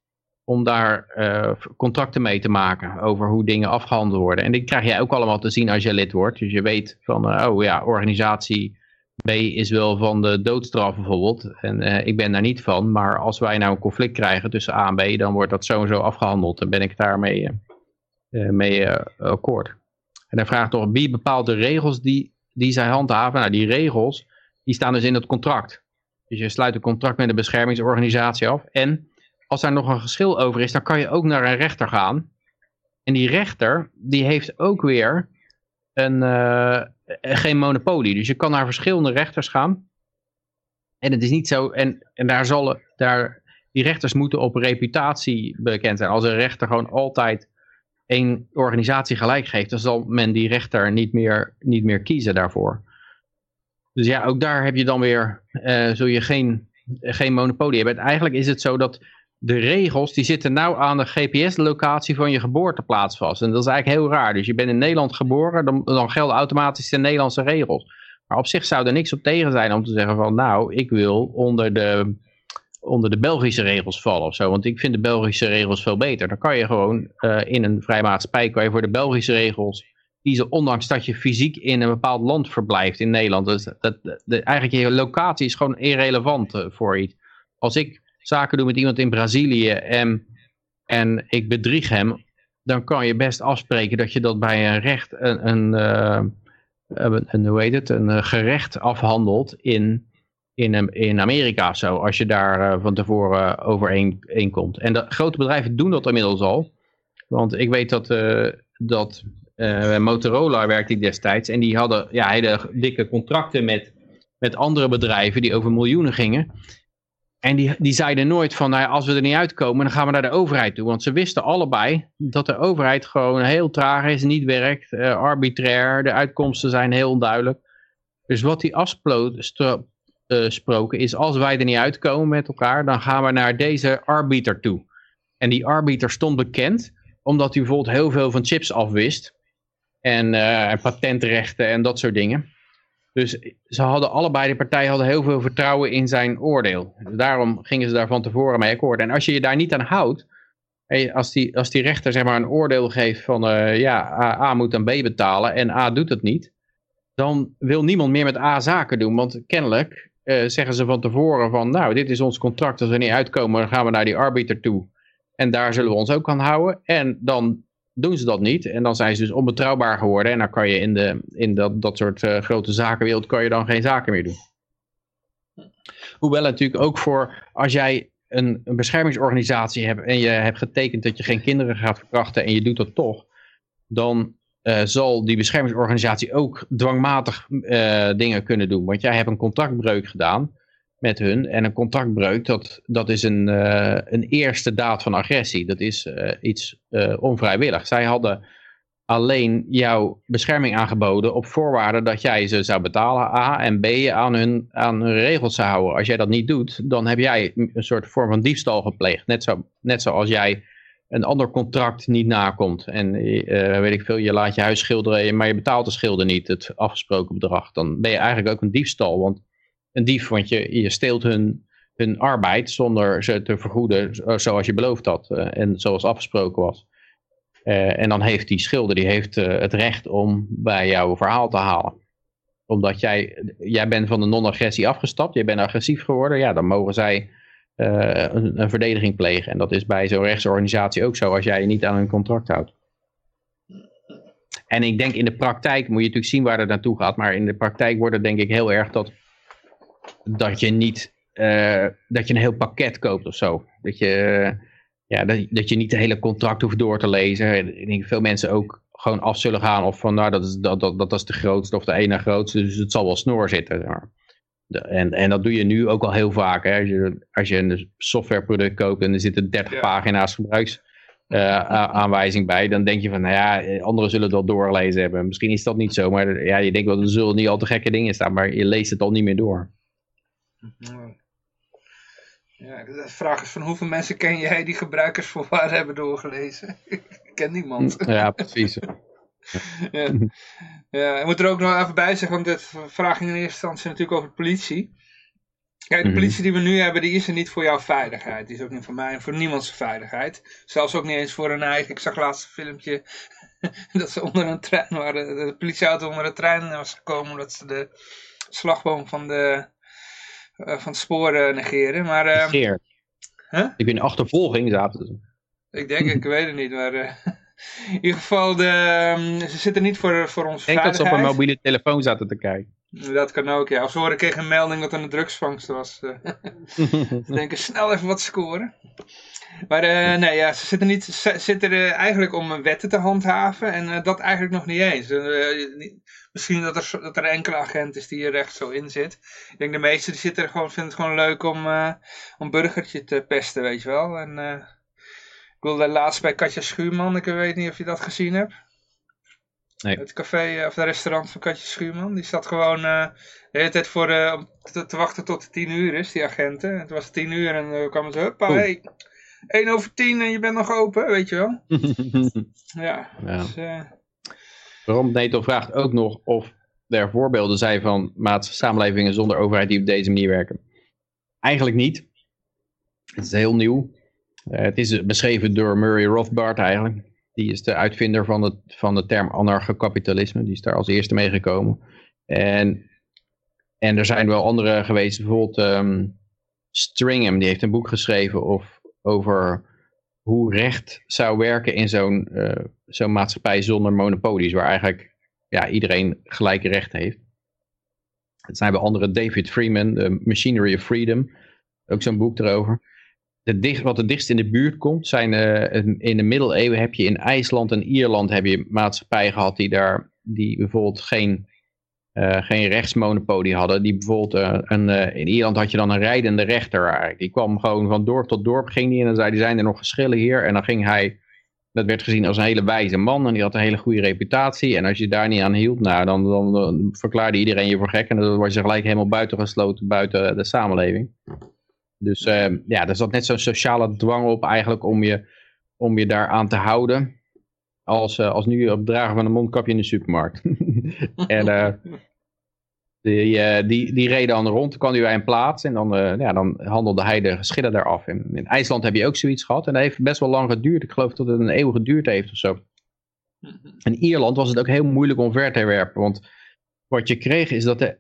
om daar eh, contracten mee te maken over hoe dingen afgehandeld worden. En die krijg jij ook allemaal te zien als je lid wordt. Dus je weet van, eh, oh ja, organisatie B is wel van de doodstraf bijvoorbeeld. En eh, ik ben daar niet van. Maar als wij nou een conflict krijgen tussen A en B, dan wordt dat zo afgehandeld. Dan ben ik daarmee mee akkoord. En hij vraagt nog, wie bepaalt de regels die, die zij handhaven? Nou, die regels, die staan dus in het contract. Dus je sluit een contract met een beschermingsorganisatie af. En als daar nog een geschil over is, dan kan je ook naar een rechter gaan. En die rechter, die heeft ook weer een, eh, geen monopolie. Dus je kan naar verschillende rechters gaan. En het is niet zo, en, en daar zal, daar, die rechters moeten op reputatie bekend zijn. Als een rechter gewoon altijd één organisatie gelijk geeft, dan zal men die rechter niet meer, niet meer kiezen daarvoor. Dus ja, ook daar heb je dan weer, eh, zul je geen, geen monopolie hebben. En eigenlijk is het zo dat de regels, die zitten nou aan de GPS-locatie van je geboorteplaats vast. En dat is eigenlijk heel raar. Dus je bent in Nederland geboren, dan, dan gelden automatisch de Nederlandse regels. Maar op zich zou er niks op tegen zijn om te zeggen van, nou, ik wil onder de, onder de Belgische regels vallen of zo. Want ik vind de Belgische regels veel beter. Dan kan je gewoon eh, in een vrij kan je voor de Belgische regels kiezen, ondanks dat je fysiek in een bepaald land verblijft in Nederland. Dus dat, de, eigenlijk je locatie is gewoon irrelevant eh, voor iets. Als ik zaken doe met iemand in Brazilië en, en ik bedrieg hem, dan kan je best afspreken dat je dat bij een recht, een, een, eh, een, hoe heet het, een eh, gerecht afhandelt in, in, in Amerika of zo, als je daar eh, van tevoren overeenkomt. En de grote bedrijven doen dat inmiddels al, want ik weet dat, dat Motorola werkte ik destijds. En die hadden ja, hele dikke contracten met, met andere bedrijven die over miljoenen gingen. En die, die zeiden nooit van, nou als we er niet uitkomen, dan gaan we naar de overheid toe. Want ze wisten allebei dat de overheid gewoon heel traag is, niet werkt, eh, arbitrair. De uitkomsten zijn heel onduidelijk. Dus wat die afgesproken is, als wij er niet uitkomen met elkaar, dan gaan we naar deze arbiter toe. En die arbiter stond bekend, omdat hij bijvoorbeeld heel veel van chips afwist. En, eh, en patentrechten en dat soort dingen. Dus ze hadden allebei, de partijen hadden heel veel vertrouwen in zijn oordeel. Dus daarom gingen ze daar van tevoren mee akkoord. En als je je daar niet aan houdt, als, die, als die rechter zeg maar een oordeel geeft van eh, ja, A, A moet aan B betalen en A doet het niet, dan wil niemand meer met A zaken doen. Want kennelijk eh, zeggen ze van tevoren van nou dit is ons contract, als we niet uitkomen dan gaan we naar die arbiter toe. En daar zullen we ons ook aan houden. En dan doen ze dat niet. En dan zijn ze dus onbetrouwbaar geworden. En dan kan je in, de, in dat, dat soort eh, grote zakenwereld kan je dan geen zaken meer doen. Hoewel natuurlijk ook voor als jij een, een beschermingsorganisatie hebt en je hebt getekend dat je geen kinderen gaat verkrachten en je doet dat toch, dan eh, zal die beschermingsorganisatie ook dwangmatig eh, dingen kunnen doen. Want jij hebt een contractbreuk gedaan met hun. En een contractbreuk, dat, dat is een, eh, een eerste daad van agressie. Dat is eh, iets uh, onvrijwillig. Zij hadden alleen jouw bescherming aangeboden op voorwaarde dat jij ze zou betalen, A, en B, aan hun, aan hun regels zou houden. Als jij dat niet doet, dan heb jij een soort vorm van diefstal gepleegd. Net, zo, net zoals jij een ander contract niet nakomt. En weet ik veel, je laat je huis schilderen, maar je betaalt de schilder niet, het afgesproken bedrag. Dan ben je eigenlijk ook een diefstal, want een dief, want je, je steelt hun, hun arbeid zonder ze te vergoeden zoals je beloofd had uh, en zoals afgesproken was. Uh, en dan heeft die schilder die heeft, het recht om bij jouw verhaal te halen. Omdat jij, jij bent van de non-agressie afgestapt, jij bent agressief geworden, ja, dan mogen zij een, een, verdediging plegen. En dat is bij zo'n rechtsorganisatie ook zo, als jij je niet aan een contract houdt. En ik denk in de praktijk moet je natuurlijk zien waar het naartoe gaat, maar in de praktijk wordt het denk ik heel erg dat dat je niet uh, dat je een heel pakket koopt of zo. Dat je, ja, dat, dat je niet het hele contract hoeft door te lezen. Ik denk veel mensen ook gewoon af zullen gaan of van nou dat is, dat, dat, dat is de grootste of de ene grootste, dus het zal wel snor zitten. En, en dat doe je nu ook al heel vaak. Hè. Als, je, als je een softwareproduct koopt en er zitten 30 ja. pagina's gebruiks uh, aanwijzing bij, dan denk je van, nou ja, anderen zullen het wel doorgelezen hebben. Misschien is dat niet zo, maar ja, je denkt wel, er zullen niet al te gekke dingen staan, maar je leest het al niet meer door. Ja, de vraag is van hoeveel mensen ken jij die gebruikersvoorwaarden hebben doorgelezen? *laughs* Ik ken niemand. Ja, precies. *laughs* ja. ja, ik moet er ook nog even bij zeggen, want dit vraag in eerste instantie natuurlijk over de politie. Kijk, de politie die we nu hebben, die is er niet voor jouw veiligheid. Die is ook niet voor mij en voor niemands veiligheid. Zelfs ook niet eens voor hun eigen. Ik zag laatst een filmpje *laughs* dat ze onder een trein waren. De politieauto onder een trein was gekomen omdat ze de slagboom van de van het spoor uh, negeren. Maar, Negeer. Huh? Ik ben in achtervolging zaten ze. Ik denk, ik weet het niet, maar in ieder geval, de, um, ze zitten niet voor, voor ons Ik denk dat ze op een mobiele telefoon zaten te kijken. Dat kan ook, ja. Of ze horen kreeg een melding dat er een drugsvangst was. *laughs* ze denken snel even wat scoren. Maar uh, nee, ja, ze zitten, niet, ze zitten er eigenlijk om wetten te handhaven en uh, dat eigenlijk nog niet eens. Uh, misschien dat er, dat er enkele agent is die er echt zo in zit. Ik denk de meesten die zitten er gewoon, vinden het gewoon leuk om, om burgertje te pesten, weet je wel. En ik wilde laatst bij Katja Schuurman, ik weet niet of je dat gezien hebt. Nee. Het café of het restaurant van Katje Schuurman. Die zat gewoon uh, de hele tijd voor, uh, om te, te, wachten tot het tien uur is, die agenten. Het was tien uur en dan uh, kwamen ze, huppa, hé, hey, 1 over 10 en je bent nog open, weet je wel. *laughs* ja. ja. Dus, Neto vraagt ook nog of er voorbeelden zijn van samenlevingen zonder overheid die op deze manier werken. Eigenlijk niet. Het is heel nieuw. het is beschreven door Murray Rothbard eigenlijk. Die is de uitvinder van, het, van de term anarchokapitalisme. Die is daar als eerste mee gekomen. En, en er zijn wel andere geweest. Bijvoorbeeld um, Stringham. Die heeft een boek geschreven of, over hoe recht zou werken in zo'n uh, zo'n maatschappij zonder monopolies. Waar eigenlijk ja, iedereen gelijke rechten heeft. Het zijn bij andere David Freeman. The Machinery of Freedom. Ook zo'n boek erover. de dicht, wat het dichtst in de buurt komt, zijn eh, in de middeleeuwen heb je in IJsland en Ierland heb je maatschappijen gehad die daar, die bijvoorbeeld geen, eh, geen rechtsmonopolie hadden. Die bijvoorbeeld, eh, eh, in Ierland had je dan een rijdende rechter. Die kwam gewoon van dorp tot dorp, ging die en dan zei die zijn er nog geschillen hier. En dan ging hij, dat werd gezien als een hele wijze man en die had een hele goede reputatie. En als je daar niet aan hield, nou, dan, dan, verklaarde iedereen je voor gek en dan was je gelijk helemaal buitengesloten buiten de samenleving. Dus ja, er zat net zo'n sociale dwang op eigenlijk om je, om je daar aan te houden. Als, eh, als nu op het dragen van een mondkapje in de supermarkt. *laughs* en eh, die, eh, die, die reed dan rond, dan kwam hij bij een plaats en dan, ja, dan handelde hij de geschillen daar af. In IJsland heb je ook zoiets gehad en dat heeft best wel lang geduurd. Ik geloof dat het een eeuw geduurd heeft of zo. *laughs* In Ierland was het ook heel moeilijk om ver te werpen, want wat je kreeg is dat de,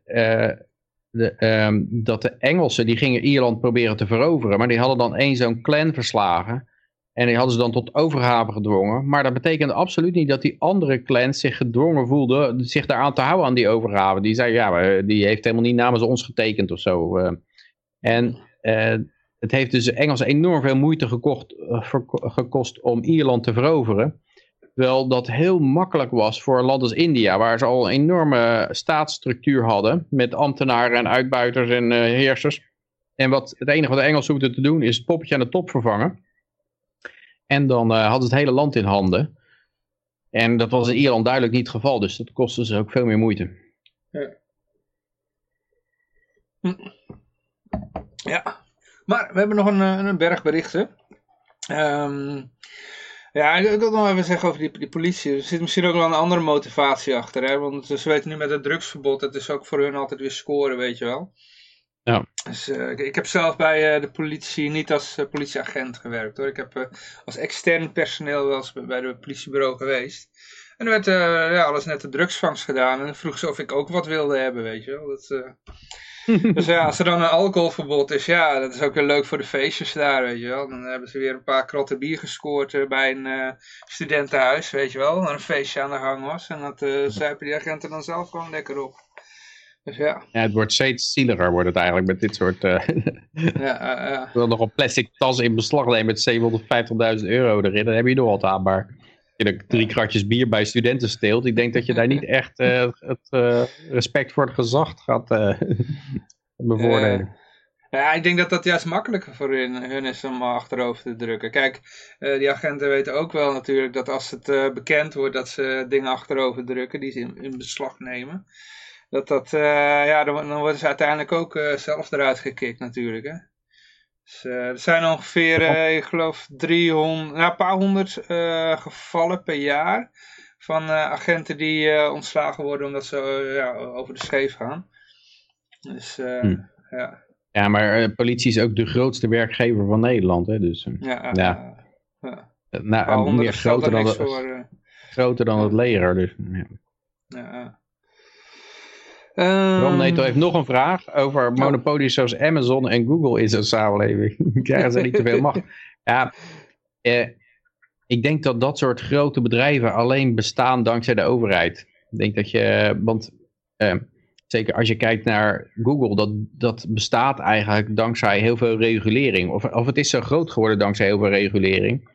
de, ehm, dat de Engelsen, die gingen Ierland proberen te veroveren, maar die hadden dan één zo'n clan verslagen. En die hadden ze dan tot overgave gedwongen. Maar dat betekende absoluut niet dat die andere clans zich gedwongen voelden zich daaraan te houden aan die overgave. Die zei, ja, maar die heeft helemaal niet namens ons getekend of zo. eh. En eh, het heeft dus de Engelsen enorm veel moeite gekocht, eh, gekost om Ierland te veroveren. Terwijl dat heel makkelijk was voor een land als India, waar ze al een enorme staatsstructuur hadden. Met ambtenaren en uitbuiters en eh, heersers. En wat, het enige wat de Engelsen hoefden te doen is het poppetje aan de top vervangen. En dan eh, hadden ze het hele land in handen. En dat was in Ierland duidelijk niet het geval, dus dat kostte ze ook veel meer moeite. Ja, maar we hebben nog een, eh, een berg berichten. Ehm, ja, ik wil nog even zeggen over die, die politie. Er zit misschien ook wel een andere motivatie achter. Hè? Want ze weten nu met het drugsverbod, het is ook voor hun altijd weer scoren, weet je wel. Ja. Dus, eh, ik, ik heb zelf bij eh, de politie niet als eh, politieagent gewerkt hoor. Ik heb als extern personeel wel eens bij- de politiebureau geweest. En er werd ja, alles net de drugsvangst gedaan. En dan vroeg ze of ik ook wat wilde hebben, weet je wel. Dat, *laughs* dus ja, als er dan een alcoholverbod is, ja, dat is ook weer leuk voor de feestjes daar, weet je wel. Dan hebben ze weer een paar kratten bier gescoord bij een studentenhuis, weet je wel. Waar een feestje aan de gang was. En dat zuipen die agenten dan zelf gewoon lekker op. Dus ja, Ja, het wordt steeds zieliger wordt het eigenlijk met dit soort... eh *laughs* ja. Ik wil nog een plastic tas in beslag nemen met 750.000 euro erin. Dan heb je nog wat aanbaar. Als je er drie kratjes bier bij studenten steelt. Ik denk dat je daar niet *laughs* echt eh, het eh, respect voor het gezag gaat *laughs* bevorderen. Ja, ik denk dat dat juist makkelijker voor hun, hun is om achterover te drukken. Kijk, die agenten weten ook wel natuurlijk dat als het bekend wordt dat ze dingen achterover drukken, die ze in, in beslag nemen, dat dat, eh, ja, dan, dan worden ze uiteindelijk ook eh, zelf eruit gekikt natuurlijk, hè. Dus, eh, er zijn ongeveer, ik geloof, 300, nou, een paar honderd gevallen per jaar van agenten die ontslagen worden omdat ze ja, over de scheef gaan. Dus, Hm. ja. Ja, maar politie is ook de grootste werkgever van Nederland. Hè? Dus, Ja, Ja. ja. nou, meer groter er dan, het, voor. groter dan het leger. Dus, ja. Ja. Ehm, Ron Neto heeft nog een vraag over monopolies zoals Amazon en Google in zo'n samenleving. *laughs* Krijgen ze niet te veel macht? Ja, eh, ik denk dat dat soort grote bedrijven alleen bestaan dankzij de overheid. Ik denk dat je, want eh, zeker als je kijkt naar Google, dat, dat bestaat eigenlijk dankzij heel veel regulering. Of, of het is zo groot geworden dankzij heel veel regulering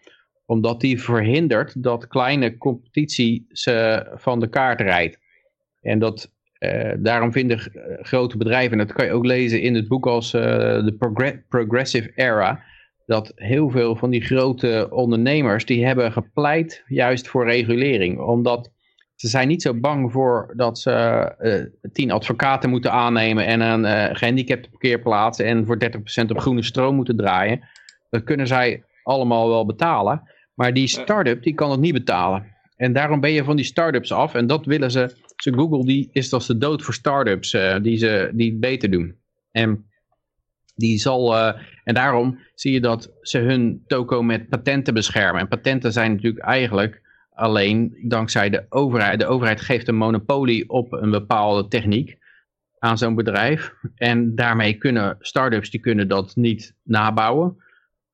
omdat die verhindert dat kleine competitie ze van de kaart rijdt. En dat, eh, daarom vinden eh, grote bedrijven, en dat kan je ook lezen in het boek als eh, de Progre- Progressive Era, dat heel veel van die grote ondernemers, die hebben gepleit juist voor regulering. Omdat ze zijn niet zo bang voor dat ze tien advocaten moeten aannemen en een eh, gehandicapte parkeerplaats en voor 30% op groene stroom moeten draaien. Dat kunnen zij allemaal wel betalen. Maar die start-up die kan het niet betalen. En daarom ben je van die start-ups af. En dat willen ze. Ze Google die is als de dood voor start-ups eh, die, ze, die het beter doen. En die zal. eh, en daarom zie je dat ze hun toko met patenten beschermen. En patenten zijn natuurlijk eigenlijk alleen dankzij de overheid. De overheid geeft een monopolie op een bepaalde techniek aan zo'n bedrijf. En daarmee kunnen start-ups die kunnen dat niet nabouwen.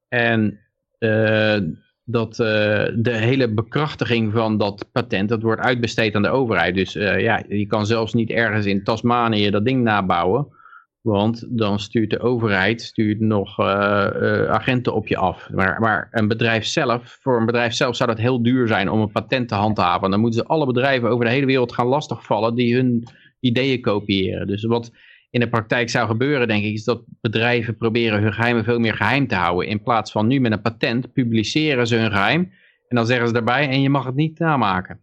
En eh, dat eh, de hele bekrachtiging van dat patent, dat wordt uitbesteed aan de overheid. Dus eh, ja, je kan zelfs niet ergens in Tasmanië dat ding nabouwen. Want dan stuurt de overheid stuurt nog eh, agenten op je af. Maar, maar een bedrijf zelf, voor een bedrijf zelf zou dat heel duur zijn om een patent te handhaven. Dan moeten ze alle bedrijven over de hele wereld gaan lastigvallen die hun ideeën kopiëren. Dus wat in de praktijk zou gebeuren, denk ik, is dat bedrijven proberen hun geheimen veel meer geheim te houden. In plaats van nu met een patent publiceren ze hun geheim. En dan zeggen ze daarbij, en je mag het niet namaken.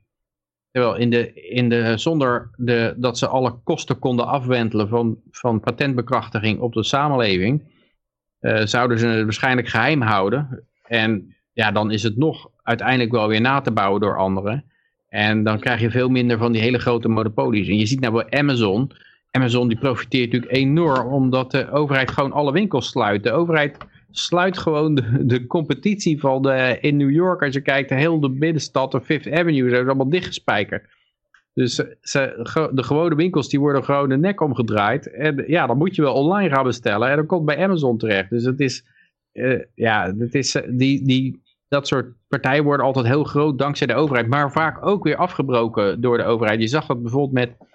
Terwijl in de, in de, zonder de, dat ze alle kosten konden afwentelen van, van patentbekrachtiging op de samenleving, eh, zouden ze het waarschijnlijk geheim houden. En ja, dan is het nog uiteindelijk wel weer na te bouwen door anderen. En dan krijg je veel minder van die hele grote monopolies. En je ziet nou bij Amazon, Amazon die profiteert natuurlijk enorm omdat de overheid gewoon alle winkels sluit. De overheid sluit gewoon de, de competitie van de, in New York. Als je kijkt, de hele binnenstad, de Fifth Avenue, dat is allemaal dichtgespijkerd. Dus ze, ze- de gewone winkels die worden gewoon de nek omgedraaid. En ja, dan moet je wel online gaan bestellen. En dan komt bij Amazon terecht. Dus het is, eh, ja, het is, eh, die, die, dat soort partijen worden altijd heel groot dankzij de overheid. Maar vaak ook weer afgebroken door de overheid. Je zag dat bijvoorbeeld met,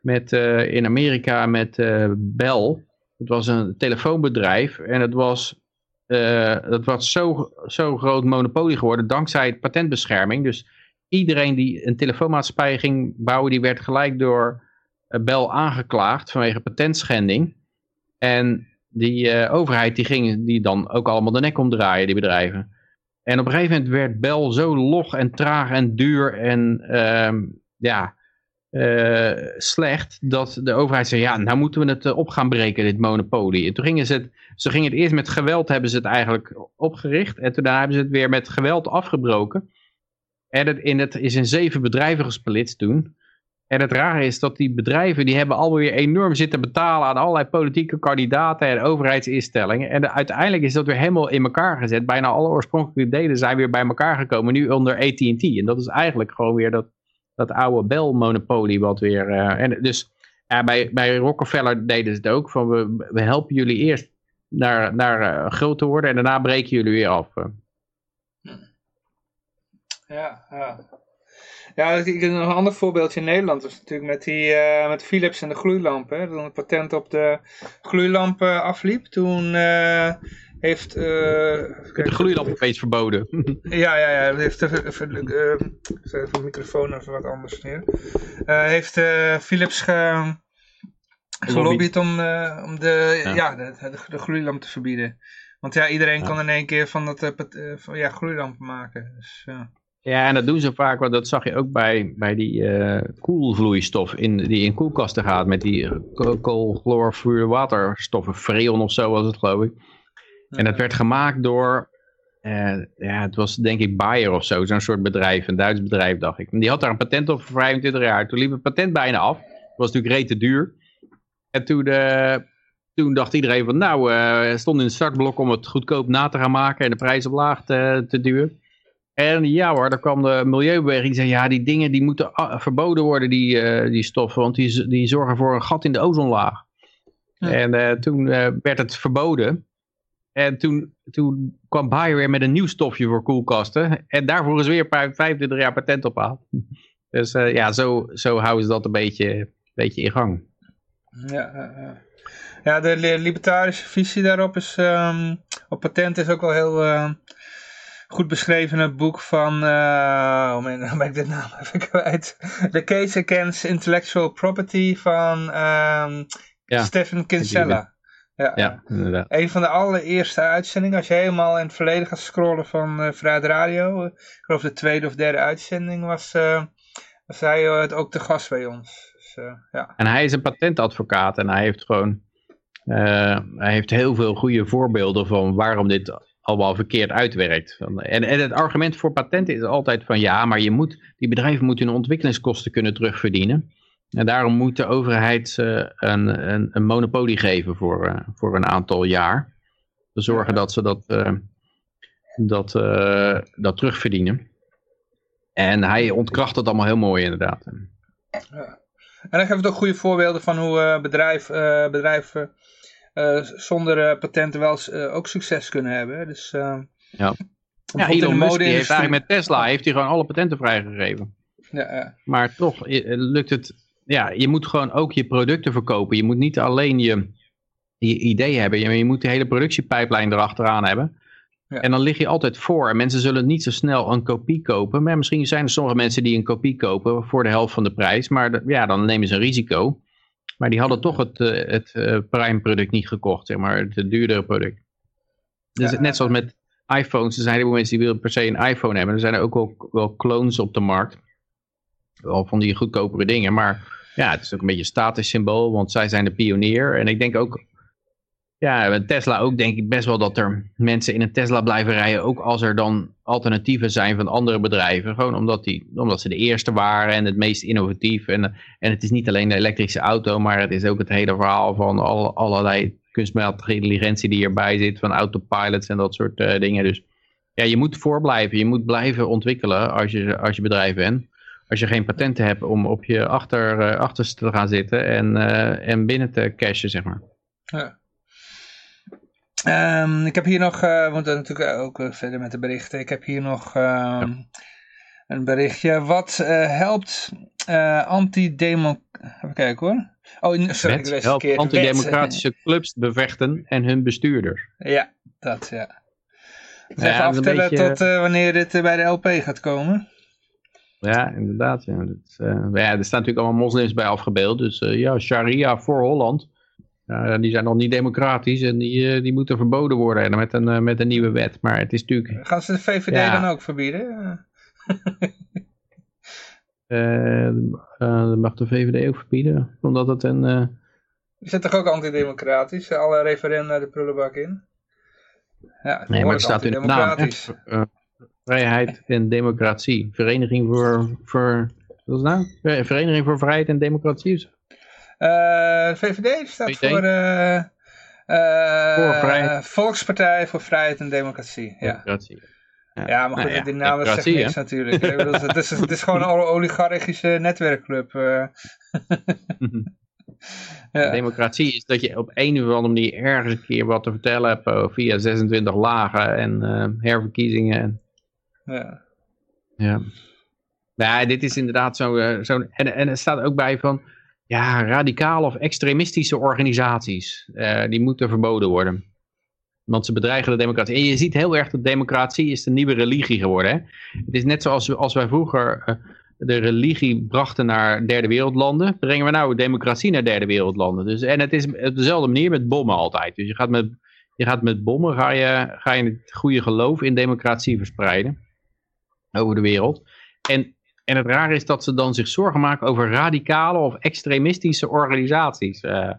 met eh, in Amerika met eh, Bell. Het was een telefoonbedrijf en het was, eh, dat was zo, zo groot monopolie geworden dankzij patentbescherming. Dus iedereen die een telefoonmaatschappij ging bouwen, die werd gelijk door eh, Bell aangeklaagd vanwege patentschending. En die eh, overheid die ging die dan ook allemaal de nek omdraaien, die bedrijven. En op een gegeven moment werd Bell zo log en traag en duur en ehm, ja, eh, slecht dat de overheid zei, ja, nou moeten we het eh, op gaan breken, dit monopolie. En toen gingen ze het, ze gingen het eerst met geweld, hebben ze het eigenlijk opgericht. En toen daarna hebben ze het weer met geweld afgebroken. En het, in het is in zeven bedrijven gesplitst toen. En het rare is dat die bedrijven, die hebben alweer enorm zitten betalen aan allerlei politieke kandidaten en overheidsinstellingen. En de- uiteindelijk is dat weer helemaal in elkaar gezet. Bijna alle oorspronkelijke delen zijn weer bij elkaar gekomen, nu onder AT&T. En dat is eigenlijk gewoon weer dat, dat oude Bell-monopolie wat weer... eh, en dus bij, bij Rockefeller deden ze het ook, van we, we helpen jullie eerst naar, naar eh, groot te worden en daarna breken jullie weer af. eh. Ja, ja. Ja, ik heb een ander voorbeeldje in Nederland. Is natuurlijk met, die, met Philips en de gloeilampen. Toen het patent op de gloeilampen afliep, toen heeft... eh, De gloeilamp opeens verboden. *laughs* Ja, ja, ja. Heeft even, zet de microfoon even wat anders neer. Eh, heeft Philips ge, gelobbyd om, om de, Ja. ja. de, de, de gloeilamp te verbieden. Want ja, iedereen kan in één keer van dat van, ja, gloeilampen maken. Dus, ja. Ja, en dat doen ze vaak, want dat zag je ook bij, bij die eh, koelvloeistof in, die in koelkasten gaat met die ko- koolchloorvuurwaterstoffen, freon of zo was het geloof ik. En dat werd gemaakt door, eh, ja, het was denk ik Bayer of zo, zo'n soort bedrijf, een Duits bedrijf dacht ik. En die had daar een patent op voor 25 jaar. Toen liep het patent bijna af. Het was natuurlijk rete duur. En toen, eh, toen dacht iedereen van, nou, eh stond in het startblok om het goedkoop na te gaan maken en de prijs omlaag te, te duwen. En ja hoor, daar kwam de milieubeweging die zei, ja die dingen die moeten verboden worden, die, die stoffen, want die, die zorgen voor een gat in de ozonlaag. Ja. En toen werd het verboden. En toen, toen kwam Bayer weer met een nieuw stofje voor koelkasten. En daar voeren ze weer vijf- 25 jaar patent op aan. *laughs* Dus eh, ja, zo, zo houden ze dat een beetje, beetje in gang. Ja, ja, de li- libertarische visie daarop is, ehm, op patent is ook wel heel ehm, goed beschreven in het boek van, eh oh man, *laughs* dan ben ik de naam even kwijt. The Case Against Intellectual Property van ehm Ja, Stephen Kinsella. Ja, Ja, inderdaad. Een van de allereerste uitzendingen, als je helemaal in het verleden gaat scrollen van eh Vrijheid Radio, eh, ik geloof de tweede of derde uitzending, was, eh, was hij het ook te gast bij ons. Dus, ja. En hij is een patentadvocaat en hij heeft gewoon, hij heeft heel veel goede voorbeelden van waarom dit allemaal verkeerd uitwerkt. En, en het argument voor patenten is altijd van ja, maar je moet, die bedrijven moeten hun ontwikkelingskosten kunnen terugverdienen. En daarom moet de overheid ze een, een, een monopolie geven voor, eh, voor een aantal jaar. Te zorgen dat ze dat, eh, dat, eh, dat terugverdienen. En hij ontkracht dat allemaal heel mooi inderdaad. En dan geven we ook goede voorbeelden van hoe bedrijf, bedrijven zonder patenten wel ook succes kunnen hebben. Dus, Ja. Ja, Elon Musk die heeft eigenlijk met Tesla heeft hij gewoon alle patenten vrijgegeven. Ja, ja. Maar toch lukt het, ja, je moet gewoon ook je producten verkopen. Je moet niet alleen je, je idee hebben. Je, je moet de hele productiepijplijn erachteraan hebben. Ja. En dan lig je altijd voor. En mensen zullen niet zo snel een kopie kopen. Maar misschien zijn er sommige mensen die een kopie kopen voor de helft van de prijs. Maar de- ja, dan nemen ze een risico. Maar die hadden toch het, eh, het eh, prime product niet gekocht, zeg maar. Het duurdere product. Dus Ja, net zoals met iPhones. Er zijn heel veel mensen die willen per se een iPhone hebben. Er zijn er ook wel, wel clones op de markt. Wel van die goedkopere dingen. Maar ja, het is ook een beetje een statussymbool. Want zij zijn de pionier. En ik denk ook ja, met Tesla ook denk ik best wel dat er mensen in een Tesla blijven rijden. Ook als er dan alternatieven zijn van andere bedrijven. Gewoon omdat, die, omdat ze de eerste waren en het meest innovatief. En, en het is niet alleen de elektrische auto, maar het is ook het hele verhaal van alle, allerlei kunstmatige intelligentie die erbij zit. Van autopilots en dat soort eh, dingen. Dus ja, je moet voorblijven. Je moet blijven ontwikkelen als je, als je bedrijf bent. Als je geen patenten hebt om op je achter, eh, achterste te gaan zitten en, eh, en binnen te cashen, zeg maar. Ja. Ehm, ik heb hier nog, eh, we moeten natuurlijk ook eh, verder met de berichten. Ik heb hier nog ehm, een berichtje. Wat eh, helpt eh antidemo... Even kijken hoor. Oh, sorry, Wet helpt antidemocratische clubs bevechten en hun bestuurders. Ja, dat ja. Dus Ja, even aftellen beetje- tot eh, wanneer dit eh, bij de LP gaat komen. Ja, inderdaad. Ja. Dat, eh, ja, er staan natuurlijk allemaal moslims bij afgebeeld. Dus eh, ja, sharia voor Holland. Ja, die zijn nog niet democratisch en die, eh, die moeten verboden worden en met een, met een nieuwe wet. Maar het is natuurlijk... Gaan ze de VVD Ja. dan ook verbieden? *laughs* dat mag de VVD ook verbieden. Omdat het een... Die zijn toch ook antidemocratisch? Alle referenda de prullenbak in? Ja, nee, maar er staat in de naam. Vrijheid en democratie. Vereniging voor... voor wat is nou? Vereniging voor Vrijheid en Democratie. zo. Eh, VVD staat VVD? voor, Voor vrijheid. Volkspartij voor Vrijheid en Democratie. Ja, Democratie. ja maar goed, Nou ja, die naam zegt niks natuurlijk. Ik bedoel, het, is, het is gewoon een *laughs* oligarchische netwerkclub. *laughs* ja. Democratie is dat je op een of andere manier ergens een keer wat te vertellen hebt via 26 lagen en herverkiezingen. En, Ja. ja. ja, dit is inderdaad zo. eh, zo en, en er staat ook bij van, ja, radicale of extremistische organisaties, eh, die moeten verboden worden. Want ze bedreigen de democratie. En je ziet heel erg dat democratie is de nieuwe religie geworden. Hè? Het is net zoals we- als wij vroeger eh, de religie brachten naar derde wereldlanden, brengen we nou democratie naar derde wereldlanden. Dus, en het is op dezelfde manier met bommen altijd. Dus je gaat met, je gaat met bommen, ga je, ga je het goede geloof in democratie verspreiden over de wereld. En, en het rare is dat ze dan zich zorgen maken over radicale of extremistische organisaties. Eh,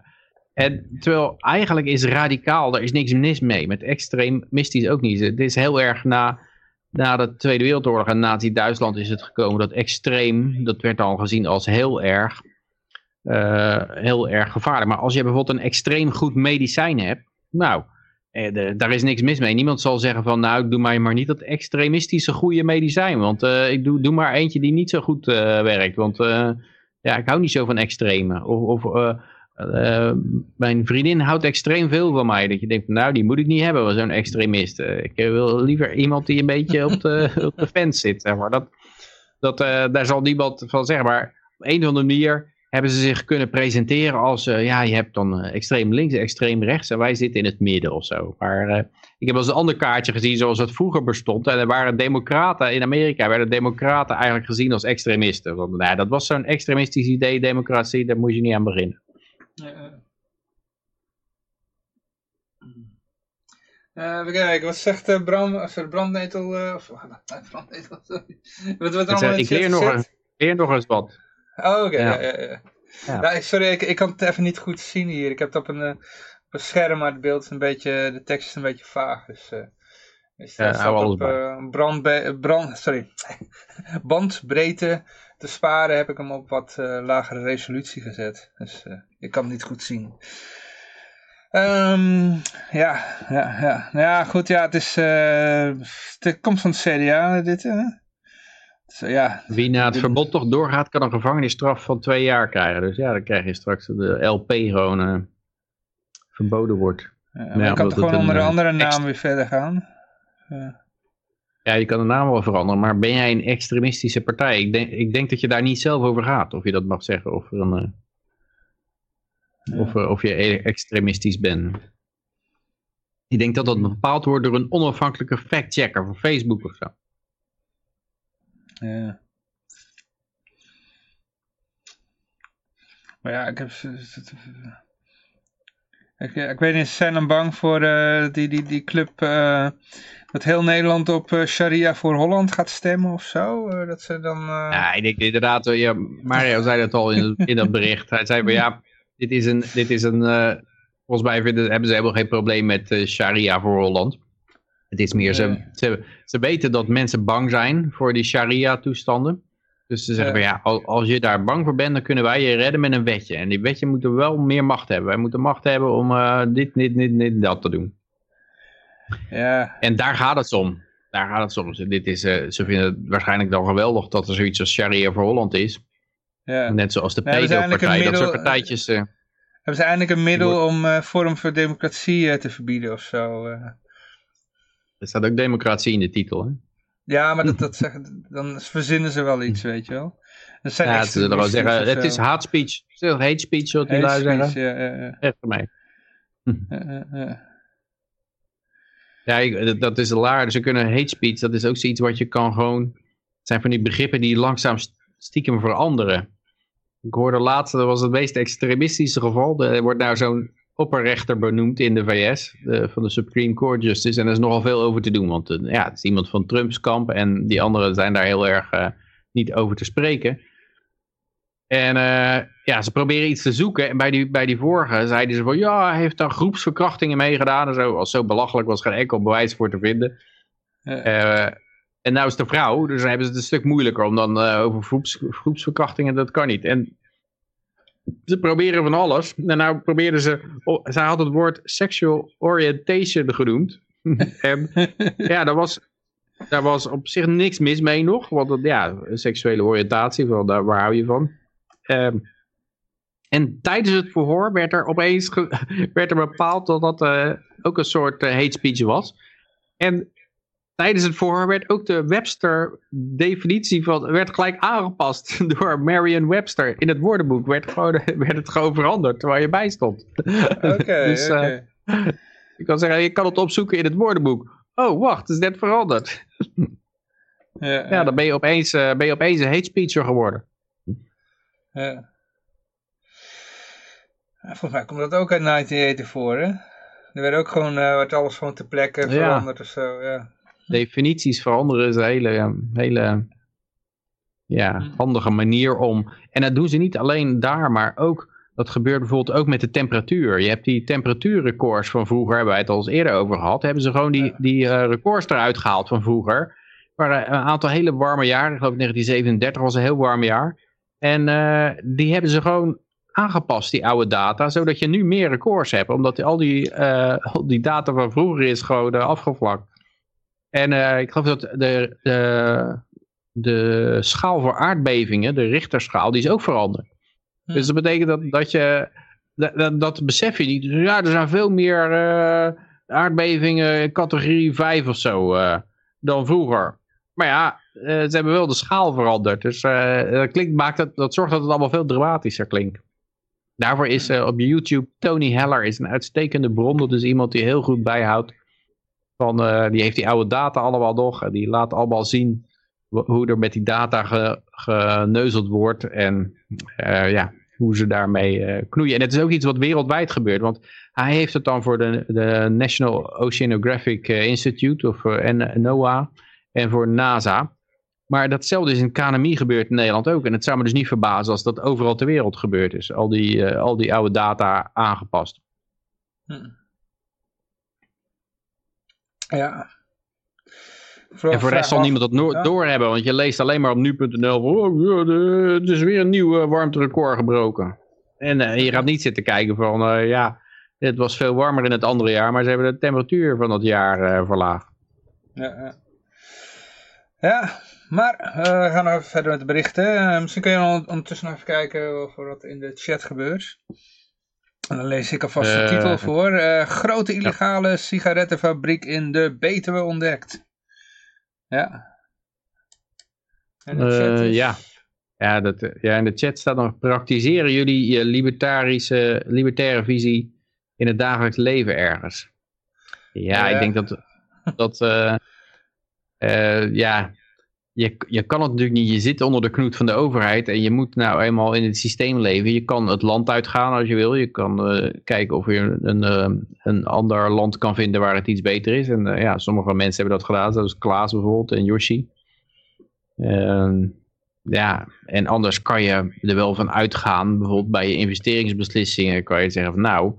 en terwijl eigenlijk is radicaal, daar is niks mis mee. Met extremistisch ook niet. Het is heel erg na, na de Tweede Wereldoorlog en Nazi-Duitsland is het gekomen dat extreem, dat werd al gezien als heel erg, eh, heel erg gevaarlijk. Maar als je bijvoorbeeld een extreem goed medicijn hebt, nou, de- daar is niks mis mee. Niemand zal zeggen van, nou, ik doe mij maar niet dat extremistische goede medicijn. Want eh, ik doe, doe maar eentje die niet zo goed eh, werkt. Want eh, ja, ik hou niet zo van extreme. Of, of eh, eh, mijn vriendin houdt extreem veel van mij. Dat je denkt, nou, die moet ik niet hebben, zo'n extremist. Eh, ik eh, wil liever iemand die een beetje op de, *laughs* op de fence zit. Zeg maar. dat, dat, eh, daar zal niemand van zeggen. Maar op een of andere manier hebben ze zich kunnen presenteren als, eh, ja, je hebt dan eh, extreem links, extreem rechts en wij zitten in het midden of zo. Maar eh, ik heb wel eens een ander kaartje gezien zoals het vroeger bestond. En er waren democraten, in Amerika werden democraten eigenlijk gezien als extremisten. Want nou, dat was zo'n extremistisch idee, democratie, daar moet je niet aan beginnen. Eh, even kijken, wat zegt Bram, als er brandnetel, of, *laughs* brandnetel, sorry. Wat, wat er allemaal ik leer, nog, leer nog eens wat. Oh, oké, ja. Ja. Ja, ja, sorry, ik, ik kan het even niet goed zien hier. Ik heb het op een, eh, op een scherm, maar het beeld is een beetje, de tekst is een beetje vaag. Dus, eh dus Ja, hou staat op eh, brand, sorry, *laughs* bandbreedte te sparen heb ik hem op wat eh, lagere resolutie gezet. Dus eh, ik kan het niet goed zien. Ehm, ja, ja, ja. Nou ja, goed, ja, het is, eh, het komt van het CDA, dit, hè? Ja, Wie na het verbod toch doorgaat, kan een gevangenisstraf van twee jaar krijgen. Dus ja, dan krijg je straks de LP gewoon eh, verboden wordt. ja, maar je kan toch gewoon het onder een, eh, andere naam weer verder gaan? Ja. Ja, je kan de naam wel veranderen, maar ben jij een extremistische partij? Ik denk, ik denk dat je daar niet zelf over gaat, of je dat mag zeggen. Of een, eh, Of, of je e- extremistisch bent. Ik denk dat dat bepaald wordt door een onafhankelijke factchecker van Facebook of zo. Ja. Maar ja, ik heb... Ik, ik weet niet, ze zijn dan bang voor eh, die, die, die club... eh, dat heel Nederland op eh, Sharia voor Holland gaat stemmen of zo? Eh, dat ze dan... eh, Ja, ik denk inderdaad, eh, ja, Mario zei dat al in, in dat bericht. Hij zei van ja, dit is een, dit is een eh, volgens mij vinden, hebben ze helemaal geen probleem met eh, sharia voor Holland. Het is meer, ze, ze, ze weten dat mensen bang zijn voor die sharia toestanden. Dus ze zeggen van ja, al- als je daar bang voor bent, dan kunnen wij je redden met een wetje. En die wetje moeten wel meer macht hebben. Wij moeten macht hebben om eh, dit, dit, dit, dit, dat te doen. ja, En daar gaat het om. Daar gaat het om. Ze- Dit is, eh, ze vinden het waarschijnlijk dan geweldig dat er zoiets als Sharia voor Holland is. ja. Net zoals de Ja, PEDO-partij. Dat soort partijtjes. eh, Hebben ze eindelijk een middel om Forum voor Democratie te verbieden of zo? Er staat ook democratie in de titel. Hè? Ja, maar dat, dat zeggen, dan verzinnen ze wel iets, weet je wel. Dat zijn Ja, ze zullen extremisten zeggen, het is hate speech. Hate speech, wat die speech, zeggen. ja, ja, ja. Echt voor mij. Ja, ja, dat- dat is laar. Ze kunnen hate speech, dat is ook zoiets wat je kan gewoon... Het zijn van die begrippen die langzaam st- stiekem veranderen. Ik hoorde laatst, dat was het meest extremistische geval. Er wordt nou zo'n opperrechter benoemd in de VS, de, van de Supreme Court Justice. En er is nogal veel over te doen, want eh, ja, het is iemand van Trumps kamp en die anderen zijn daar heel erg eh, niet over te spreken. En eh, ja, ze proberen iets te zoeken. En bij die, bij die vorige zeiden ze van ja, hij heeft daar groepsverkrachtingen meegedaan en zo. Als zo belachelijk was geen enkel bewijs voor te vinden. En nou is de vrouw, dus dan hebben ze het een stuk moeilijker om dan over groeps, groepsverkrachtingen, dat kan niet. En ze proberen van alles. En nou probeerden ze, oh, zij had het woord sexual orientation genoemd. *laughs* en ja, daar was, daar was op zich niks mis mee nog. Want ja, seksuele oriëntatie, wel, daar, waar hou je van? Ehm, en tijdens het verhoor werd er opeens *laughs* werd er bepaald dat dat eh, ook een soort eh, hate speech was. En tijdens het verhoor werd ook de Webster-definitie van werd gelijk aangepast *laughs* door Merriam-Webster. In het woordenboek werd, gewoon, *laughs* werd het gewoon veranderd terwijl je bij stond. Oké, *laughs* Dus, eh. Je kan zeggen, je kan het opzoeken in het woordenboek. Oh, wacht, het is net veranderd. Ja, Ja, dan ben je opeens, eh, ben je opeens een hate speecher geworden. ja. Volgens mij komt dat ook uit 1980 voor, hè? Er werd ook gewoon, eh werd alles gewoon ter plekke Ja. veranderd of zo, ja. Definities veranderen is een hele, hele ja, handige manier om. En dat doen ze niet alleen daar, maar ook. Dat gebeurt bijvoorbeeld ook met de temperatuur. Je hebt die temperatuurrecords van vroeger, hebben wij het al eens eerder over gehad. Hebben ze gewoon die, die eh, records eruit gehaald van vroeger. Maar een aantal hele warme jaren, ik geloof 1937 was een heel warm jaar. En eh, die hebben ze gewoon aangepast, die oude data, zodat je nu meer records hebt. Omdat al die, eh, al die data van vroeger is gewoon afgevlakt. En eh, ik geloof dat de, de, de schaal voor aardbevingen, de Richterschaal, die is ook veranderd. Dus dat betekent dat, dat je, dat, dat, dat besef je niet. Dus ja, er zijn veel meer eh, aardbevingen categorie 5 of zo eh, dan vroeger. Maar ja, ze hebben wel de schaal veranderd. Dus dat, klinkt, maakt het, dat zorgt dat het allemaal veel dramatischer klinkt. Daarvoor is op YouTube Tony Heller is een uitstekende bron. Dat is iemand die heel goed bijhoudt. Van, eh, die heeft die oude data allemaal nog. En die laat allemaal zien hoe er met die data ge, geneuzeld wordt. En eh, ja, hoe ze daarmee eh, knoeien. En het is ook iets wat wereldwijd gebeurt. Want hij heeft het dan voor de, de National Oceanographic Institute of NOAA. En voor NASA. Maar datzelfde is in KNMI gebeurd in Nederland ook. En het zou me dus niet verbazen als dat overal ter wereld gebeurd is. Al die, al die oude data aangepast. Hm. Ja. En voor de rest zal niemand dat no- Ja. doorhebben. Want je leest alleen maar op nu.nl. Oh, het is weer een nieuw eh, warmterecord gebroken. En eh, je gaat niet zitten kijken van... eh, ja, het was veel warmer in het andere jaar. Maar ze hebben de temperatuur van dat jaar verlaagd. Ja, ja. ja maar we gaan nog even verder met de berichten. Misschien kun je on- ondertussen nog even kijken of er wat in de chat gebeurt. En dan lees ik alvast de Eh, titel voor. Eh, grote illegale sigarettenfabriek in de Betuwe ontdekt. Ja. En de Eh, ja. Ja, dat, ja, in de chat staat nog, praktiseren jullie je libertarische, libertaire visie in het dagelijks leven ergens? Ja, ik denk dat, dat ja, je, je kan het natuurlijk niet, je zit onder de knoet van de overheid en je moet nou eenmaal in het systeem leven. Je kan het land uitgaan als je wil, je kan eh, kijken of je een, eh, een ander land kan vinden waar het iets beter is. En eh, ja, sommige mensen hebben dat gedaan, zoals Klaas bijvoorbeeld en Yoshi. Ehm, ja, en anders kan je er wel van uitgaan, bijvoorbeeld bij je investeringsbeslissingen kan je zeggen van nou,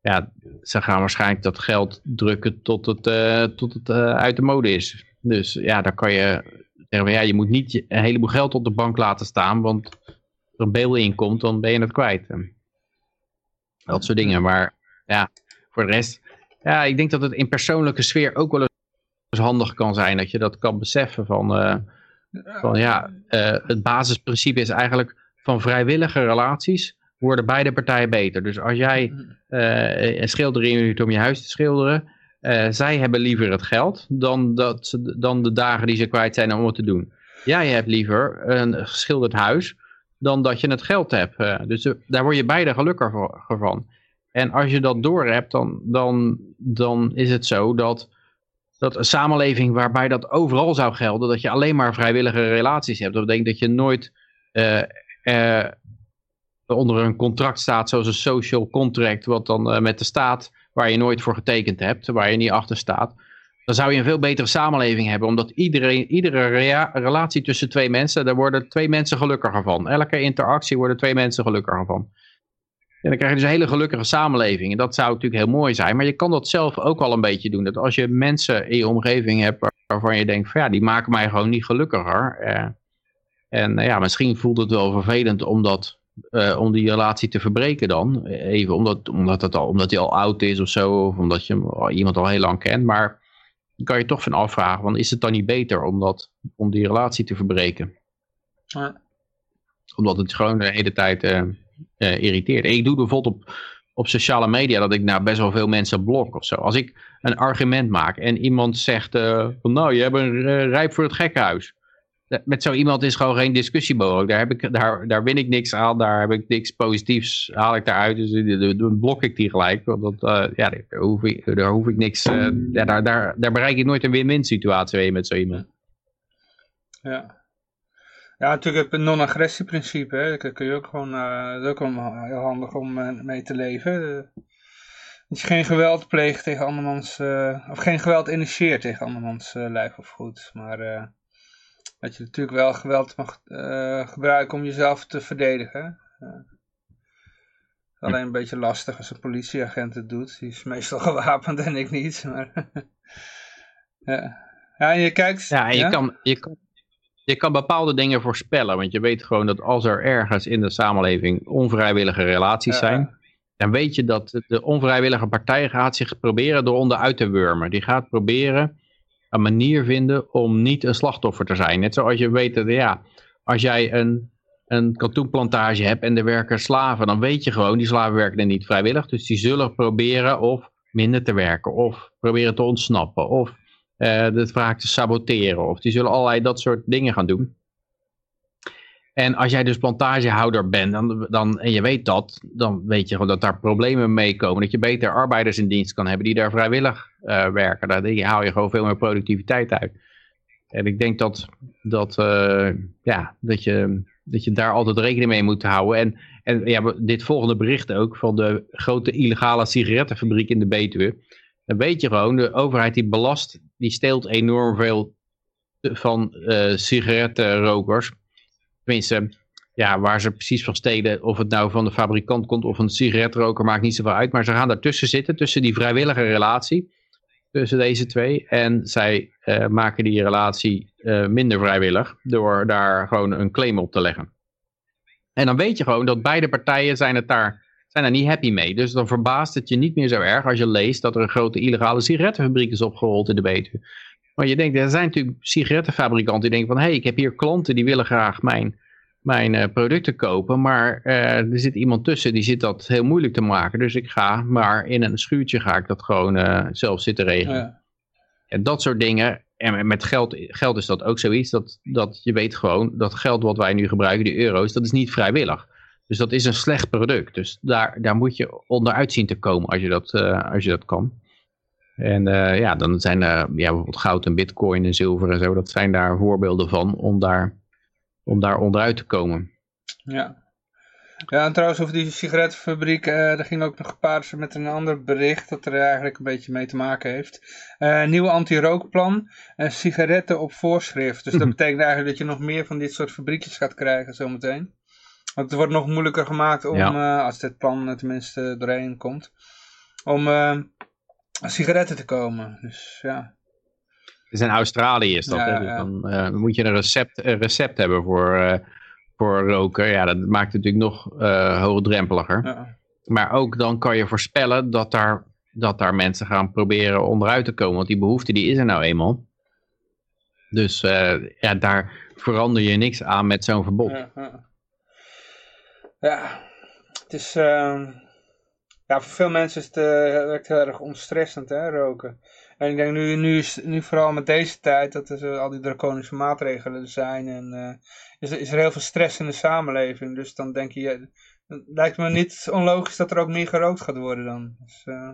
ja, ze gaan waarschijnlijk dat geld drukken tot het, tot het uit de mode is. Dus ja, daar kan je zeggen ja, je moet niet een heleboel geld op de bank laten staan, want als er een bail in komt, dan ben je het kwijt. Dat soort dingen, maar ja, voor de rest, ja, ik denk dat het in persoonlijke sfeer ook wel eens handig kan zijn, dat je dat kan beseffen van... eh, van ja, eh, het basisprincipe is eigenlijk van vrijwillige relaties worden beide partijen beter. Dus als jij eh, een schildering inhuurt om je huis te schilderen, eh, zij hebben liever het geld dan, dat, dan de dagen die ze kwijt zijn om het te doen. Jij hebt liever een geschilderd huis dan dat je het geld hebt. eh. dus eh, daar word je beide gelukkiger van. En als je dat doorhebt, dan, dan, dan is het zo dat dat een samenleving waarbij dat overal zou gelden, dat je alleen maar vrijwillige relaties hebt. Dat betekent dat je nooit onder een contract staat, zoals een social contract, wat dan met de staat, waar je nooit voor getekend hebt, waar je niet achter staat. Dan zou je een veel betere samenleving hebben, omdat iedereen, iedere relatie tussen twee mensen, daar worden twee mensen gelukkiger van. Elke interactie worden twee mensen gelukkiger van. En dan krijg je dus een hele gelukkige samenleving. En dat zou natuurlijk heel mooi zijn. Maar je kan dat zelf ook al een beetje doen. Dat als je mensen in je omgeving hebt waar- waarvan je denkt ja, die maken mij gewoon niet gelukkiger. Eh, en eh, ja, misschien voelt het wel vervelend om, dat, eh, om die relatie te verbreken dan. Even omdat, omdat, het al, omdat hij al oud is of zo. Of omdat je iemand al heel lang kent. Maar dan kan je toch van afvragen. Want is het dan niet beter om, dat, om die relatie te verbreken? Ja. Omdat het gewoon de hele tijd eh, eh, irriteert. En ik doe bijvoorbeeld op, op sociale media dat ik nou best wel veel mensen blok of zo. Als ik een argument maak en iemand zegt van nou, je hebt een rijp voor het gekkenhuis. Da- Met zo iemand is gewoon geen discussie mogelijk. Daar, heb ik, daar, daar win ik niks aan, daar heb ik niks positiefs, haal ik daaruit. Dus eh, dan blok ik die gelijk. Want eh, ja, daar, hoef ik, daar hoef ik niks, eh, ja, daar, daar, daar bereik ik nooit een win-win situatie mee met zo iemand. Ja. Ja, natuurlijk het non-agressieprincipe. Daar kun je ook gewoon, eh, ook heel handig om eh, mee te leven. Eh, dat je geen geweld pleegt tegen andermans, eh, of geen geweld initieert tegen andermans eh, lijf of goed. Maar eh, dat je natuurlijk wel geweld mag eh, gebruiken om jezelf te verdedigen. alleen een beetje lastig als een politieagent het doet. Die is meestal *laughs* gewapend en ik niet. Maar *laughs* ja. ja, en je kijkt... Ja, en je, Kan, je, kan, je kan bepaalde dingen voorspellen. Want je weet gewoon dat als er ergens in de samenleving onvrijwillige relaties zijn. Dan weet je dat de onvrijwillige partij gaat zich proberen eronder uit te wurmen. Die gaat proberen een manier vinden om niet een slachtoffer te zijn. Net zoals je weet dat ja, als jij een, een katoenplantage hebt en er werken slaven. Dan weet je gewoon, die slaven werken er niet vrijwillig. Dus die zullen proberen of minder te werken. Of proberen te ontsnappen. Of eh de vaak te saboteren. Of die zullen allerlei dat soort dingen gaan doen. En als jij dus plantagehouder bent dan, dan, en je weet dat, dan weet je gewoon dat daar problemen mee komen. Dat je beter arbeiders in dienst kan hebben die daar vrijwillig eh, werken. Daar haal je gewoon veel meer productiviteit uit. En ik denk dat, dat, eh, ja, dat, je, dat je daar altijd rekening mee moet houden. En, en ja, dit volgende bericht ook van de grote illegale sigarettenfabriek in de Betuwe. Dan weet je gewoon, de overheid die belast, die steelt enorm veel van eh sigarettenrokers. Tenminste, ja, waar ze precies van stelen, of het nou van de fabrikant komt of een sigaretroker, maakt niet zoveel uit. Maar ze gaan daartussen zitten, tussen die vrijwillige relatie, tussen deze twee. En zij eh, maken die relatie eh, minder vrijwillig, door daar gewoon een claim op te leggen. En dan weet je gewoon dat beide partijen zijn, het daar, zijn er niet happy mee. Dus dan verbaast het je niet meer zo erg als je leest dat er een grote illegale sigarettenfabriek is opgerold in de Betuwe. Maar je denkt, er zijn natuurlijk sigarettenfabrikanten die denken van, hé, hey, ik heb hier klanten die willen graag mijn, mijn uh, producten kopen, maar uh, er zit iemand tussen die zit dat heel moeilijk te maken. Dus ik ga maar in een schuurtje ga ik dat gewoon uh, zelf zitten regelen. Ja. En dat soort dingen, en met geld, geld is dat ook zoiets, dat, dat je weet gewoon, dat geld wat wij nu gebruiken, die euro's, dat is niet vrijwillig. Dus dat is een slecht product. Dus daar, daar moet je onderuit zien te komen als je dat, eh, als je dat kan. En eh, ja, dan zijn er ja, bijvoorbeeld goud en bitcoin en zilver en zo, dat zijn daar voorbeelden van om daar, om daar onderuit te komen. Ja. Ja, en trouwens over die sigarettenfabriek, eh daar ging ook nog gepaard met een ander bericht dat er eigenlijk een beetje mee te maken heeft. Eh nieuw anti-rookplan, eh, sigaretten op voorschrift. Dus dat *laughs* betekent eigenlijk dat je nog meer van dit soort fabriekjes gaat krijgen zometeen. Want het wordt nog moeilijker gemaakt om, Ja. als dit plan tenminste doorheen komt, om sigaretten te komen. Dus ja. In Australië is dat. Ja, hè? Dus ja. Dan eh, moet je een recept, een recept hebben voor, eh, voor roken. Ja, dat maakt het natuurlijk nog eh hoogdrempeliger. ja. Maar ook dan kan je voorspellen dat daar, dat daar mensen gaan proberen onderuit te komen. Want die behoefte die is er nou eenmaal. Dus eh, ja, daar verander je niks aan met zo'n verbod. Ja, ja. ja, het is, ehm, ja, voor veel mensen is het eh, werkt heel erg ontstressend, hè, roken. En ik denk nu, nu, is, nu vooral met deze tijd, dat er al die draconische maatregelen zijn en eh, is, is er heel veel stress in de samenleving. Dus dan denk je, lijkt me niet onlogisch dat er ook meer gerookt gaat worden dan. Dus, eh,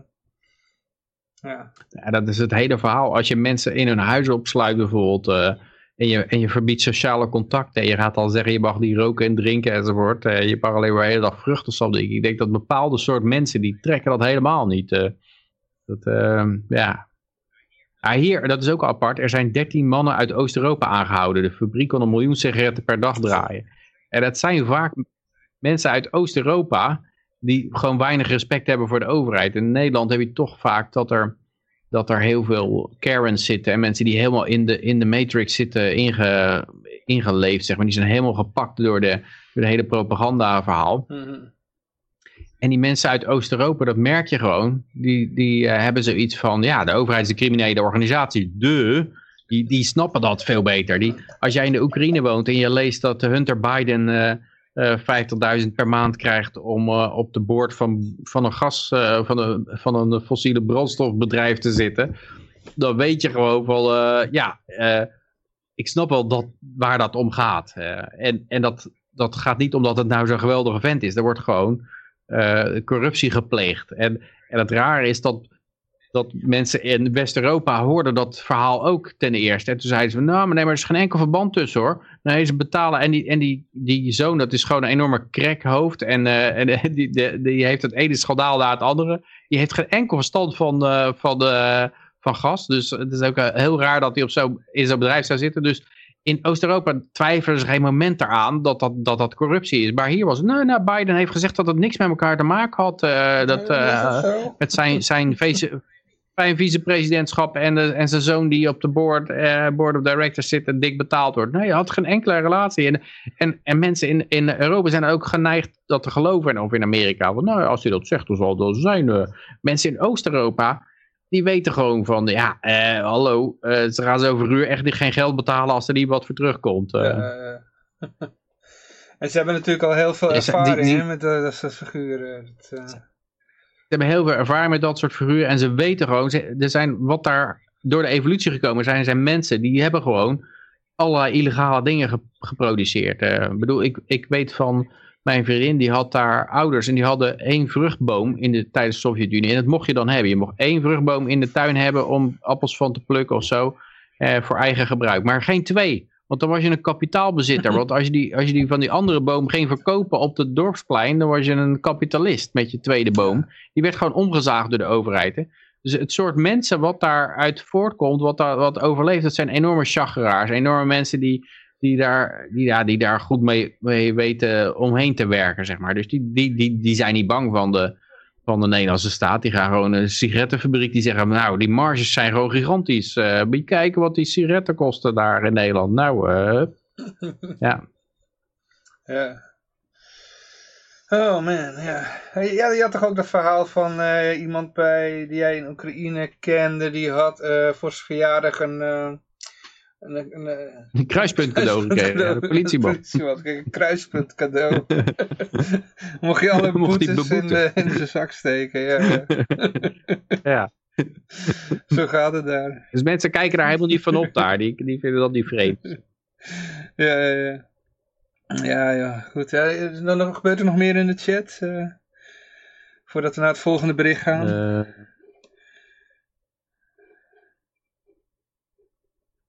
ja. Dat is het hele verhaal. Als je mensen in hun huis opsluit bijvoorbeeld. En, je, en je verbiedt sociale contacten. En je gaat al zeggen je mag niet roken en drinken enzovoort. eh, je mag alleen maar de hele dag vruchtensap drinken. Ik denk dat bepaalde soort mensen die trekken dat helemaal niet. eh. dat, eh, ja. Ah, hier, dat is ook apart. Er zijn 13 mannen uit Oost-Europa aangehouden. De fabriek kon een miljoen sigaretten per dag draaien. En dat zijn vaak mensen uit Oost-Europa die gewoon weinig respect hebben voor de overheid. In Nederland heb je toch vaak dat er, dat er heel veel Karens zitten en mensen die helemaal in de, in de matrix zitten inge, ingeleefd, zeg maar. Die zijn helemaal gepakt door de, door de hele propaganda verhaal. Mhm. En die mensen uit Oost-Europa, dat merk je gewoon, die, die eh, hebben zoiets van, ja, de overheid is een criminele organisatie, de, die, die snappen dat veel beter. Die, als jij in de Oekraïne woont en je leest dat Hunter Biden eh, eh, 50.000 per maand krijgt om eh, op de boord van, van een gas, eh, van, een, van een fossiele brandstofbedrijf te zitten, dan weet je gewoon van, eh, ja, ik snap wel dat, waar dat om gaat. En en dat, dat gaat niet omdat het nou zo'n geweldige vent is. Er wordt gewoon corruptie gepleegd. En, en het rare is dat, dat mensen in West-Europa hoorden dat verhaal ook ten eerste. En toen zeiden ze, nou, maar nee, maar er is geen enkel verband tussen hoor. Nee, ze betalen. En die, en die, die zoon, dat is gewoon een enorme crackhoofd. En, eh, en eh, die, die, die heeft het ene schandaal na het andere. Die heeft geen enkel verstand van, eh, van, eh, van gas. Dus het is ook heel raar dat hij op zo, in zo'n bedrijf zou zitten. Dus in Oost-Europa twijfelen ze geen moment eraan dat dat, dat dat corruptie is. Maar hier was het, nou, nou, Biden heeft gezegd dat het niks met elkaar te maken had. dat, met zijn, zijn vice, zijn vicepresidentschap en, de, en zijn zoon die op de board, eh, board of directors zit en dik betaald wordt. Nee, hij had geen enkele relatie. En, en, en mensen in, in Europa zijn ook geneigd dat te geloven. En of in Amerika. Want nou, als hij dat zegt, dan zal wel zijn. eh. mensen in Oost-Europa, die weten gewoon van, ja, eh, hallo, eh, ze gaan zo verhuur echt geen geld betalen als er niet wat voor terugkomt. *laughs* en ze hebben natuurlijk al heel veel ze- die- ervaring die- hè, met dat soort figuren. Dat, Ze hebben heel veel ervaring met dat soort figuren. En ze weten gewoon, ze- er zijn wat daar door de evolutie gekomen zijn, zijn mensen die hebben gewoon allerlei illegale dingen ge- geproduceerd. Ik bedoel, ik, ik weet van mijn vriendin, die had daar ouders en die hadden één vruchtboom in de, tijdens de Sovjet-Unie. En dat mocht je dan hebben. Je mocht één vruchtboom in de tuin hebben om appels van te plukken of zo, eh, voor eigen gebruik. Maar geen twee. Want dan was je een kapitaalbezitter. *laughs* Want als je, die, als je die van die andere boom ging verkopen op het dorpsplein, dan was je een kapitalist met je tweede boom. Die werd gewoon omgezaagd door de overheid. Hè? Dus het soort mensen wat daaruit voortkomt, wat, daar, wat overleeft, dat zijn enorme chageraars. Enorme mensen die, die, daar, die, ja, die daar goed mee, mee weten omheen te werken, zeg maar. Dus die, die, die, die zijn niet bang van de, van de Nederlandse staat. Die gaan gewoon een sigarettenfabriek, die zeggen, nou, die marges zijn gewoon gigantisch. Eh moet je kijken wat die sigaretten kosten daar in Nederland. Nou, eh, ja. *laughs* Oh man, ja. Ja, je had toch ook dat verhaal van eh, iemand bij, die jij in Oekraïne kende, die had voor zijn verjaardag een... eh, een, een, een, Een kruispunt cadeau gekregen, de *laughs* een kruispunt cadeau. *laughs* Mocht je alle Mocht boetes in, de, in zijn zak steken, ja. *laughs* ja. Zo gaat het daar. Dus mensen kijken daar helemaal niet van op daar. Die, die vinden dat niet vreemd. Ja, ja, ja. Ja, ja, goed. Ja, er nog, gebeurt er nog meer in de chat? eh, voordat we naar het volgende bericht gaan. Eh,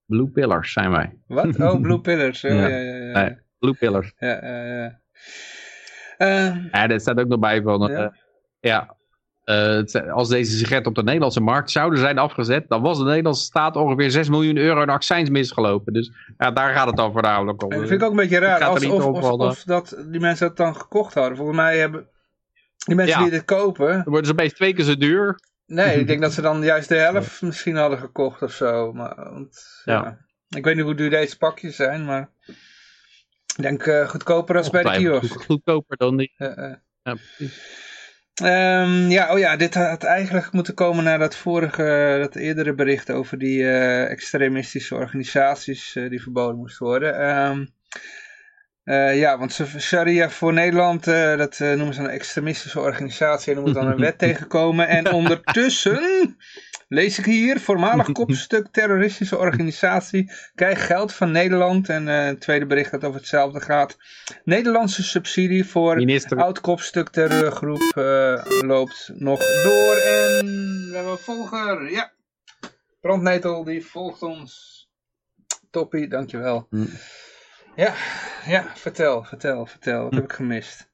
Blue Pillars zijn wij. Wat? *laughs* Oh, Blue Pillars. Ja, Ja. ja, ja. Nee, Blue Pillars. ja, ja, ja. Eh, Ja, er staat ook nog bij van... eh, Ja. ja, eh, het- als deze sigaretten op de Nederlandse markt zouden zijn afgezet... dan was de Nederlandse staat ongeveer 6 miljoen euro in accijns misgelopen. Dus ja, daar gaat het dan voornamelijk om. Dat vind ik ook een beetje raar. Het Als, of, of, eh, of dat die mensen dat dan gekocht hadden. Volgens mij hebben die mensen Ja. die dit kopen... Dan worden ze opeens twee keer zo duur. Nee, ik denk dat ze dan juist de helft misschien hadden gekocht of zo. Maar, want, ja. Ja. Ik weet niet hoe duur deze pakjes zijn, maar... Ik denk eh, goedkoper als bij de kiosk. goed- Goedkoper dan die. Ja, eh. Ehm, ja, oh ja, dit had eigenlijk moeten komen naar dat vorige, dat eerdere bericht over die eh, extremistische organisaties eh, die verboden moesten worden. Ehm, eh, ja, want Sharia voor Nederland, eh, dat eh, noemen ze een extremistische organisatie en er moet dan een wet *laughs* tegenkomen. En ondertussen, lees ik hier, voormalig *laughs* kopstuk terroristische organisatie krijgt geld van Nederland. En het tweede bericht dat over hetzelfde gaat. Nederlandse subsidie voor Minister, oud kopstuk terreurgroep loopt nog door. En we hebben een volger. Ja. Brandnetel die volgt ons. Toppie, dankjewel. Hm. Ja, ja, vertel, vertel, vertel. Wat heb ik gemist?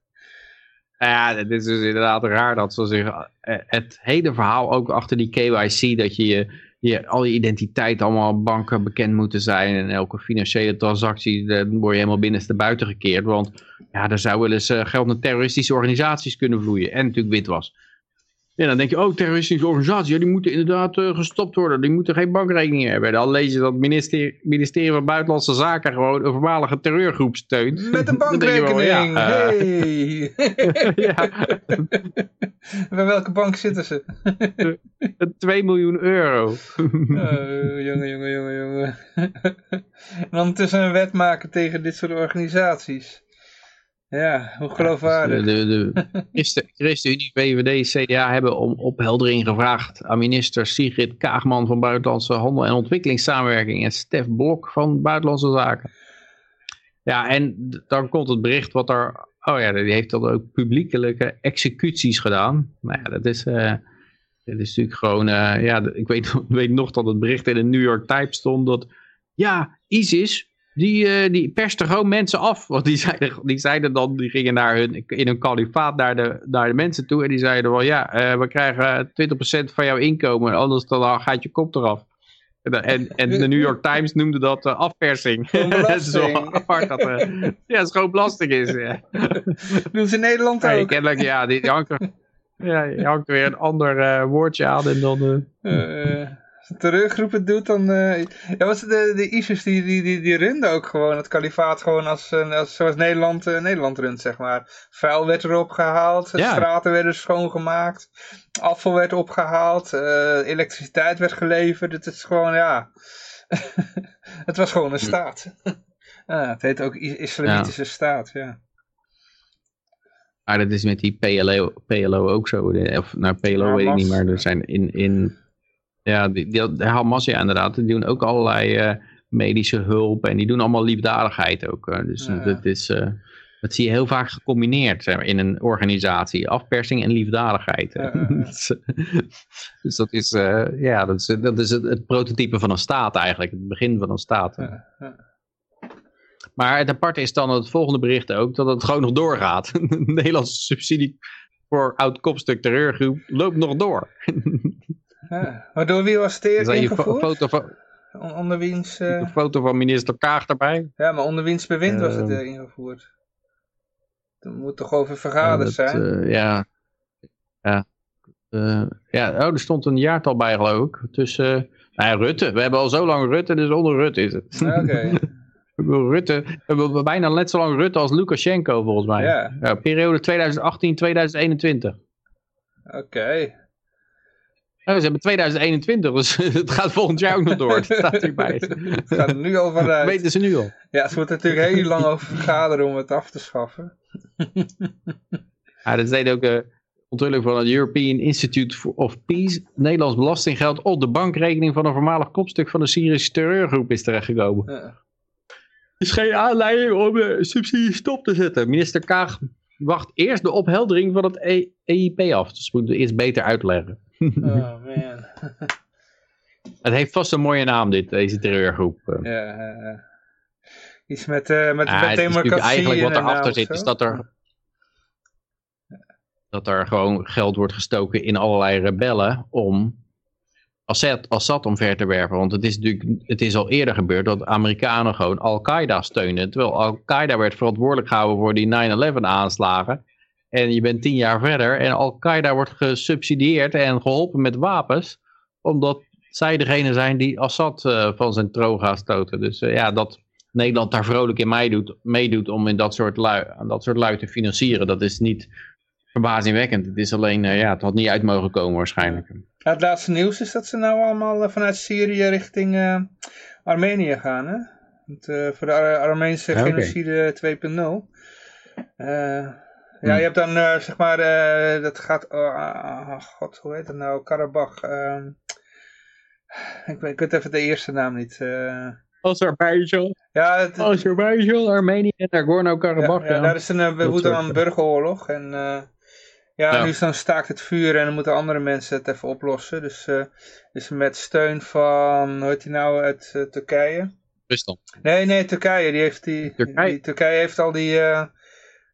Nou ja, het is dus inderdaad raar dat ze zich... eh, Het hele verhaal ook achter die KYC, dat je, je, al je identiteit allemaal banken bekend moeten zijn. En elke financiële transactie, dan word je helemaal binnenste buiten gekeerd. Want ja, er zou wel eens eh, geld naar terroristische organisaties kunnen vloeien. En natuurlijk witwas. En dan denk je, oh, terroristische organisaties, ja, die moeten inderdaad eh, gestopt worden. Die moeten geen bankrekening hebben. Dan lees je dat het ministerie, ministerie van Buitenlandse Zaken gewoon een voormalige terreurgroep steunt. Met een *laughs* bankrekening. ja, eh, hey. *laughs* ja. Bij welke bank zitten ze? *laughs* 2 miljoen euro. Oh, jongen, jongen, jongen, jongen. en ondertussen een wet maken tegen dit soort organisaties. Ja, hoe geloofwaardig. De, de, *laughs* de Christen- ChristenUnie, VVD, CDA hebben om opheldering gevraagd aan minister Sigrid Kaagman van Buitenlandse Handel en Ontwikkelingssamenwerking en Stef Blok van Buitenlandse Zaken. Ja, en dan komt het bericht wat er... Oh ja, die heeft dan ook publiekelijke executies gedaan. Nou ja, dat is... eh dat is natuurlijk gewoon... eh, ja, ik weet, *laughs* weet nog dat het bericht in de New York Times stond dat... Ja, ISIS, die, eh, die perste gewoon mensen af. Want die zeiden, die zeiden dan, die gingen naar hun, in hun kalifaat naar de, naar de mensen toe. En die zeiden wel, ja, eh, we krijgen 20% van jouw inkomen. Anders dan gaat je kop eraf. En, en, de New York Times noemde dat eh, afpersing. *laughs* Dat is wel apart. Dat, ja, het is gewoon belasting is. Ja. *laughs* Doen ze in Nederland ook? kennelijk, ja, die, die hangt er, *laughs* ja, je hangt er weer een ander woordje aan. En dan, het doet, dan... eh, ja, was de, de ISIS, die, die, die, die runden ook gewoon het kalifaat gewoon als, als zoals Nederland, eh, Nederland runt, zeg maar. Vuil werd erop gehaald, Ja. straten werden schoongemaakt, afval werd opgehaald, eh, elektriciteit werd geleverd. Het is gewoon, ja... *laughs* het was gewoon een staat. *laughs* Ah, het heet ook Islamitische staat, ja. Maar dat is met die PLO, PLO ook zo. Of nou, PLO weet ik niet, maar er zijn in... in ja, die, die, Hamas ja inderdaad. Die doen ook allerlei eh, medische hulp. En die doen allemaal liefdadigheid ook. eh. dus Ja. dat is... eh, dat zie je heel vaak gecombineerd in een organisatie. Afpersing en liefdadigheid. Ja, *laughs* dus, dus dat is, ja, dat is, dat is het, het prototype van een staat eigenlijk. Het begin van een staat. Maar het aparte is dan het volgende bericht ook, dat het gewoon nog doorgaat. *laughs* De Nederlandse subsidie voor oud kopstuk terreurgroep loopt nog door. *laughs* Maar door wie was het Er eer zijn je fo- ingevoerd? foto van, On- Onder wiens, eh, een foto van minister Kaag erbij. ja, maar onder wiens bewind was het Ehm. eh, ingevoerd? Er moet toch over vergaderd dat, zijn? eh, ja. Ja. Ja, oh, er stond een jaartal bij geloof ik. Tussen, nou ja, Rutte. We hebben al zo lang Rutte, dus onder Rutte is het. Oké, *laughs* We hebben Rutte, we hebben bijna net zo lang Rutte als Lukashenko volgens mij. ja, periode 2018-2021. oké. Oh, ze hebben 2021, dus *laughs* het gaat volgend jaar ook nog door. Dat staat hierbij. Het gaat er nu al Dat vanuit. weten ze nu al. Ja, ze moeten natuurlijk heel lang over vergaderen om het af te schaffen. Ja, dat deed ook, eh, onthulling van het European Institute for- of Peace Nederlands belastinggeld op de bankrekening van een voormalig kopstuk van de Syrische terreurgroep is terechtgekomen. Ja. Er is geen aanleiding om de subsidie stop te zetten. Minister Kaag wacht eerst de opheldering van het E- EIP af. Dus moeten we eerst beter uitleggen. *laughs* Oh man. *laughs* Het heeft vast een mooie naam dit, deze terreurgroep. Eh, Ja, iets met, eh met, Ja, met het is natuurlijk democratie eigenlijk wat erachter zit, is dat er, dat er gewoon geld wordt gestoken in allerlei rebellen om Assad, Assad omver te werpen. Want het is natuurlijk het is al eerder gebeurd dat Amerikanen gewoon Al-Qaeda steunen. Terwijl Al-Qaeda werd verantwoordelijk gehouden voor die 9-11 aanslagen. En je bent tien jaar verder en Al-Qaeda wordt gesubsidieerd en geholpen met wapens. Omdat zij degene zijn die Assad eh, van zijn troon gaan stoten. Dus eh, ja, dat Nederland daar vrolijk in meedoet, meedoet om in dat soort lui, dat soort lui te financieren. Dat is niet verbazingwekkend. Het is alleen, eh, ja, het had niet uit mogen komen waarschijnlijk. Ja, het laatste nieuws is dat ze nou allemaal eh, vanuit Syrië richting eh, Armenië gaan, hè? Want, eh, voor de Ar- Armeense Ja, oké. genocide 2.0. Eh, ja, Hm. je hebt dan, eh, zeg maar, eh, dat gaat, oh, ah, ah, god, hoe heet dat nou? Karabach. ehm, ik, weet, ik weet even de eerste naam niet. eh. Azerbeidzjan, ja, het, Azerbeidzjan, Armenië en Nagorno-Karabakh. ja, ja, daar is een, uh, een burgeroorlog. En eh, ja, nu is dan staakt het vuur en dan moeten andere mensen het even oplossen. Dus, eh dus met steun van, hoe heet die nou, uit eh, Turkije. Rusland. Nee, nee, Turkije. Die heeft die, Turkije? die- Turkije heeft al die, eh,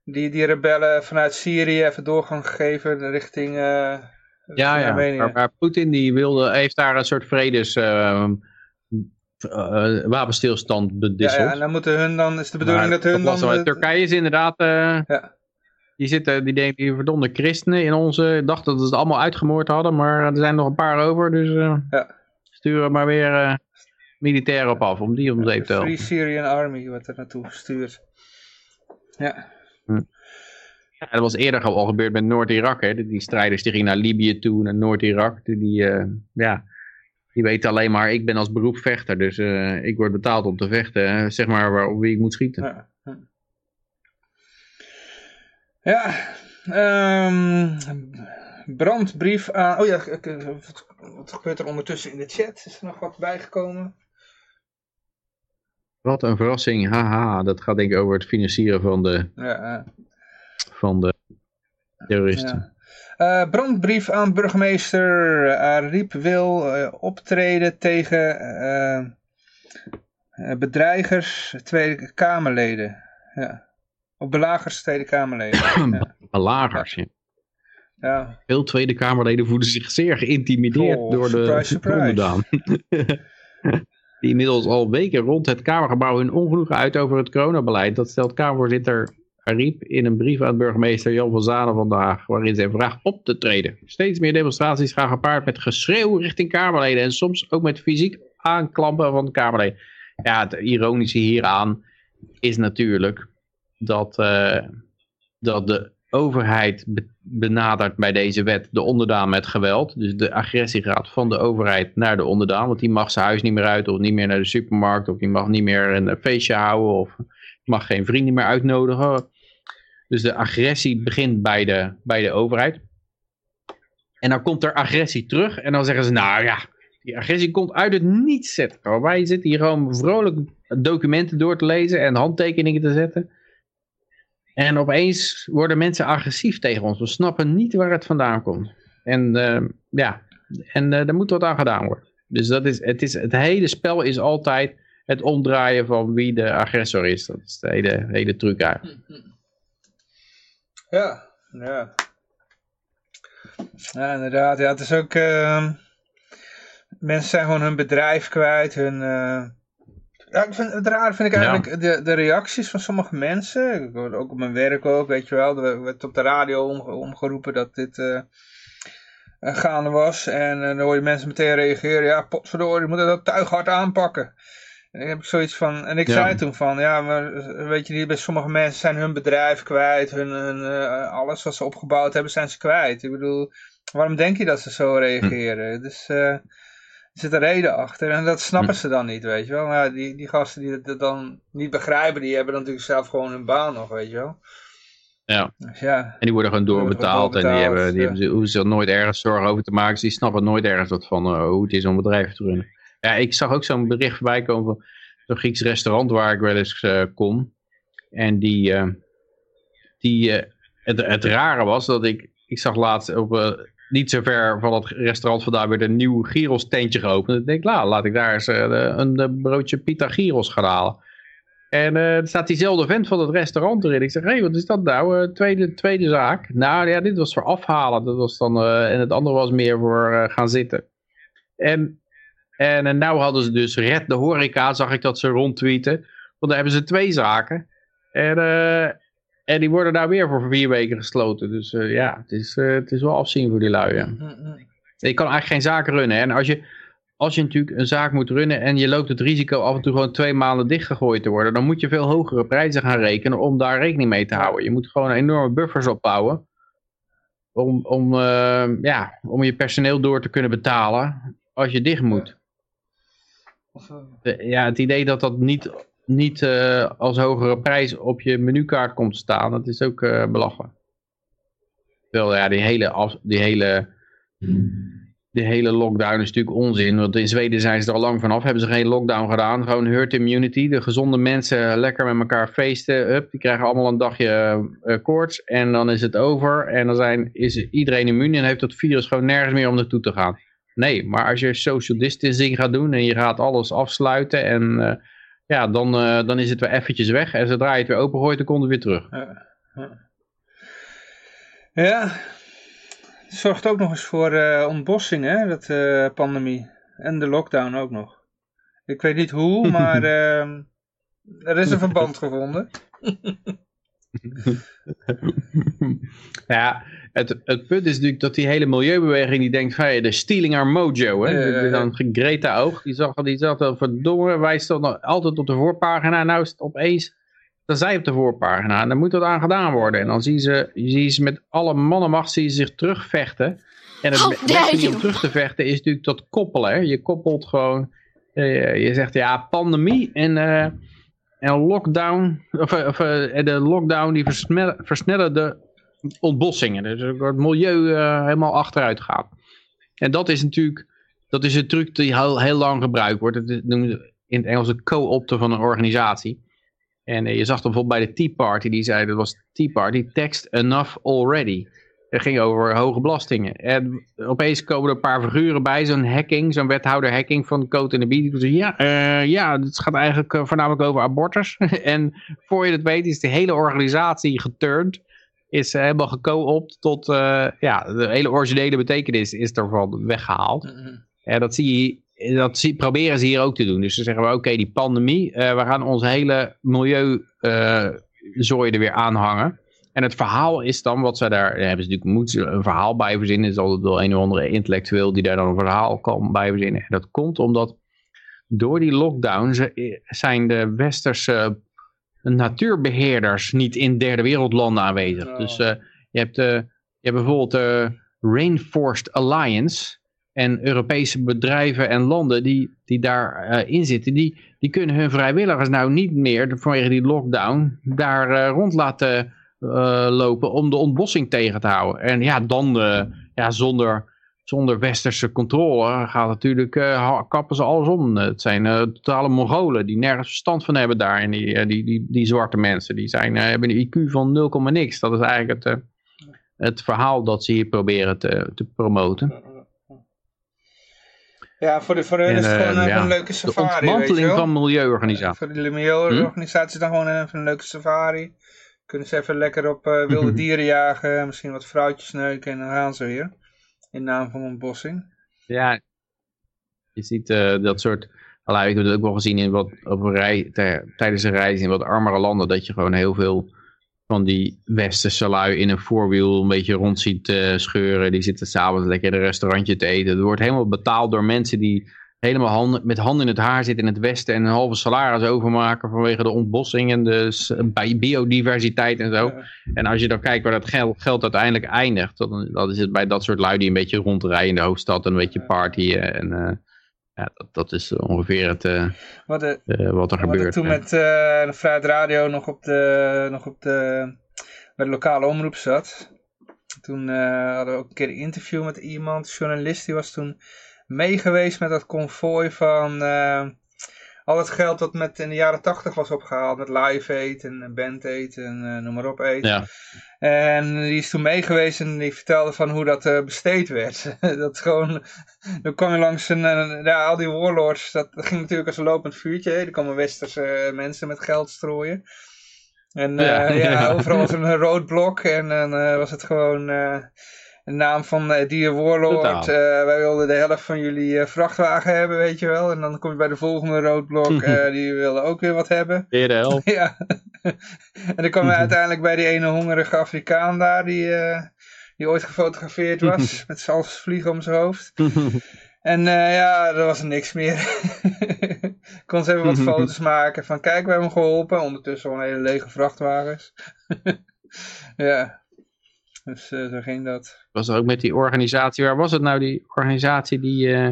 die, die rebellen vanuit Syrië even doorgang gegeven richting, Ja, ja. Maar, maar Poetin die wilde, heeft daar een soort vredes eh, wapenstilstand bedisseld. ja, en dan moeten hun dan, is de bedoeling Maar dat hun dan... Turkije is inderdaad, Ja. Die zitten, die denken, die verdomde christenen in onze, dachten dat ze het allemaal uitgemoord hadden, maar er zijn nog een paar over, dus eh, Ja. sturen maar weer eh militairen op af, om die om zeep te Free helpen. Syrian Army wordt er naartoe gestuurd. Ja. Ja, dat was eerder al gebeurd met Noord-Irak. Die, strijders die gingen naar Libië toe, naar Noord-Irak, die, die, eh, ja, die weten alleen maar, ik ben als beroep vechter, dus ik word betaald om te vechten, zeg maar waar, op wie ik moet schieten. Ja, ja ehm, brandbrief aan... Oh ja, wat, gebeurt er ondertussen in de chat? Is er nog wat bijgekomen? Wat een verrassing, haha, dat gaat denk ik over het financieren van de, Ja, van de terroristen. ja. Eh, brandbrief aan burgemeester Ariep wil eh, optreden tegen eh, bedreigers, Tweede Kamerleden. Ja. Of belagers, Tweede Kamerleden. *clears throat* ja. Belagers, ja. ja. Veel Tweede Kamerleden voelen zich zeer geïntimideerd Oh, door de surprise, onderdaan. *laughs* Die inmiddels al weken rond het Kamergebouw hun ongenoegen uit over het coronabeleid. Dat stelt Kamervoorzitter Ariep in een brief aan burgemeester Jan van Zanen vandaag, waarin zij vraagt op te treden. Steeds meer demonstraties gaan gepaard met geschreeuw richting Kamerleden en soms ook met fysiek aanklampen van Kamerleden. Ja, het ironische hieraan is natuurlijk dat, eh, dat de overheid be- benadert bij deze wet de onderdaan met geweld. Dus de agressie gaat van de overheid naar de onderdaan. Want die mag zijn huis niet meer uit of niet meer naar de supermarkt. Of die mag niet meer een feestje houden. Of mag geen vrienden meer uitnodigen. Dus de agressie begint bij de, bij de overheid. En dan komt er agressie terug. En dan zeggen ze, nou ja, die agressie komt uit het niets. zetten. Wij zitten hier gewoon vrolijk documenten door te lezen en handtekeningen te zetten. En opeens worden mensen agressief tegen ons. We snappen niet waar het vandaan komt. En eh, ja, en eh daar moet wat aan gedaan worden. Dus dat is, het, is, het hele spel is altijd het omdraaien van wie de agressor is. Dat is de hele, hele truc eigenlijk. Ja, ja. Ja, inderdaad. Ja, het is ook... ehm, mensen zijn gewoon hun bedrijf kwijt, hun... Ja, ik vind, het raar vind ik eigenlijk de, de reacties van sommige mensen. Ik hoorde ook op mijn werk ook, weet je wel. Er werd op de radio omge- omgeroepen dat dit eh, eh, gaande was. En eh, dan hoor je mensen meteen reageren. Ja, potverdorie, je moet dat tuig hard aanpakken. En dan heb ik zoiets van, en ik Ja. zei toen van, ja, maar weet je, niet, bij sommige mensen zijn hun bedrijf kwijt, hun, hun, alles wat ze opgebouwd hebben, zijn ze kwijt. Ik bedoel, waarom denk je dat ze zo reageren? Dus eh, er zit een reden achter en dat snappen ze dan niet, weet je wel. Maar die, die gasten die dat dan niet begrijpen, die hebben dan natuurlijk zelf gewoon hun baan nog, weet je wel. Ja. Dus ja, En die worden gewoon worden doorbetaald. En die, hebben, die ja. hebben, ze- hoeven zich nooit ergens zorgen over te maken. Dus die snappen nooit ergens wat van eh, hoe het is om bedrijven te runnen. Ja, ik zag ook zo'n bericht voorbij komen van zo'n Grieks restaurant waar ik wel eens eh, kom. En die, eh, die het, het rare was dat ik, ik zag laatst op, niet zo ver van het restaurant vandaan weer een nieuw gyros tentje geopend. Ik denk, nou, laat ik daar eens eh, de- een, eh, broodje pita gyros gaan halen. En eh, er staat diezelfde vent van het restaurant erin. Ik zeg, hé, hey, wat is dat nou? Tweede, tweede zaak. Nou ja, dit was voor afhalen. Dat was dan, en het andere was meer voor gaan zitten. En, en, en nou hadden ze dus Red de Horeca, zag ik dat ze rondtweeten. Want daar hebben ze twee zaken. En, en die worden nou weer voor vier weken gesloten. Dus eh, ja, het is, eh, het is wel afzien voor die lui. ja. Je kan eigenlijk geen zaak runnen. hè. En als je, als je natuurlijk een zaak moet runnen en je loopt het risico af en toe gewoon twee maanden dichtgegooid te worden, dan moet je veel hogere prijzen gaan rekenen om daar rekening mee te houden. Je moet gewoon enorme buffers opbouwen om, om, eh, ja, om je personeel door te kunnen betalen als je dicht moet. Ja, het idee dat dat niet, niet eh, als hogere prijs op je menukaart komt staan, dat is ook eh, belachelijk. Terwijl ja, die hele, af, die hele die hele lockdown is natuurlijk onzin. Want in Zweden zijn ze er al lang vanaf. Hebben ze geen lockdown gedaan. Gewoon herd immunity. De gezonde mensen lekker met elkaar feesten. Hup, die krijgen allemaal een dagje eh, koorts. En dan is het over. En dan zijn, is iedereen immuun. En heeft dat virus gewoon nergens meer om naartoe te gaan. Nee, maar als je social distancing gaat doen. En je gaat alles afsluiten. En ja, dan, eh, dan is het weer eventjes weg. En zodra je het weer opengooit, dan komt het weer terug. Ja, het zorgt ook nog eens voor eh, ontbossing, hè, dat eh, pandemie. En de lockdown ook nog. Ik weet niet hoe, *laughs* maar ehm, er is een verband gevonden. *laughs* *laughs* Ja, het, het punt is natuurlijk dat die hele milieubeweging die denkt van hey, de stealing our mojo. Hè? Ja, ja, ja. Dan Greta Oog, die zag, die zag dat verdomme, wij stonden altijd op de voorpagina. Nou is het opeens dat zij op de voorpagina. En dan moet dat aan gedaan worden. En dan zien ze, zien ze met alle mannenmacht zien ze zich terugvechten. En het dare beste om terug te vechten is natuurlijk dat koppelen. Hè? Je koppelt gewoon, eh, je zegt ja, pandemie en... eh, en lockdown, of, eh, of eh, de lockdown die versnellen, de ontbossingen. Dus het milieu eh, helemaal achteruit gaat. En dat is natuurlijk, dat is een truc die heel, heel lang gebruikt wordt. Dat noemen ze in het Engels een co-opter van een organisatie. En je zag dan bijvoorbeeld bij de Tea Party, die zei, dat was Tea Party, text enough already. Het ging over hoge belastingen. En opeens komen er een paar figuren bij, zo'n hacking, zo'n wethouder hacking van Code en de Bied. Ja, eh, ja, het gaat eigenlijk eh, voornamelijk over abortus. *laughs* en voor je het weet is de hele organisatie geturnd. Is eh, helemaal geco-opt tot, ja, de hele originele betekenis is ervan weggehaald. En dat zie je, dat zie, proberen ze hier ook te doen. Dus dan zeggen we, oké, die pandemie, eh, we gaan ons hele milieu zooi er weer aanhangen. En het verhaal is dan, wat zij daar, daar hebben ze natuurlijk moeten een verhaal bij verzinnen. is altijd wel een of andere intellectueel die daar dan een verhaal kan bij verzinnen. En dat komt omdat door die lockdown ze- zijn de westerse natuurbeheerders niet in derde wereldlanden aanwezig. Oh. Dus eh, je, hebt, eh, je hebt bijvoorbeeld de Rainforest Alliance en Europese bedrijven en landen die, die daarin in zitten, die, die kunnen hun vrijwilligers nou niet meer vanwege die lockdown daar eh, rond laten eh, lopen om de ontbossing tegen te houden. En ja, dan eh, ja, zonder, zonder westerse controle gaat natuurlijk, eh, kappen ze alles om. Het zijn eh, totale Mongolen die nergens verstand van hebben daar. En die, eh, die, die, die zwarte mensen, die zijn, eh, hebben een IQ van 0, niks. Dat is eigenlijk het, eh, het verhaal dat ze hier proberen te, te promoten. Ja, voor, de, voor hun is het eh, gewoon ja, een leuke De safari, weet je ontmanteling wel. van milieuorganisaties. Voor de milieuorganisatie is dan gewoon even een leuke safari. Kunnen ze even lekker op eh, wilde dieren jagen, misschien wat vrouwtjes neuken en dan gaan ze weer. In naam van ontbossing. Ja, je ziet eh, dat soort. Nou, ik heb het ook wel gezien in wat, op een rij, tijdens een reis in wat armere landen. Dat je gewoon heel veel van die westerse lui in een voorwiel een beetje rond ziet eh, scheuren. Die zitten s'avonds lekker in een restaurantje te eten. Het wordt helemaal betaald door mensen die helemaal handen, met handen in het haar zitten in het westen. En een halve salaris overmaken vanwege de ontbossing en de biodiversiteit en zo. En als je dan kijkt waar dat geld, geld uiteindelijk eindigt, dan, dan is het bij dat soort lui die een beetje rondrijden in de hoofdstad en een beetje partyen. En eh, ja, dat, dat is ongeveer het, eh, Wat, de, eh, wat er gebeurt. toen met de Vrijheid Radio nog op de, nog op de bij de lokale omroep zat. Toen hadden we ook een keer een interview met iemand, journalist, die was toen meegeweest met dat konvooi van eh, al het geld dat met in de jaren tachtig was opgehaald, met Live Aid en Band Aid en eh, noem maar op Aid. Ja. En die is toen meegeweest en die vertelde van hoe dat eh, besteed werd. *laughs* dat gewoon, dan kwam je langs een, ja, al die warlords, dat, dat ging natuurlijk als een lopend vuurtje. Hè? Er kwamen westerse mensen met geld strooien. En Ja. ja, *laughs* overal was er een roodblok en dan was het gewoon de naam van die warlord. Eh, wij wilden de helft van jullie eh, vrachtwagen hebben, weet je wel. En dan kom je bij de volgende roodblok, *laughs* die wilden ook weer wat hebben. Weer de helft. *laughs* Ja. en dan kwam *laughs* hij uiteindelijk bij die ene hongerige Afrikaan daar, die, die ooit gefotografeerd was, met z'n vliegen om zijn hoofd. En ja, er was niks meer. Kon ze even wat foto's maken van, kijk, we hebben hem geholpen. Ondertussen gewoon hele lege vrachtwagens. ja. Dus eh, zo ging dat. was er ook met die organisatie, waar was het nou, die organisatie die, eh,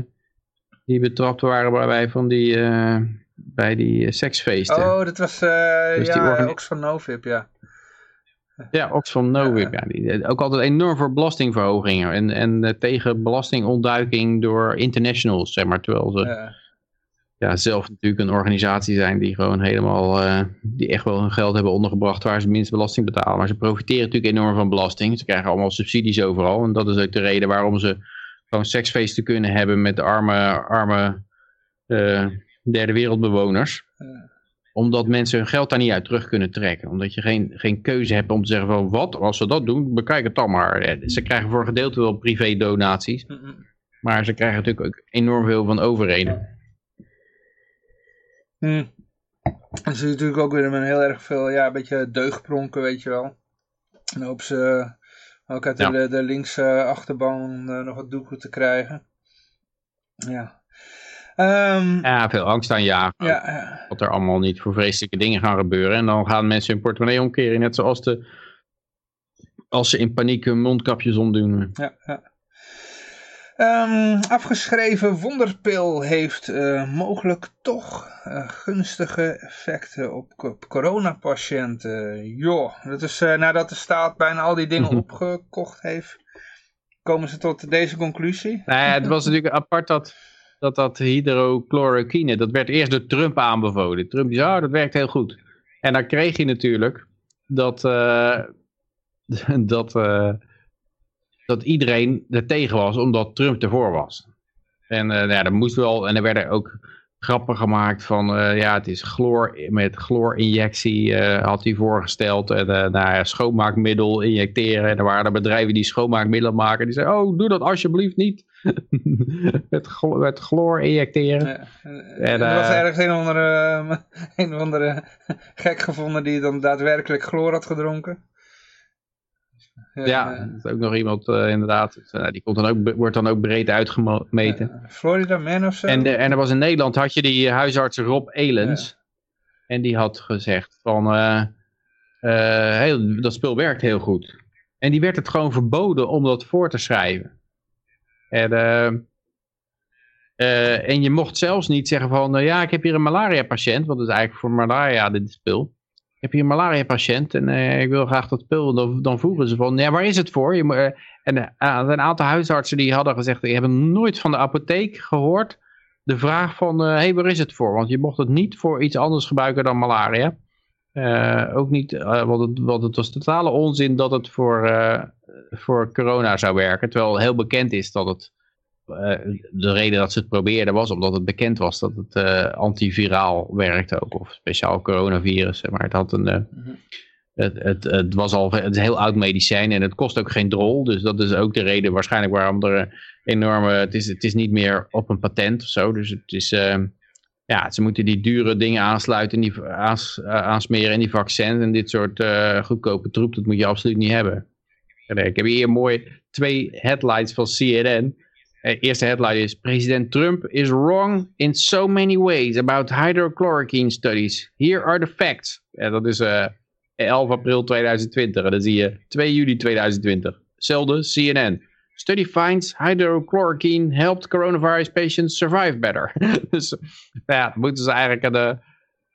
die betrapt waren bij van die, eh, bij die seksfeesten? Oh, dat was Dus ja, Oxfam Novib, ja. Ja, Oxfam Novib. Ja. die, ook altijd enorm voor belastingverhogingen en, en tegen belastingontduiking door internationals, zeg maar. Terwijl ze ja. Ja, zelf natuurlijk een organisatie zijn die gewoon helemaal, eh, die echt wel hun geld hebben ondergebracht waar ze minst belasting betalen. Maar ze profiteren natuurlijk enorm van belasting. Ze krijgen allemaal subsidies overal. En dat is ook de reden waarom ze gewoon seksfeesten kunnen hebben met de arme, arme eh, derde wereldbewoners. Omdat mensen hun geld daar niet uit terug kunnen trekken. Omdat je geen, geen keuze hebt om te zeggen van wat, als ze dat doen, bekijk het dan maar. Eh, Ze krijgen voor een gedeelte wel privé donaties. Maar ze krijgen natuurlijk ook enorm veel van overheden. Hm. En ze natuurlijk ook weer met heel erg veel, ja, een beetje deugdpronken, weet je wel. En hopen ze ook uit Ja. de, de linkse achterban eh, nog wat doeken te krijgen. Ja. Ehm, ja, Ja, veel angst aanjagen. ja. wat er allemaal niet voor vreselijke dingen gaan gebeuren. En dan gaan mensen hun portemonnee omkeren, net zoals de, als ze in paniek hun mondkapjes omdoen. ja, ja. Ehm, afgeschreven wonderpil heeft eh, mogelijk toch eh, gunstige effecten op, op coronapatiënten. Joh, dat is eh, nadat de staat bijna al die dingen Mhm. opgekocht heeft, komen ze tot deze conclusie. Nou ja, het was natuurlijk apart dat dat, dat hydrochloroquine, dat werd eerst door Trump aanbevolen. Trump die zei, oh, dat werkt heel goed. En dan kreeg je natuurlijk dat, *laughs* dat, dat iedereen er tegen was, omdat Trump ervoor was. En nou ja, dat moest wel, en er werden ook grappen gemaakt van, eh, ja, het is chloor, met chloorinjectie eh, had hij voorgesteld. En nou ja, schoonmaakmiddel injecteren. En er waren er bedrijven die schoonmaakmiddelen maken. Die zeiden, oh, doe dat alsjeblieft niet. *laughs* met, chlo- met chloor injecteren. Ja. En, er was ergens een andere, *laughs* een of andere gek gevonden die dan daadwerkelijk chloor had gedronken. Ja, eh, dat is ook nog iemand eh, inderdaad. Nou, die komt dan ook, wordt dan ook breed uitgemeten. eh, Florida Man of zo. En, de- en er was in Nederland had je die huisarts Rob Elens. En die had gezegd van eh, eh, heel, dat spul werkt heel goed. En die werd het gewoon verboden om dat voor te schrijven. En, eh, eh, en je mocht zelfs niet zeggen van eh, ja ik heb hier een malaria patiënt. Want dat is eigenlijk voor malaria dit spul. Heb hier een malaria patiënt en eh, ik wil graag dat spul. Dan, dan vroegen ze van ja waar is het voor? Je, eh, en eh, er een aantal huisartsen die hadden gezegd die hebben nooit van de apotheek gehoord de vraag van, hé, hey, waar is het voor? Want je mocht het niet voor iets anders gebruiken dan malaria. Ook niet, want, het, want het was totale onzin dat het voor, voor corona zou werken. Terwijl heel bekend is dat het, de reden dat ze het probeerden was omdat het bekend was dat het eh, antiviraal werkte ook. Of speciaal coronavirus, maar het had een... eh, het, het, het, was al, het is een heel oud medicijn en het kost ook geen drol. Dus dat is ook de reden waarschijnlijk waarom er enorme... Het is, het is niet meer op een patent of zo. Dus het is... ehm, ja, ze moeten die dure dingen aansluiten, en die, aans, eh, aansmeren in die vaccins. En dit soort eh, goedkope troep, dat moet je absoluut niet hebben. En, eh, Ik heb hier mooi twee headlines van CNN. Eh, eerste headline is... President Trump is wrong in so many ways about hydrochloroquine studies. Here are the facts. En dat is eh 11 april 2020. En dan zie je 2 juli 2020. Zelfde CNN. Study finds hydrochloroquine helped coronavirus patients survive better. *laughs* dus ja, dan moeten ze eigenlijk een, eh,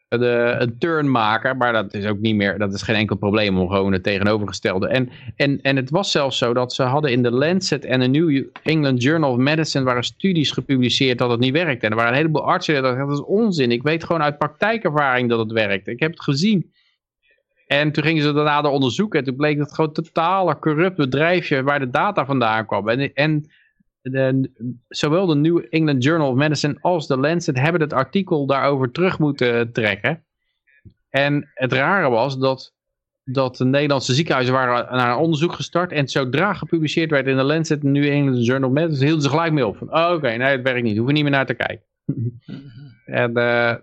de, een turn maken, maar dat is ook niet meer, dat is geen enkel probleem om gewoon het tegenovergestelde. En, en, en het was zelfs zo dat ze hadden in de Lancet en de New England Journal of Medicine waren studies gepubliceerd dat het niet werkte. En er waren een heleboel artsen die dachten, dat is onzin. Ik weet gewoon uit praktijkervaring dat het werkt. Ik heb het gezien. En toen gingen ze daarna de onderzoeken en toen bleek dat het gewoon totale corrupt bedrijfje waar de data vandaan kwam. En, en de, zowel de New England Journal of Medicine als de Lancet hebben het artikel daarover terug moeten trekken. En het rare was dat, dat de Nederlandse ziekenhuizen waren naar een onderzoek gestart. En zodra gepubliceerd werd in de Lancet en New England Journal of Medicine, hielden ze gelijk mee op. Van, oh, oké, nee, het werkt niet. Hoeven niet meer naar te kijken. *laughs* en, eh,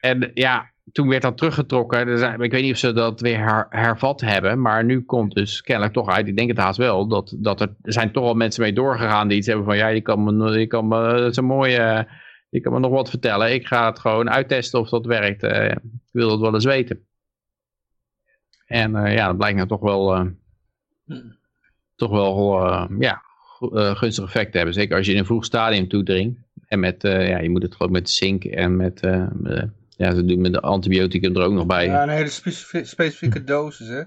en ja, toen werd dat teruggetrokken. Er ik weet niet of ze dat weer her- hervat hebben. Maar nu komt dus kennelijk toch uit. Ik denk het haast wel. Dat, dat er, zijn toch wel mensen mee doorgegaan die iets hebben van. Ja, je kan me, je kan me, dat is een mooie. Je kan me nog wat vertellen. Ik ga het gewoon uittesten of dat werkt. Eh, ik wil dat wel eens weten. En eh, ja, dat blijkt nou toch wel. eh, toch wel ja, gunstig effect hebben. Zeker als je in een vroeg stadium toedringt. En met, ja, je moet het gewoon met zink en met, ja, ze doen met de antibioticum er ook nog bij. Ja, een hele specifie- specifieke dosis, hè.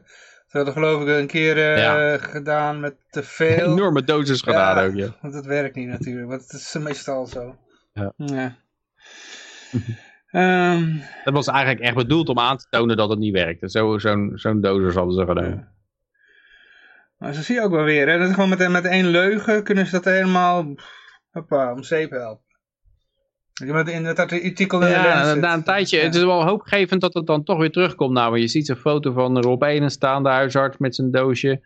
Ze hadden geloof ik een keer eh, Ja. gedaan met te veel. *laughs* Enorme dosis gedaan ook, ja. Want dat werkt niet natuurlijk, want het is meestal zo. Ja. Ja. *laughs* Ehm, Dat was eigenlijk echt bedoeld om aan te tonen dat het niet werkte. Zo- Zo'n zo'n dosis hadden ze gedaan. maar zo zie je ook wel weer, hè. Dat is gewoon met, met één leugen kunnen ze dat helemaal hoppa, om zeep helpen. In artikel in de Ja, na een tijdje, het is wel hoopgevend dat het dan toch weer terugkomt. Nou, je ziet een foto van Rob Enen staan, de huisarts met zijn doosje.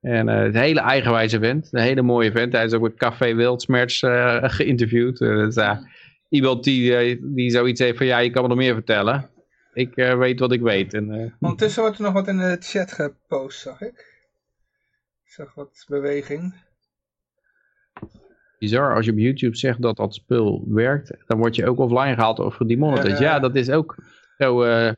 En eh, het hele eigenwijze vent, een hele mooie vent. Hij is ook met Café Wildsmerts eh, *laughs* geïnterviewd. Eh, ja, iemand die, die zoiets heeft van, ja, je kan me nog meer vertellen. Ik weet wat ik weet. En, Ondertussen wordt er nog wat in de chat gepost, zag ik. Ik zag wat beweging. Bizar, als je op YouTube zegt dat dat spul werkt, dan word je ook offline gehaald of gedemonetized. Ja, ja, dat is ook zo. eh,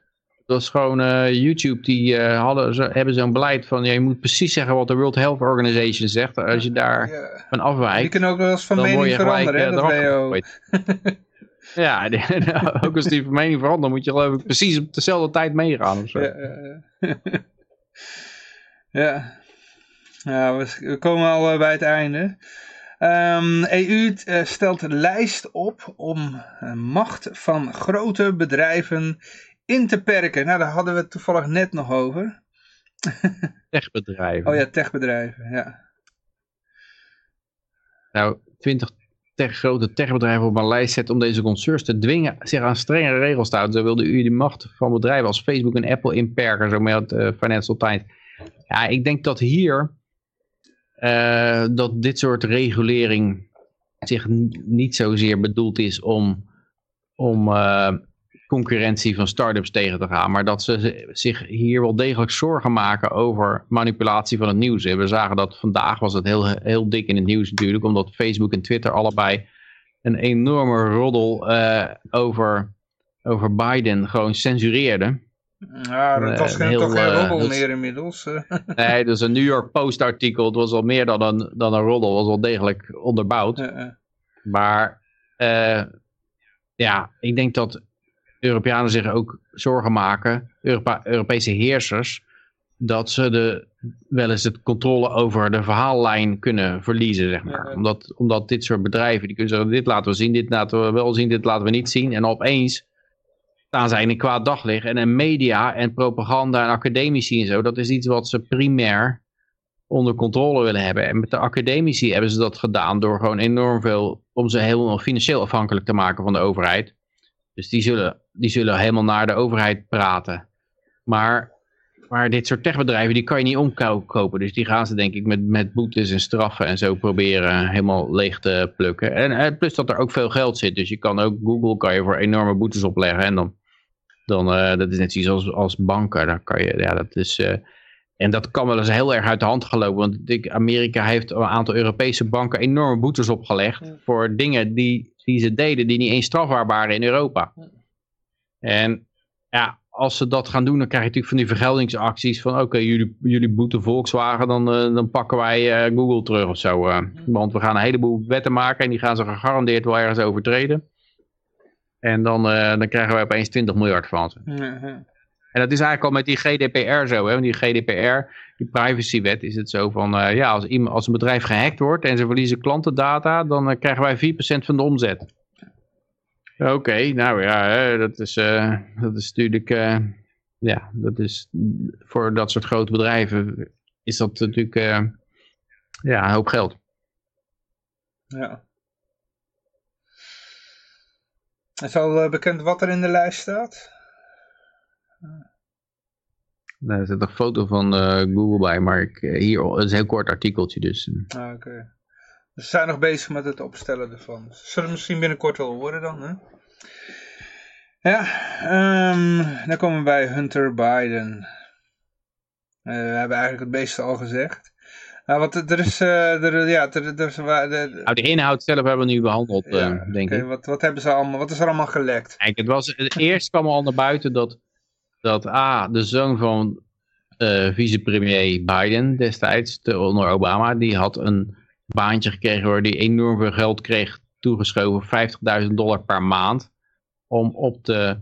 dat is gewoon eh, YouTube, die eh, hadden, hebben zo'n beleid van, ja, je moet precies zeggen wat de World Health Organization zegt. Als je daar Ja. van Die afwijkt, kunnen ook wel eens van mening je gelijk veranderen, hè. Ja, die- *laughs* *laughs* ook als die van mening verandert, moet je geloof ik precies op dezelfde tijd meegaan of zo. Ja, ja, ja. *laughs* ja. Ja, we, we komen al bij het einde. Ehm, EU eh, stelt een lijst op om eh, macht van grote bedrijven in te perken. Nou, daar hadden we het toevallig net nog over. *laughs* Techbedrijven. Oh ja, techbedrijven, ja. nou, 20 tech, grote techbedrijven op een lijst zetten om deze concerns te dwingen zich aan strengere regels te houden. Zo wilde u de macht van bedrijven als Facebook en Apple inperken, zo meldt eh, Financial Times. Ja, ik denk dat hier, eh, dat dit soort regulering zich niet zozeer bedoeld is om, om eh, concurrentie van start-ups tegen te gaan, maar dat ze zi- zich hier wel degelijk zorgen maken over manipulatie van het nieuws. We zagen dat vandaag was het heel, heel dik in het nieuws natuurlijk, omdat Facebook en Twitter allebei een enorme roddel eh, over, over Biden gewoon censureerden. Ja, dat was geen, heel, toch geen eh, roddel meer inmiddels. eh. *laughs* Nee, dus een New York Post artikel, het was al meer dan een, dan een roddel, het was wel degelijk onderbouwd. Maar eh, ja, ik denk dat Europeanen zich ook zorgen maken, Europa- Europese heersers, dat ze de, wel eens het controle over de verhaallijn kunnen verliezen, zeg maar. Omdat, omdat dit soort bedrijven, die kunnen zeggen, dit laten we zien, dit laten we wel zien, dit laten we niet zien. En opeens staan zij in een kwaad daglicht. En een media en propaganda en academici en zo, dat is iets wat ze primair onder controle willen hebben. En met de academici hebben ze dat gedaan door gewoon enorm veel, om ze helemaal financieel afhankelijk te maken van de overheid. Dus die zullen, die zullen helemaal naar de overheid praten. Maar, maar dit soort techbedrijven, die kan je niet omkopen. Dus die gaan ze denk ik met, met boetes en straffen en zo proberen helemaal leeg te plukken. En eh, plus dat er ook veel geld zit. Dus je kan ook, Google kan je voor enorme boetes opleggen. En dan, dan eh, dat is net zoiets als, als banken. Dan kan je, ja, dat is... eh, en dat kan wel eens heel erg uit de hand gelopen. Want ik, Amerika heeft een aantal Europese banken enorme boetes opgelegd. Voor dingen die, die ze deden die niet eens strafbaar waren in Europa. En ja, als ze dat gaan doen, dan krijg je natuurlijk van die vergeldingsacties. Van oké, jullie, jullie boeten Volkswagen, dan, eh, dan pakken wij Google terug of zo. Want we gaan een heleboel wetten maken en die gaan ze gegarandeerd wel ergens overtreden. En dan, eh, dan krijgen wij opeens 20 miljard van ze. En dat is eigenlijk al met die GDPR zo. Hè? Want die GDPR, die privacywet, is het zo van... eh, ja, als, iemand, als een bedrijf gehackt wordt en ze verliezen klantendata... dan eh, krijgen wij 4% van de omzet. Oké, nou ja, hè, dat, is, dat is natuurlijk... ja, dat is voor dat soort grote bedrijven... is dat natuurlijk ja, een hoop geld. Ja. Is al eh, bekend wat er in de lijst staat? Nou, Er zit een foto van eh, Google bij, maar ik, eh, hier, het is een heel kort artikeltje dus. Ah, Oké. We zijn nog bezig met het opstellen ervan. Ze zullen misschien binnenkort wel horen dan, hè? Ja, ehm, dan komen we bij Hunter Biden. We hebben eigenlijk het meeste al gezegd. Er is, eh, er, ja, er, er, is wa- de- Nou, de inhoud zelf hebben we nu behandeld, eh, ja, denk ik. wat, wat, hebben ze allemaal, wat is er allemaal gelekt? Kijk, het was, eerst kwam al naar buiten dat, dat A, de zoon van eh, vicepremier Biden destijds, de, onder Obama, die had een baantje gekregen waar die enorm veel geld kreeg toegeschoven, 50.000 dollar per maand, om op de,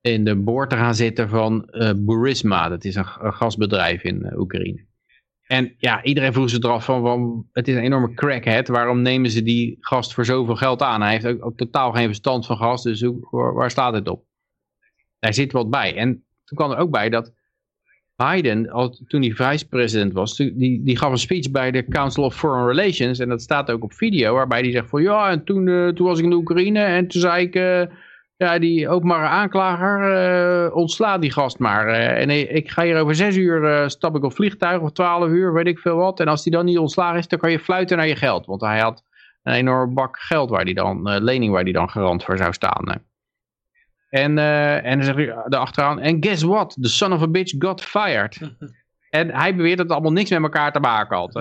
in de boord te gaan zitten van Burisma, dat is een, een gasbedrijf in Oekraïne. En ja, iedereen vroeg zich eraf van, het is een enorme crackhead, waarom nemen ze die gast voor zoveel geld aan? Hij heeft ook, totaal geen verstand van gas, dus hoe, waar, staat het op? Daar zit wat bij. En toen kwam er ook bij dat Biden, al, toen hij vicepresident was, die, die gaf een speech bij de Council of Foreign Relations, en dat staat ook op video, waarbij hij zegt van, ja, en toen, eh, toen was ik in de Oekraïne, en toen zei ik... eh, ja, die openbare aanklager, eh ontslaat die gast maar. Eh, en ik, ik ga hier over zes uur, eh, stap ik op vliegtuig, of twaalf uur, weet ik veel wat. En als die dan niet ontslagen is, dan kan je fluiten naar je geld. Want hij had een enorme bak geld, waar die dan, lening waar die dan garant voor zou staan. eh. En, en dan zeg ik erachteraan, en guess what? The son of a bitch got fired. *laughs* en hij beweert dat het allemaal niks met elkaar te maken had.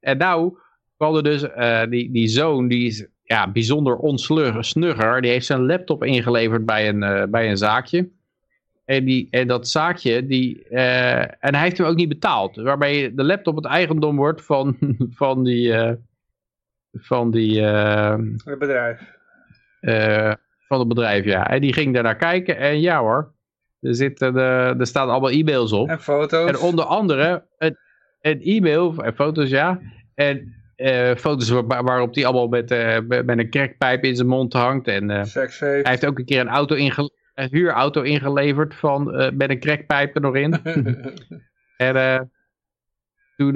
En nou kwam er dus, die, die zoon, die is ja, bijzonder onsnugger. Die heeft zijn laptop ingeleverd bij een, eh, bij een zaakje. En, die, en dat zaakje, die, eh, en hij heeft hem ook niet betaald. Waarbij de laptop het eigendom wordt van, *laughs* van die, eh, van die, Het bedrijf. van het bedrijf, ja. En die ging daar naar kijken en ja hoor, er, zitten de, er staan allemaal e-mails op. En foto's. En onder andere een, een e-mail en foto's, ja. En eh, foto's waar- waarop hij allemaal met, eh, met met een crackpijp in zijn mond hangt. En eh, Seks hij heeft. ook een keer een, auto een huurauto ingeleverd van, met een crackpijp er nog in. *laughs* en toen...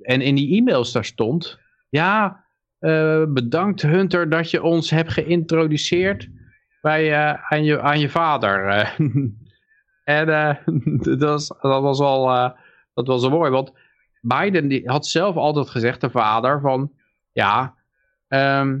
en in die e-mails daar stond... Ja, bedankt Hunter dat je ons hebt geïntroduceerd bij, aan, je, aan je vader. *laughs* en *laughs* dat, was, dat was al dat was wel mooi, want Biden die had zelf altijd gezegd, de vader, van ja, ehm,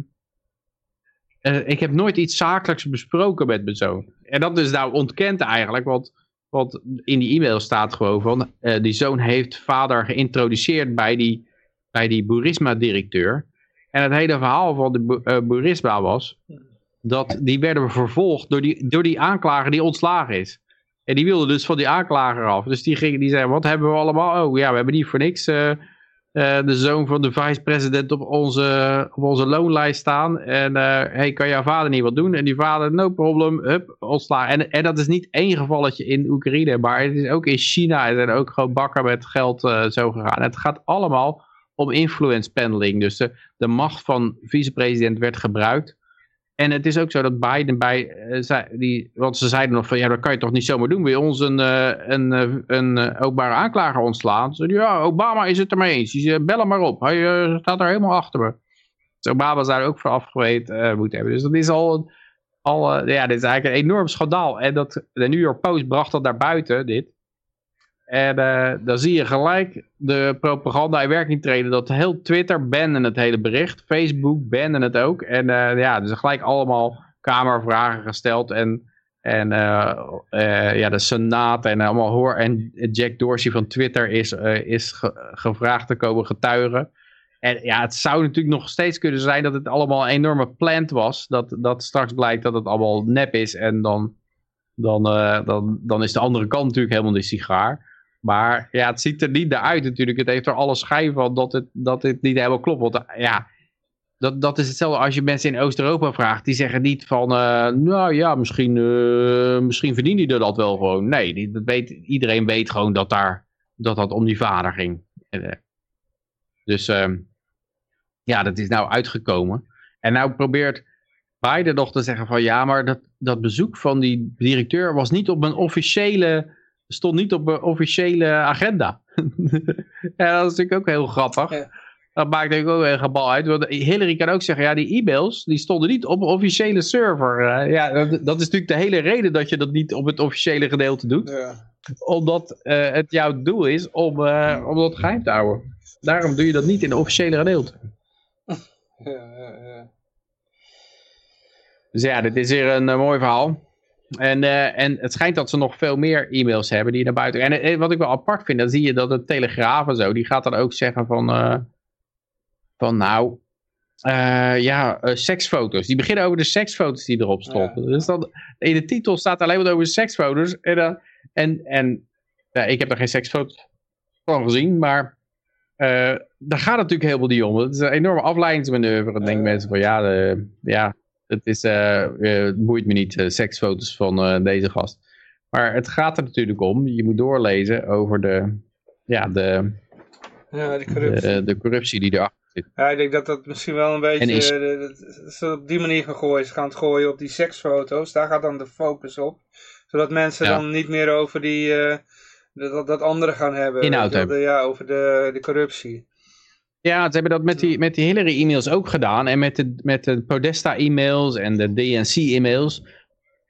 eh, ik heb nooit iets zakelijks besproken met mijn zoon. En dat is nou ontkend eigenlijk, want, want in die e-mail staat gewoon van, eh, die zoon heeft vader geïntroduceerd bij die, bij die Burisma-directeur. En het hele verhaal van de eh, Burisma was, dat die werden vervolgd door die, door die aanklager die ontslagen is. En die wilde dus van die aanklager af. Dus die, ging, die zei, wat hebben we allemaal? Oh ja, we hebben niet voor niks eh, eh, de zoon van de vice-president op onze, op onze loonlijst staan. En eh hey, kan jouw vader niet wat doen? En die vader, no problem, hup, ontslagen. En, en dat is niet één gevalletje in Oekraïne, maar het is ook in China. Er zijn ook gewoon bakken met geld eh, zo gegaan. Het gaat allemaal om influence peddling. Dus de, de macht van vicepresident werd gebruikt. En het is ook zo dat Biden bij, eh, die, want ze zeiden nog van, ja, dat kan je toch niet zomaar doen. Je ons een, eh, een, eh, een eh, openbare aanklager ontslaan? Ze ja, Obama is het ermee eens. Die bel hem maar op. Hij staat er helemaal achter me. Dus Obama zou er ook voor afgewezen eh, moeten hebben. Dus dat is al, al ja, dit is eigenlijk een enorm schandaal. En dat, de New York Post bracht dat naar buiten, dit. En eh, dan zie je gelijk de propaganda in werking treden. Dat heel Twitter banden het hele bericht. Facebook banden het ook. En eh, ja, dus gelijk allemaal kamervragen gesteld. En, en eh, ja, de Senaat en allemaal hoor. En Jack Dorsey van Twitter is, is ge- gevraagd te komen getuigen. En ja, het zou natuurlijk nog steeds kunnen zijn dat het allemaal een enorme plant was. Dat, dat straks blijkt dat het allemaal nep is. En dan, dan, dan, dan is de andere kant natuurlijk helemaal de sigaar. Maar ja, het ziet er niet uit natuurlijk. Het heeft er alle schijn van dat het, dat het niet helemaal klopt. Want eh, ja, dat, dat is hetzelfde als je mensen in Oost-Europa vraagt. Die zeggen niet van, eh, nou ja, misschien, eh, misschien verdient hij dat wel gewoon. Nee, die, dat weet, iedereen weet gewoon dat, daar, dat dat om die vader ging. Dus ehm, ja, dat is nou uitgekomen. En nou probeert Biden nog te zeggen van, ja, maar dat, dat bezoek van die directeur was niet op een officiële, stond niet op een officiële agenda. *laughs* ja, dat is natuurlijk ook heel grappig. Ja. Dat maakt natuurlijk ook een gebal uit. Want Hillary kan ook zeggen, ja, die e-mails, die stonden niet op een officiële server. Eh, ja, dat, is natuurlijk de hele reden dat je dat niet op het officiële gedeelte doet. Ja. Omdat eh, het jouw doel is om, eh, om dat geheim te houden. Daarom doe je dat niet in de officiële gedeelte. Ja, ja, ja. Dus ja, dit is weer een mooi verhaal. En, eh, en het schijnt dat ze nog veel meer e-mails hebben die naar buiten. En eh, wat ik wel apart vind, dan zie je dat de Telegraaf en zo, die gaat dan ook zeggen van, eh, van nou, ja, seksfoto's. Die beginnen over de seksfoto's die erop stonden. Dus dan, in de titel staat alleen maar over de seksfoto's. En, dan en, en ja, ik heb er geen seksfoto's van gezien, maar daar gaat het natuurlijk helemaal niet om. Het is een enorme afleidingsmanoeuvre. Dan denken mensen van ja, de, ja het, is, eh, eh, het boeit me niet, eh, seksfoto's van deze gast. Maar het gaat er natuurlijk om. Je moet doorlezen over de, ja, de, ja, die corruptie. de, de corruptie die erachter zit. Ja, ik denk dat dat misschien wel een beetje, En is- de- de- dat ze op die manier gaan gooien. Ze gaan het gooien op die seksfoto's, daar gaat dan de focus op. Zodat mensen Ja. dan niet meer over die, dat, dat andere gaan hebben. Inhoud hebben. de- ja, over de, de corruptie. Ja, ze hebben dat met die, met die Hillary-e-mails ook gedaan. En met de, met de Podesta-e-mails en de DNC-e-mails.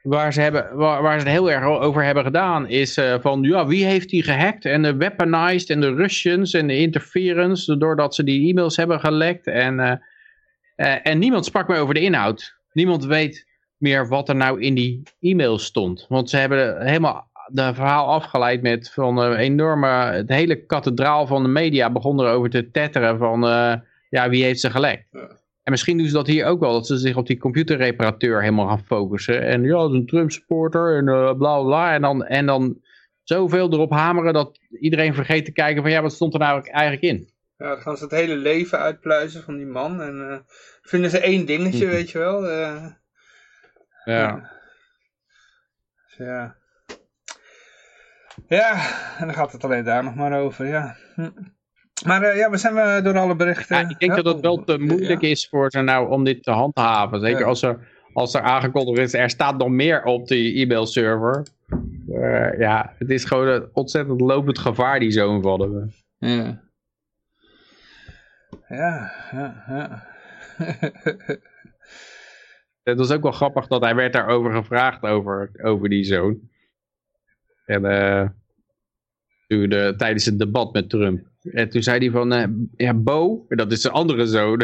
Waar, ze hebben, waar, waar ze het heel erg over hebben gedaan. Is eh, van, ja, wie heeft die gehackt? En de weaponized en de Russians en de interference. Doordat ze die e-mails hebben gelekt. En, eh, eh, en niemand sprak meer over de inhoud. Niemand weet meer wat er nou in die e-mails stond. Want ze hebben helemaal de verhaal afgeleid met van een enorme, het hele kathedraal van de media begon erover te tetteren van, eh, ja, wie heeft ze gelekt? Ja. En misschien doen ze dat hier ook wel, dat ze zich op die computerreparateur helemaal gaan focussen. En ja, dat is een Trump supporter en eh, bla bla. En dan, en dan zoveel erop hameren dat iedereen vergeet te kijken van, ja, wat stond er nou eigenlijk in? Ja, dan gaan ze het hele leven uitpluizen van die man. En eh, vinden ze één dingetje, weet je wel. eh, Ja. dus ja. Ja, en dan gaat het alleen daar nog maar over, ja. Hm. Maar eh, ja, we zijn we door alle berichten. Ja, ik denk dat het wel te moeilijk is voor ze nou om dit te handhaven. Zeker als, er, als er aangekondigd is, er staat nog meer op die e-mailserver. Eh, ja, het is gewoon een ontzettend lopend gevaar die zo'n vallen. Ja. Ja, ja, ja. *laughs* Het was ook wel grappig dat hij werd daarover gevraagd over, over die zoon. En eh, toen, eh, tijdens het debat met Trump. En toen zei hij van, eh, ja, Bo, dat is zijn andere zoon.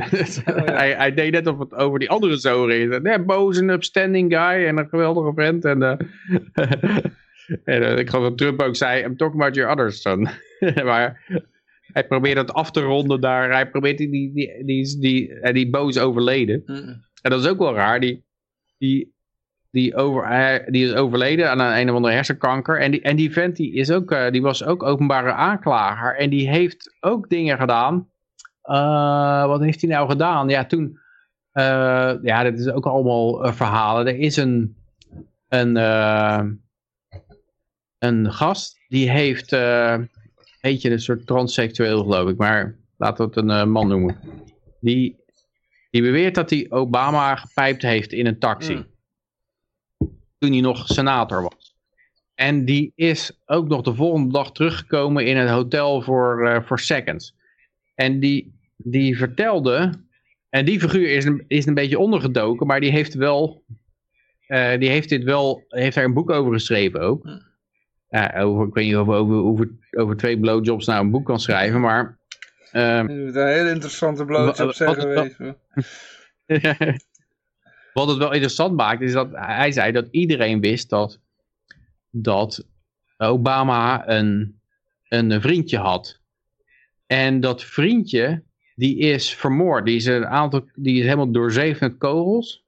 hij, hij deed net of het over die andere zoon ging. Nee, Bo is een upstanding guy en een geweldige vent. En, eh, en eh, ik geloof dat Trump ook zei, I'm talking about your other son. maar hij probeert het af te ronden daar. Hij probeert die, die, die, die, die, eh, die Bo is overleden. Hm. En dat is ook wel raar. Die, die, die, over, die is overleden aan een, of andere hersenkanker. En die, en die vent die, is ook, eh, die was ook openbare aanklager. En die heeft ook dingen gedaan. Eh, wat heeft hij nou gedaan? Ja, toen... eh, ja, dit is ook allemaal verhalen. Er is een... Een, een gast die heeft... heet je een soort transseksueel geloof ik. Maar laten we het een man noemen. Die die beweert dat hij Obama gepijpt heeft in een taxi. Mm. Toen hij nog senator was. En die is ook nog de volgende dag teruggekomen in het hotel voor, eh, voor seconds. En die, die vertelde... En die figuur is een, is een beetje ondergedoken, maar die heeft wel... eh, die heeft dit wel... Heeft daar een boek over geschreven ook. Ja, over, ik weet niet of over, over, over twee blowjobs nou een boek kan schrijven, maar... Je moet een hele interessante Wa- op zeggen, *laughs* wat- het wel interessant maakt, is dat hij zei dat iedereen wist dat, dat Obama een, een vriendje had. En dat vriendje, die is vermoord. Die is, een aantal, die is helemaal doorzeefd met kogels.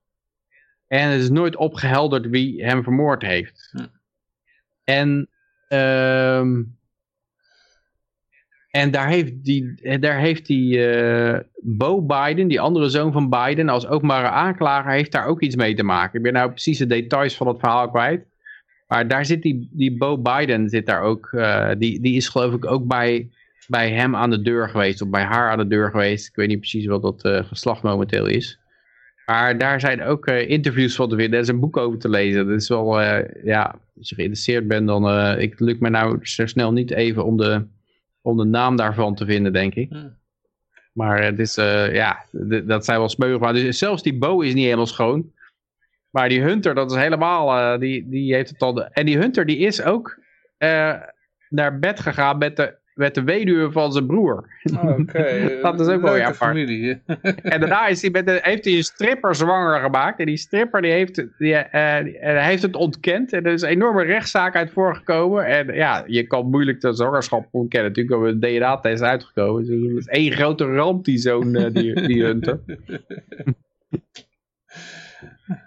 En het is nooit opgehelderd wie hem vermoord heeft. Hm. En, ehm, En daar heeft die, daar heeft die eh, Bo Biden, die andere zoon van Biden, als openbare aanklager, heeft daar ook iets mee te maken. Ik ben nou precies de details van het verhaal kwijt. Maar daar zit die, die Bo Biden zit daar ook. eh, die, die is geloof ik ook bij, bij hem aan de deur geweest. Of bij haar aan de deur geweest. Ik weet niet precies wat dat eh, geslacht momenteel is. Maar daar zijn ook eh, interviews van te vinden. Er is een boek over te lezen. Dat is wel, eh, ja, als je geïnteresseerd bent, dan eh ik lukt me nou zo snel niet even om de, om de naam daarvan te vinden, denk ik. Hmm. Maar het is, eh, ja, dat zijn wel smeugen. Maar dus zelfs die Bo is niet helemaal schoon. Maar die Hunter, dat is helemaal, eh, die, die heeft het al. En die Hunter, die is ook eh, naar bed gegaan met de, met de weduwe van zijn broer. Oh, Oké, *laughs* Dat is ook wel apart. familie. *laughs* En daarna is hij met de, heeft hij een stripper zwanger gemaakt. En die stripper die heeft, die, eh, die- eh, hij heeft het ontkend. En er is een enorme rechtszaak uit voorgekomen. En ja, je kan moeilijk de zwangerschap ontkennen. Natuurlijk hebben we een DNA-test uitgekomen. Dus het is één grote ramp, die zoon, eh, die, die Hunter. *laughs*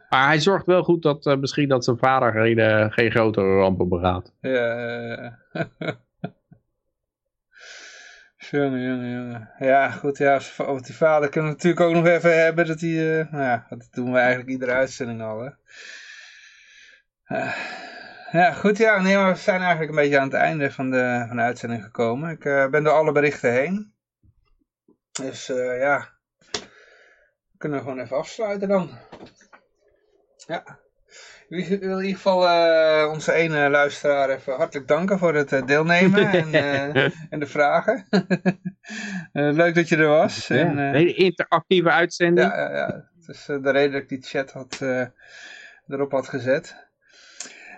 Maar hij zorgt wel goed dat eh, misschien dat zijn vader geen, eh, geen grotere rampen begaat. Ja. Jongen, jongen, jongen. Ja, goed, ja, over die vader kunnen we natuurlijk ook nog even hebben dat hij, eh, nou ja, dat doen we eigenlijk iedere uitzending al, hè. Eh, ja, goed, ja, nee, maar we zijn eigenlijk een beetje aan het einde van de, van de uitzending gekomen. Ik eh, ben door alle berichten heen. Dus, eh, ja, we kunnen gewoon even afsluiten dan. Ja. Ik wil in ieder geval eh, onze ene luisteraar even hartelijk danken voor het eh, deelnemen *laughs* en, eh, en de vragen. *laughs* Leuk dat je er was. Ja, En, een hele interactieve uitzending. ja, ja, ja. Het is de reden dat ik die chat had, erop had gezet.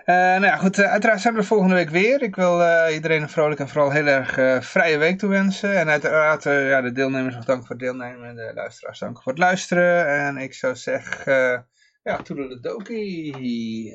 Nou ja, goed, uiteraard zijn we er volgende week weer. Ik wil iedereen een vrolijk en vooral heel erg vrije week toewensen. En uiteraard ja, de deelnemers nog danken voor het deelnemen en de luisteraars danken voor het luisteren. En ik zou zeggen, ja, toedeledokie.